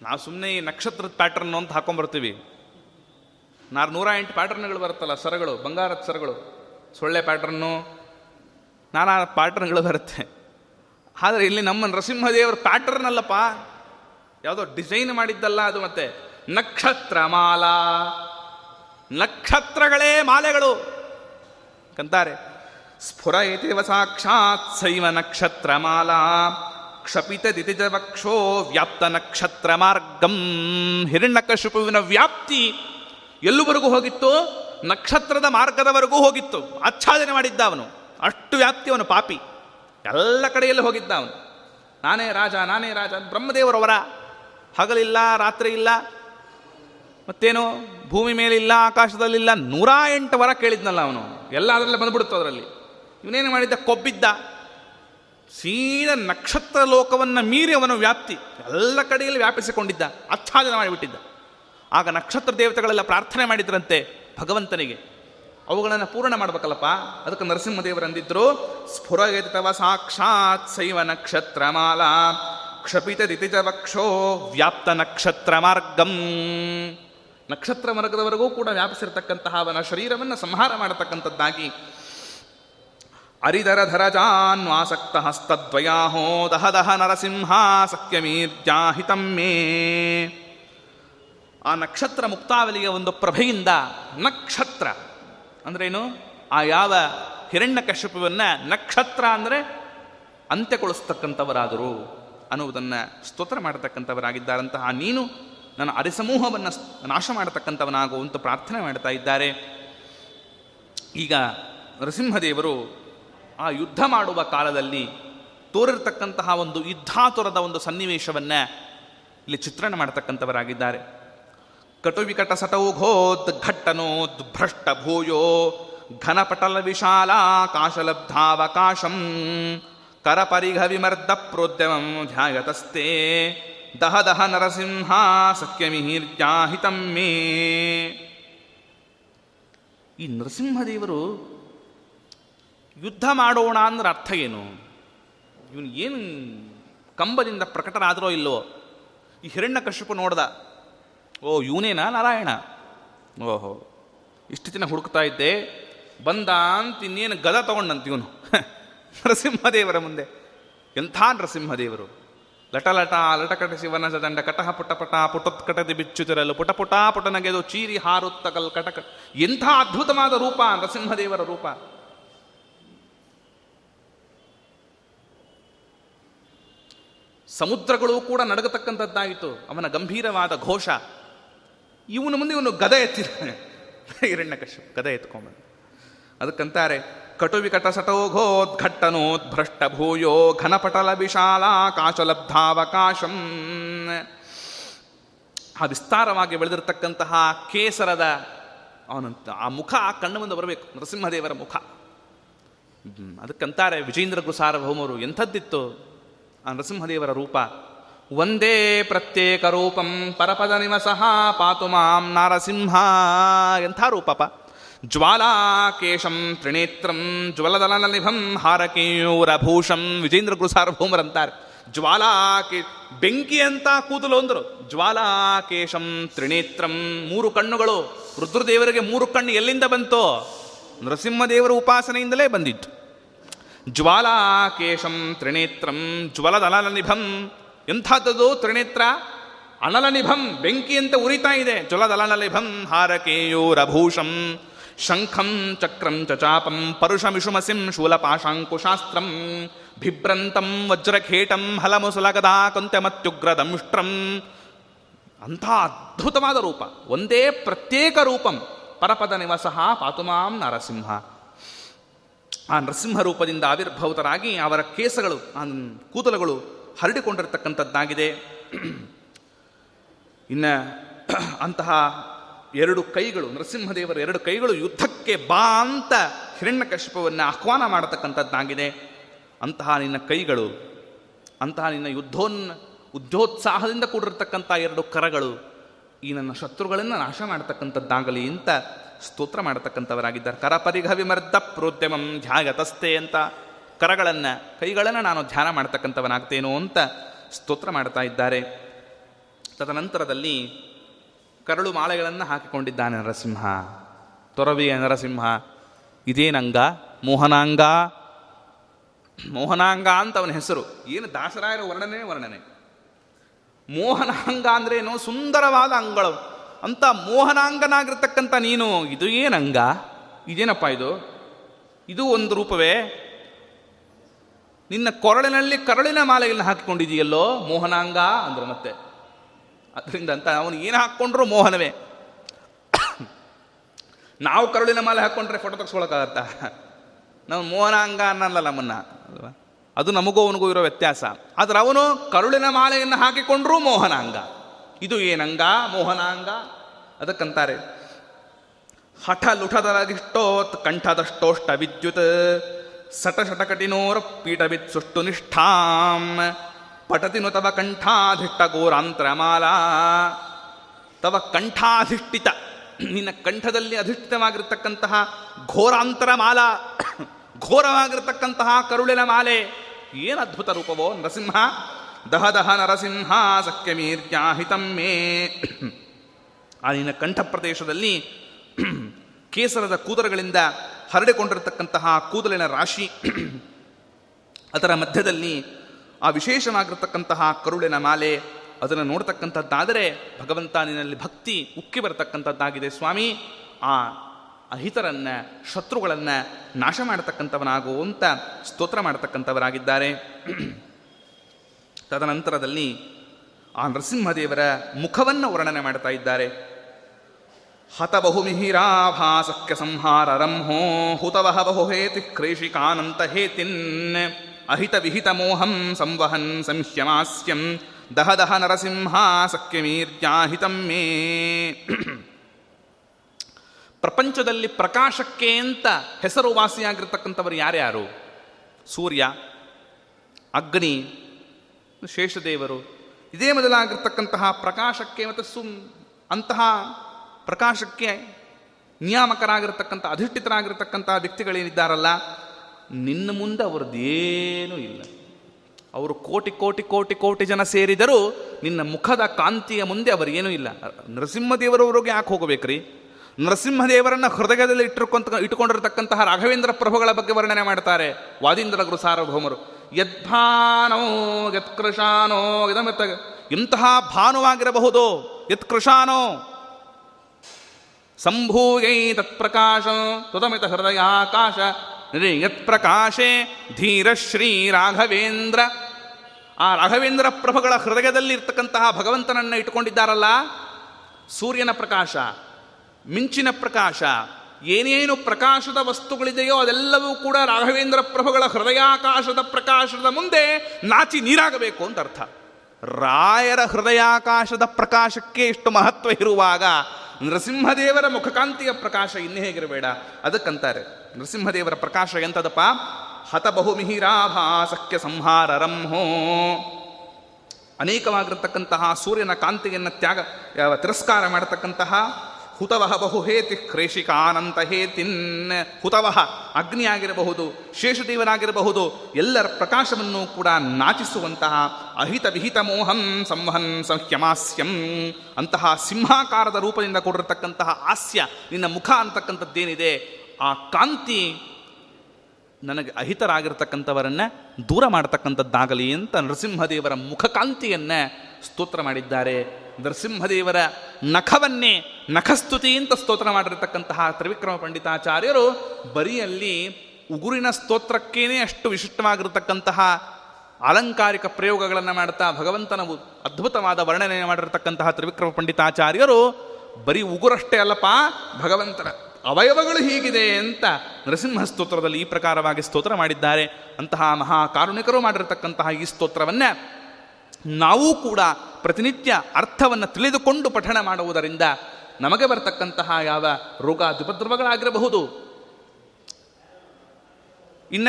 ನಾವು ಸುಮ್ಮನೆ ಈ ನಕ್ಷತ್ರದ ಪ್ಯಾಟರ್ನ್ ಅಂತ ಹಾಕೊಂಡ್ಬರ್ತೀವಿ ನಾರು ನೂರ ಎಂಟು ಪ್ಯಾಟರ್ನ್ಗಳು ಬರುತ್ತಲ್ಲ ಸರಗಳು ಬಂಗಾರದ ಸರಗಳು ಸೊಳ್ಳೆ ಪ್ಯಾಟರ್ನು ನಾನಾ ಪ್ಯಾಟರ್ನ್ಗಳು ಬರುತ್ತೆ. ಆದರೆ ಇಲ್ಲಿ ನಮ್ಮ ನರಸಿಂಹದೇವರ ಪ್ಯಾಟರ್ನ್ ಅಲ್ಲಪ್ಪ. ಯಾವುದೋ ಡಿಸೈನ್ ಮಾಡಿದ್ದಲ್ಲ ಅದು ಮತ್ತೆ ನಕ್ಷತ್ರ ಮಾಲಾ ನಕ್ಷತ್ರಗಳೇ ಮಾಲೆಗಳು. ಕಂತಾರೆ ಸ್ಫುರಯತಿವ ಸಾಕ್ಷಾತ್ ಸೈವ ನಕ್ಷತ್ರ ಮಾಲಾ ಕ್ಷಪಿತ ದಿತಿಜವಕ್ಷೋ ವ್ಯಾಪ್ತ ನಕ್ಷತ್ರ ಮಾರ್ಗಂ ಹಿರಣ್ಯಕಶುಪುವಿನ ವ್ಯಾಪ್ತಿ ಎಲ್ಲುವರೆಗೂ ಹೋಗಿತ್ತು? ನಕ್ಷತ್ರದ ಮಾರ್ಗದವರೆಗೂ ಹೋಗಿತ್ತು. ಆಚ್ಛಾದನೆ ಮಾಡಿದ್ದ ಅವನು. ಅಷ್ಟು ವ್ಯಾಪ್ತಿ ಅವನು ಪಾಪಿ. ಎಲ್ಲ ಕಡೆಯಲ್ಲೂ ಹೋಗಿದ್ದ ಅವನು. ನಾನೇ ರಾಜ ನಾನೇ ರಾಜ ಬ್ರಹ್ಮದೇವರವರ ಹಗಲಿಲ್ಲ, ರಾತ್ರಿ ಇಲ್ಲ. ಮತ್ತೇನು? ಭೂಮಿ ಮೇಲಿಲ್ಲ, ಆಕಾಶದಲ್ಲಿಲ್ಲ. ನೂರ ಎಂಟು ವರ ಕೇಳಿದ್ನಲ್ಲ ಅವನು. ಎಲ್ಲ ಅದರಲ್ಲೇ ಬಂದ್ಬಿಡುತ್ತು ಅದರಲ್ಲಿ. ಇವನೇನು ಮಾಡಿದ್ದ? ಕೊಬ್ಬಿದ್ದ. ಸೀದ ನಕ್ಷತ್ರ ಲೋಕವನ್ನು ಮೀರಿ ಅವನ ವ್ಯಾಪ್ತಿ. ಎಲ್ಲ ಕಡೆಯಲ್ಲಿ ವ್ಯಾಪಿಸಿಕೊಂಡಿದ್ದ. ಆಚ್ಛಾದನ ಮಾಡಿಬಿಟ್ಟಿದ್ದ. ಆಗ ನಕ್ಷತ್ರ ದೇವತೆಗಳೆಲ್ಲ ಪ್ರಾರ್ಥನೆ ಮಾಡಿದ್ರಂತೆ ಭಗವಂತನಿಗೆ. ಅವುಗಳನ್ನು ಪೂರ್ಣ ಮಾಡಬೇಕಲ್ಲಪ್ಪ? ಅದಕ್ಕೆ ನರಸಿಂಹದೇವರು ಅಂದಿದ್ರು ಸ್ಫುರಗೆತವ ಸಾಕ್ಷಾತ್ ಶೈವ ನಕ್ಷತ್ರ ಮಾಲಾ ಕ್ಷಪಿತ ದಿತಿಜವಕ್ಷೋ ವ್ಯಾಪ್ತ ನಕ್ಷತ್ರ ಮಾರ್ಗಂ ನಕ್ಷತ್ರ ಮಾರ್ಗದವರೆಗೂ ಕೂಡ ವ್ಯಾಪಿಸಿರ್ತಕ್ಕಂತಹ ಅವನ ಶರೀರವನ್ನು ಸಂಹಾರ ಮಾಡತಕ್ಕಂಥದ್ದಾಗಿ ಅರಿದರ ಧರಜಾನ್ವಾಸಕ್ತ ಹಸ್ತದ್ವಯಾಹೋ ದಹ ದಹ ನರಸಿಂಹ ಸಖ್ಯಮೀರ್ಜಾಹಿತಂ ಮೇ. ಆ ನಕ್ಷತ್ರ ಮುಕ್ತಾವಲಿಯ ಒಂದು ಪ್ರಭೆಯಿಂದ ನಕ್ಷತ್ರ ಅಂದ್ರೇನು ಆ ಯಾವ ಹಿರಣ್ಯ ಕಶ್ಯಪವನ್ನ ನಕ್ಷತ್ರ ಅಂದರೆ ಅಂತ್ಯಗೊಳಿಸ್ತಕ್ಕಂಥವರಾದರು. ಅನ್ನುವುದನ್ನು ಸ್ತೋತ್ರ ಮಾಡತಕ್ಕಂಥವರಾಗಿದ್ದಾರಂತಹ ನೀನು ನನ್ನ ಅರಿಸಮೂಹವನ್ನು ನಾಶ ಮಾಡತಕ್ಕಂಥವನಾಗುವಂತ ಪ್ರಾರ್ಥನೆ ಮಾಡ್ತಾ ಇದ್ದಾರೆ. ಈಗ ನರಸಿಂಹದೇವರು ಆ ಯುದ್ಧ ಮಾಡುವ ಕಾಲದಲ್ಲಿ ತೋರಿರ್ತಕ್ಕಂತಹ ಒಂದು ಯುದ್ಧಾತುರದ ಒಂದು ಸನ್ನಿವೇಶವನ್ನು ಇಲ್ಲಿ ಚಿತ್ರಣ ಮಾಡತಕ್ಕಂಥವರಾಗಿದ್ದಾರೆ. ಕಟುವಿಕಟ ಸಟೌಘೋತ್ ಘಟ್ಟನೋತ್ ಭ್ರಷ್ಟ ಭೂಯೋ ಘನಪಟಲ ವಿಶಾಲ ಕಾಶಲಬ್ಧಾವಕಾಶಂ ಕರಪರಿಘ ವಿಮರ್ದ ಪ್ರೋದ್ಯಮಂ ಧ್ಯಾಯತಸ್ತೆ ದಹ ದಹ ನರಸಿಂಹ ಸಖ್ಯಮಿಹಿರ್ಜಾಹಿತಂ ಮೇ ಈ ನರಸಿಂಹದೇವರು ಯುದ್ಧ ಮಾಡೋಣ ಅಂದ್ರೆ ಅರ್ಥ ಏನು? ಇವನು ಏನು ಕಂಬದಿಂದ ಪ್ರಕಟನಾದರೋ ಇಲ್ಲವೋ ಈ ಹಿರಣ್ಯ ಕಶ್ಯಪ ನೋಡ್ದ, ಓ, ಇವನೇನಾ ನಾರಾಯಣ? ಓಹೋ, ಇಷ್ಟು ದಿನ ಹುಡುಕ್ತಾ ಇದ್ದೆ ಬಂದ ಅಂತ ಇನ್ನೇನು ಗದ ತಗೊಂಡಂತ ಇವನು. ನರಸಿಂಹದೇವರ ಮುಂದೆ. ಎಂಥ ನರಸಿಂಹದೇವರು? ಲಟ ಲಟ ಲಟಕಟ ಶಿವನ ಸದಂಡ ಕಟಹ ಪುಟ ಪಟ ಪುಟೋತ್ಕಟದಿ ಬಿಚ್ಚುತ್ತಿರಲು ಪುಟ ಪುಟ ಪುಟನಗೆದು ಚೀರಿ ಹಾರುತ್ತ ಕಲ್ ಕಟಕ. ಎಂಥ ಅದ್ಭುತವಾದ ರೂಪ ನರಸಿಂಹದೇವರ ರೂಪ. ಸಮುದ್ರಗಳು ಕೂಡ ನಡಗತಕ್ಕಂಥದ್ದಾಯಿತು. ಅವನ ಗಂಭೀರವಾದ ಘೋಷ. ಇವನ ಮುಂದೆ ಇವನು ಗದ ಎತ್ತಿದ್ದಾನೆ. ಹಿರಣ್ಯಕಶ್ಯಪ, ಗದ ಎತ್ಕೊಂಬಂದು ಅದಕ್ಕಂತಾರೆ ಕಟುವಿಕಟ ಸಟೋಘೋದ್ಘಟ್ಟನೋದ್ಭ್ರಷ್ಟ ಭೂಯೋ ಘನಪಟಲ ವಿಶಾಲಾಕಾಶಲಬ್ಧಾವಕಾಶಂ ಆ ವಿಸ್ತಾರವಾಗಿ ಬೆಳೆದಿರತಕ್ಕಂತಹ ಕೇಸರದ ಅವನಂತ, ಆ ಮುಖ ಕಣ್ಣು ಮುಂದೆ ಬರಬೇಕು, ನರಸಿಂಹದೇವರ ಮುಖ. ಅದಕ್ಕಂತಾರೆ ವಿಜೇಂದ್ರ ಗುಸಾರ್ವಭೌಮರು ಎಂಥದ್ದಿತ್ತು? ಆ ನರಸಿಂಹದೇವರ ರೂಪ, ಒಂದೇ ಪ್ರತ್ಯೇಕ ರೂಪಂ ಪರಪದ ನಿವಸಃ ಪಾತು ಮಾಂ ನಾರಸಿಂಹ ಎಂಥ ರೂಪಪ ಜ್ವಾಲಾಕೇಶಂ ತ್ರಿನೇತ್ರಂ ಜ್ವಲದಲನಿಭಂ ಹಾರಕೇಯೂರಭೂಷಂ ವಿಜೇಂದ್ರ ಗುರು ಜ್ವಾಲಾಕೇ ಬೆಂಕಿ ಅಂತ ಕೂದಲು ಅಂದರು. ಜ್ವಾಲಾಕೇಶಂ ತ್ರಿನೇತ್ರಂ ಮೂರು ಕಣ್ಣುಗಳು. ರುದ್ರದೇವರಿಗೆ ಮೂರು ಕಣ್ಣು ಎಲ್ಲಿಂದ ಬಂತು? ನೃಸಿಂಹದೇವರ ಉಪಾಸನೆಯಿಂದಲೇ ಬಂದಿತ್ತು. ಜ್ವಾಲಾಕೇಶಂ ತ್ರಿನೇತ್ರಂ ಜ್ವಲದಲನಿಭಂ ಎಂಥದ್ದು ತ್ರಿನೇತ್ರ? ಅನಲನಿಭಂ ಬೆಂಕಿ ಅಂತ ಉರಿತಾ ಇದೆ. ಜ್ವಲದಲನಲಿಭಂ ಹಾರಕೇಯೋರಭೂಷಂ. ಶಂಖಂ ಚಕ್ರಂ ಚಚಾಪಂ ಪರುಷಮಿಷುಮಸಿಂ ಶೂಲಪಾಶಾಂಕುಶಾಸ್ತ್ರಂ ಬಿಭ್ರಂತಂ ವಜ್ರಖೇಟಂ ಹಲಮುಸುಲಗದಾ ಕೊಂತೆಮತ್ಯುಗ್ರದಂಷ್ಟ್ರಂ ಅಂಥ ಅದ್ಭುತವಾದ ರೂಪ ಒಂದೇ ಪ್ರತ್ಯೇಕ ರೂಪಂ ಪರಪದ ನಿವಸಃ ಪಾತುಮಾಂ ನರಸಿಂಹ ಆ ನರಸಿಂಹ ರೂಪದಿಂದ ಆವಿರ್ಭೂತರಾಗಿ ಅವರ ಕೇಸಗಳು ಕೂದಲುಗಳು ಹರಡಿಕೊಂಡಿರ್ತಕ್ಕಂಥದ್ದಾಗಿದೆ. ಇನ್ನು ಅಂತಹ ಎರಡು ಕೈಗಳು, ನರಸಿಂಹದೇವರ ಎರಡು ಕೈಗಳು ಯುದ್ಧಕ್ಕೆ ಬಾ ಅಂತ ಹಿರಣ್ಯಕಶಿಪವನ್ನು ಆಹ್ವಾನ ಮಾಡತಕ್ಕಂಥದ್ದಾಗಿದೆ. ಅಂತಹ ನಿನ್ನ ಕೈಗಳು, ಅಂತಹ ನಿನ್ನ ಯುದ್ಧೋನ್, ಉದ್ಯೋತ್ಸಾಹದಿಂದ ಕೂಡಿರತಕ್ಕಂಥ ಎರಡು ಕರಗಳು ಈ ನನ್ನ ಶತ್ರುಗಳನ್ನು ನಾಶ ಮಾಡತಕ್ಕಂಥದ್ದಾಗಲಿ ಅಂತ ಸ್ತೋತ್ರ ಮಾಡತಕ್ಕಂಥವರಾಗಿದ್ದಾರೆ. ಕರಪರಿಘ ವಿಮರ್ದ ಪ್ರೋದ್ಯಮಂ ಅಂತ ಕರಗಳನ್ನು, ಕೈಗಳನ್ನು ನಾನು ಧ್ಯಾನ ಮಾಡ್ತಕ್ಕಂಥವನಾಗ್ತೇನೋ ಅಂತ ಸ್ತೋತ್ರ ಮಾಡ್ತಾ ಇದ್ದಾರೆ. ತದನಂತರದಲ್ಲಿ ಕರಳು ಮಾಲೆಗಳನ್ನು ಹಾಕಿಕೊಂಡಿದ್ದಾನೆ ನರಸಿಂಹ. ತೊರವಿಯ ನರಸಿಂಹ, ಇದೇನಂಗ? ಮೋಹನಾಂಗ? ಮೋಹನಾಂಗ ಅಂತ ಅವನ ಹೆಸರು. ಏನು ದಾಸರಾಯರ ವರ್ಣನೆ? ವರ್ಣನೆ. ಮೋಹನಾಂಗ ಅಂದ್ರೇನು ಸುಂದರವಾದ ಅಂಗಳು ಅಂತ ಮೋಹನಾಂಗನಾಗಿರ್ತಕ್ಕಂಥ ನೀನು, ಇದು ಏನಂಗ? ಇದೇನಪ್ಪ ಇದು? ಇದು ಒಂದು ರೂಪವೇ? ನಿನ್ನ ಕೊರಳಿನಲ್ಲಿ ಕರಳಿನ ಮಾಲೆಯನ್ನು ಹಾಕಿಕೊಂಡಿದೆಯಲ್ಲೋ ಮೋಹನಾಂಗ? ಅಂದ್ರೆ ಮತ್ತೆ. ಅದರಿಂದ ಅಂತ ಅವನು ಏನು ಹಾಕ್ಕೊಂಡ್ರು ಮೋಹನವೇ? ನಾವು ಕರುಳಿನ ಮಾಲೆ ಹಾಕ್ಕೊಂಡ್ರೆ ಫೋಟೋ ತೆಗೆಸ್ಕೊಳಕ್ಕಾಗತ್ತಾ ನಾವು ಮೋಹನಾಂಗ ಅನ್ನಲ್ಲ ನಮ್ಮನ್ನ, ಅಲ್ವಾ? ಅದು ನಮಗೂ ಅವನಿಗೂ ಇರೋ ವ್ಯತ್ಯಾಸ. ಆದ್ರೆ ಅವನು ಕರುಳಿನ ಮಾಲೆಯನ್ನು ಹಾಕಿಕೊಂಡ್ರೂ ಮೋಹನಾಂಗ ಇದು ಏನಂಗ ಮೋಹನಾಂಗ ಅದಕ್ಕಂತಾರೆ ಹಠ ಲುಠದರಗಿಷ್ಟೋತ್ ಕಂಠದಷ್ಟೋಷ್ಟ ವಿದ್ಯುತ್ ಸಟ ಶಟಕಟಿನೋರ ಪೀಠವಿತ್ ಸುಷ್ಟು ನಿಷ್ಠಾಂ. ಪಟತಿನು ತವ ಕಂಠಾಧಿಷ್ಟ ಗೋರಾಂತ್ರಮಾಲಾ ತವ ಕಂಠಾಧಿಷ್ಠಿತ. ನಿನ್ನ ಕಂಠದಲ್ಲಿ ಅಧಿಷ್ಠಿತವಾಗಿರ್ತಕ್ಕಂತಹ ಘೋರಾಂತರ ಮಾಲ ಘೋರವಾಗಿರ್ತಕ್ಕಂತಹ ಕರುಳಿನ ಮಾಲೆ. ಏನು ಅದ್ಭುತ ರೂಪವೋ ನರಸಿಂಹ. ದಹ ದಹ ನರಸಿಂಹ ಸಖ್ಯಮೀರ್ತ್ಯಾಹಿತಮ್ಮೇ ಆ ನಿನ್ನ ಕಂಠ ಪ್ರದೇಶದಲ್ಲಿ ಕೇಸರದ ಕೂದಲುಗಳಿಂದ ಹರಡಿಕೊಂಡಿರತಕ್ಕಂತಹ ಕೂದಲಿನ ರಾಶಿ. ಅದರ ಮಧ್ಯದಲ್ಲಿ ಆ ವಿಶೇಷವಾಗಿರ್ತಕ್ಕಂತಹ ಕರುಳಿನ ಮಾಲೆ, ಅದನ್ನು ನೋಡ್ತಕ್ಕಂಥದ್ದಾದರೆ ಭಗವಂತ ನಿನ್ನಲ್ಲಿ ಭಕ್ತಿ ಉಕ್ಕಿ ಬರತಕ್ಕಂಥದ್ದಾಗಿದೆ ಸ್ವಾಮಿ. ಆ ಅಹಿತರನ್ನ, ಶತ್ರುಗಳನ್ನು ನಾಶ ಮಾಡತಕ್ಕಂಥವನಾಗುವಂತ ಸ್ತೋತ್ರ ಮಾಡತಕ್ಕಂಥವರಾಗಿದ್ದಾರೆ. ತದನಂತರದಲ್ಲಿ ಆ ನರಸಿಂಹದೇವರ ಮುಖವನ್ನು ವರ್ಣನೆ ಮಾಡ್ತಾ ಇದ್ದಾರೆ. ಹತ ಬಹುಮಿಹಿರಾಭಾಸಕ್ಯ ಸಂಹಾರ ರಂಹೋ ಹುತವಹ ಬಹುಹೇತಿ ಕ್ರೇಷಿಕಾನಂತ ಹೇತಿನ್. ಅಹಿತ ವಿಹಿತ ಮೋಹಂ ಸಂವಹನ್ ಸಂಹ್ಯಮಾಸ್ಯಂ ದಹ ದಹ ನರಸಿಂಹ ಸಖ್ಯಮೀರ್ತ್ಯಾಹಿತಂ ಮೇ. ಪ್ರಪಂಚದಲ್ಲಿ ಪ್ರಕಾಶಕ್ಕೆ ಅಂತ ಹೆಸರು ವಾಸಿಯಾಗಿರ್ತಕ್ಕಂಥವರು ಯಾರ್ಯಾರು? ಸೂರ್ಯ, ಅಗ್ನಿ, ಶೇಷದೇವರು. ಇದೇ ಮೊದಲಾಗಿರ್ತಕ್ಕಂತಹ ಪ್ರಕಾಶಕ್ಕೆ ಮತ್ತು ಸುಮ್ ಅಂತಹ ಪ್ರಕಾಶಕ್ಕೆ ನಿಯಾಮಕರಾಗಿರ್ತಕ್ಕಂಥ, ಅಧಿಷ್ಠಿತರಾಗಿರ್ತಕ್ಕಂತಹ ವ್ಯಕ್ತಿಗಳೇನಿದ್ದಾರಲ್ಲ ನಿನ್ನ ಮುಂದೆ ಅವ್ರದ್ದೇನೂ ಇಲ್ಲ. ಅವರು ಕೋಟಿ ಕೋಟಿ ಕೋಟಿ ಕೋಟಿ ಜನ ಸೇರಿದರೂ ನಿನ್ನ ಮುಖದ ಕಾಂತಿಯ ಮುಂದೆ ಅವರಿಗೇನೂ ಇಲ್ಲ. ನರಸಿಂಹದೇವರವ್ರಿಗೆ ಯಾಕೆ ಹೋಗಬೇಕ್ರಿ? ನರಸಿಂಹದೇವರನ್ನ ಹೃದಯದಲ್ಲಿ ಇಟ್ಟಿರ್ಕೊಂತ, ಇಟ್ಟುಕೊಂಡಿರತಕ್ಕಂತಹ ರಾಘವೇಂದ್ರ ಪ್ರಭುಗಳ ಬಗ್ಗೆ ವರ್ಣನೆ ಮಾಡ್ತಾರೆ. ವಾದೀಂದ್ರ ಗುರು ಸಾರ್ವಭೌಮರು. ಯದ್ಭಾನೋ ಯತ್ಕೃಷಾನೋ ಇದಮಿತ್ತ ಇಂತಹ ಭಾನುವಾಗಿರಬಹುದು. ಯತ್ಕೃಷಾನೋ ಸಂಭೂಯೈ ತತ್ಪ್ರಕಾಶ ಹೃದಯ ಹೃದಯಾಕಾಶ ಯತ್ಪ್ರಕಾಶೆ ಧೀರ ಶ್ರೀ ರಾಘವೇಂದ್ರ. ಆ ರಾಘವೇಂದ್ರ ಪ್ರಭುಗಳ ಹೃದಯದಲ್ಲಿ ಇರ್ತಕ್ಕಂತಹ ಭಗವಂತನನ್ನು ಇಟ್ಟುಕೊಂಡಿದ್ದಾರಲ್ಲ? ಸೂರ್ಯನ ಪ್ರಕಾಶ, ಮಿಂಚಿನ ಪ್ರಕಾಶ, ಏನೇನು ಪ್ರಕಾಶದ ವಸ್ತುಗಳಿದೆಯೋ ಅದೆಲ್ಲವೂ ಕೂಡ ರಾಘವೇಂದ್ರ ಪ್ರಭುಗಳ ಹೃದಯಾಕಾಶದ ಪ್ರಕಾಶದ ಮುಂದೆ ನಾಚಿ ನೀರಾಗಬೇಕು ಅಂತ ಅರ್ಥ. ರಾಯರ ಹೃದಯಾಕಾಶದ ಪ್ರಕಾಶಕ್ಕೆ ಇಷ್ಟು ಮಹತ್ವ ಇರುವಾಗ ನರಸಿಂಹದೇವರ ಮುಖಕಾಂತಿಯ ಪ್ರಕಾಶ ಇನ್ನೇ ಹೇಗಿರಬೇಡ? ಅದಕ್ಕಂತಾರೆ. ನರಸಿಂಹದೇವರ ಪ್ರಕಾಶ ಎಂತದಪ್ಪ? ಹತ ಬಹುಮಿಹಿರಾಭಾಸಕ್ಯ ಸಂಹಾರ ರಂಹೋ ಅನೇಕವಾಗಿರತಕ್ಕಂತಹ ಸೂರ್ಯನ ಕಾಂತಿಯನ್ನು ತ್ಯಾಗ ತಿರಸ್ಕಾರ ಮಾಡತಕ್ಕಂತಹ ಹುತವಹ ಬಹುಹೇತಿ ಕ್ರೇಷಿಕಾನಂತ ಹೇತಿನ್. ಹುತವಹ ಅಗ್ನಿಯಾಗಿರಬಹುದು, ಶೇಷದೇವನಾಗಿರಬಹುದು, ಎಲ್ಲರ ಪ್ರಕಾಶವನ್ನು ಕೂಡ ನಾಚಿಸುವಂತಹ ಅಹಿತ ವಿಹಿತ ಮೋಹಂ ಸಂವಹನ್ ಸಂಹ್ಯಮಾಸ್ಯಂ. ಅಂತಹ ಸಿಂಹಾಕಾರದ ರೂಪದಿಂದ ಕೊಡಿರತಕ್ಕಂತಹ ಹಾಸ್ಯ ನಿನ್ನ ಮುಖ ಅಂತಕ್ಕಂಥದ್ದೇನಿದೆ? ಆ ಕಾಂತಿ ನನಗೆ ಅಹಿತರಾಗಿರ್ತಕ್ಕಂಥವರನ್ನ ದೂರ ಮಾಡತಕ್ಕಂಥದ್ದಾಗಲಿ ಅಂತ ನರಸಿಂಹದೇವರ ಮುಖಕಾಂತಿಯನ್ನ ಸ್ತೋತ್ರ ಮಾಡಿದ್ದಾರೆ. ನರಸಿಂಹದೇವರ ನಖವನ್ನೇ ನಖಸ್ತುತಿ ಅಂತ ಸ್ತೋತ್ರ ಮಾಡಿರತಕ್ಕಂತಹ ತ್ರಿವಿಕ್ರಮ ಪಂಡಿತಾಚಾರ್ಯರು ಬರಿಯಲ್ಲಿ ಉಗುರಿನ ಸ್ತೋತ್ರಕ್ಕೇನೆ ಅಷ್ಟು ವಿಶಿಷ್ಟವಾಗಿರತಕ್ಕಂತಹ ಅಲಂಕಾರಿಕ ಪ್ರಯೋಗಗಳನ್ನು ಮಾಡ್ತಾ ಭಗವಂತನ ಅದ್ಭುತವಾದ ವರ್ಣನೆ ಮಾಡಿರತಕ್ಕಂತಹ ತ್ರಿವಿಕ್ರಮ ಪಂಡಿತಾಚಾರ್ಯರು ಬರೀ ಉಗುರಷ್ಟೇ ಅಲ್ಲಪ್ಪ ಭಗವಂತನ. ಅವಯವಗಳು ಹೀಗಿದೆ ಅಂತ ನರಸಿಂಹ ಸ್ತೋತ್ರದಲ್ಲಿ ಈ ಪ್ರಕಾರವಾಗಿ ಸ್ತೋತ್ರ ಮಾಡಿದ್ದಾರೆ. ಅಂತಹ ಮಹಾ ಕಾರುಣಿಕರು ಮಾಡಿರತಕ್ಕಂತಹ ಈ ಸ್ತೋತ್ರವನ್ನ ನಾವು ಕೂಡ ಪ್ರತಿನಿತ್ಯ ಅರ್ಥವನ್ನು ತಿಳಿದುಕೊಂಡು ಪಠಣ ಮಾಡುವುದರಿಂದ ನಮಗೆ ಬರತಕ್ಕಂತಹ ಯಾವ ರೋಗ ದುಪದ್ರವಗಳಾಗಿರಬಹುದು ಇನ್ನ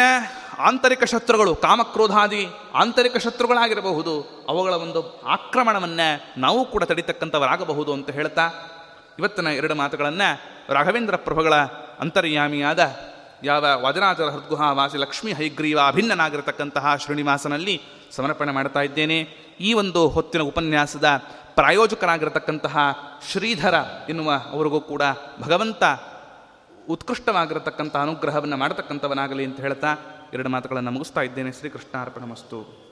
ಆಂತರಿಕ ಶತ್ರುಗಳು, ಕಾಮಕ್ರೋಧಾದಿ ಆಂತರಿಕ ಶತ್ರುಗಳಾಗಿರಬಹುದು. ಅವುಗಳ ಒಂದು ಆಕ್ರಮಣವನ್ನ ನಾವು ಕೂಡ ತಡಿತಕ್ಕಂಥವರಾಗಬಹುದು ಅಂತ ಹೇಳ್ತಾ ಇವತ್ತಿನ ಎರಡು ಮಾತುಗಳನ್ನು ರಾಘವೇಂದ್ರ ಪ್ರಭುಗಳ ಅಂತರ್ಯಾಮಿಯಾದ ಯಾವ ವಾದನಾಥರ ಹೃದ್ಗುಹಾ ವಾಸಿ ಲಕ್ಷ್ಮೀ ಹೈಗ್ರೀವ ಅಭಿನ್ನನಾಗಿರತಕ್ಕಂತಹ ಶ್ರೀನಿವಾಸನಲ್ಲಿ ಸಮರ್ಪಣೆ ಮಾಡ್ತಾ ಇದ್ದೇನೆ. ಈ ಒಂದು ಹೊತ್ತಿನ ಉಪನ್ಯಾಸದ ಪ್ರಾಯೋಜಕನಾಗಿರತಕ್ಕಂತಹ ಶ್ರೀಧರ ಎನ್ನುವ ಅವರಿಗೂ ಕೂಡ ಭಗವಂತ ಉತ್ಕೃಷ್ಟವಾಗಿರತಕ್ಕಂಥ ಅನುಗ್ರಹವನ್ನು ಮಾಡತಕ್ಕಂಥವನಾಗಲಿ ಅಂತ ಹೇಳ್ತಾ ಎರಡು ಮಾತುಗಳನ್ನು ಮುಗಿಸ್ತಾ ಇದ್ದೇನೆ. ಶ್ರೀಕೃಷ್ಣಾರ್ಪಣ ಮಸ್ತು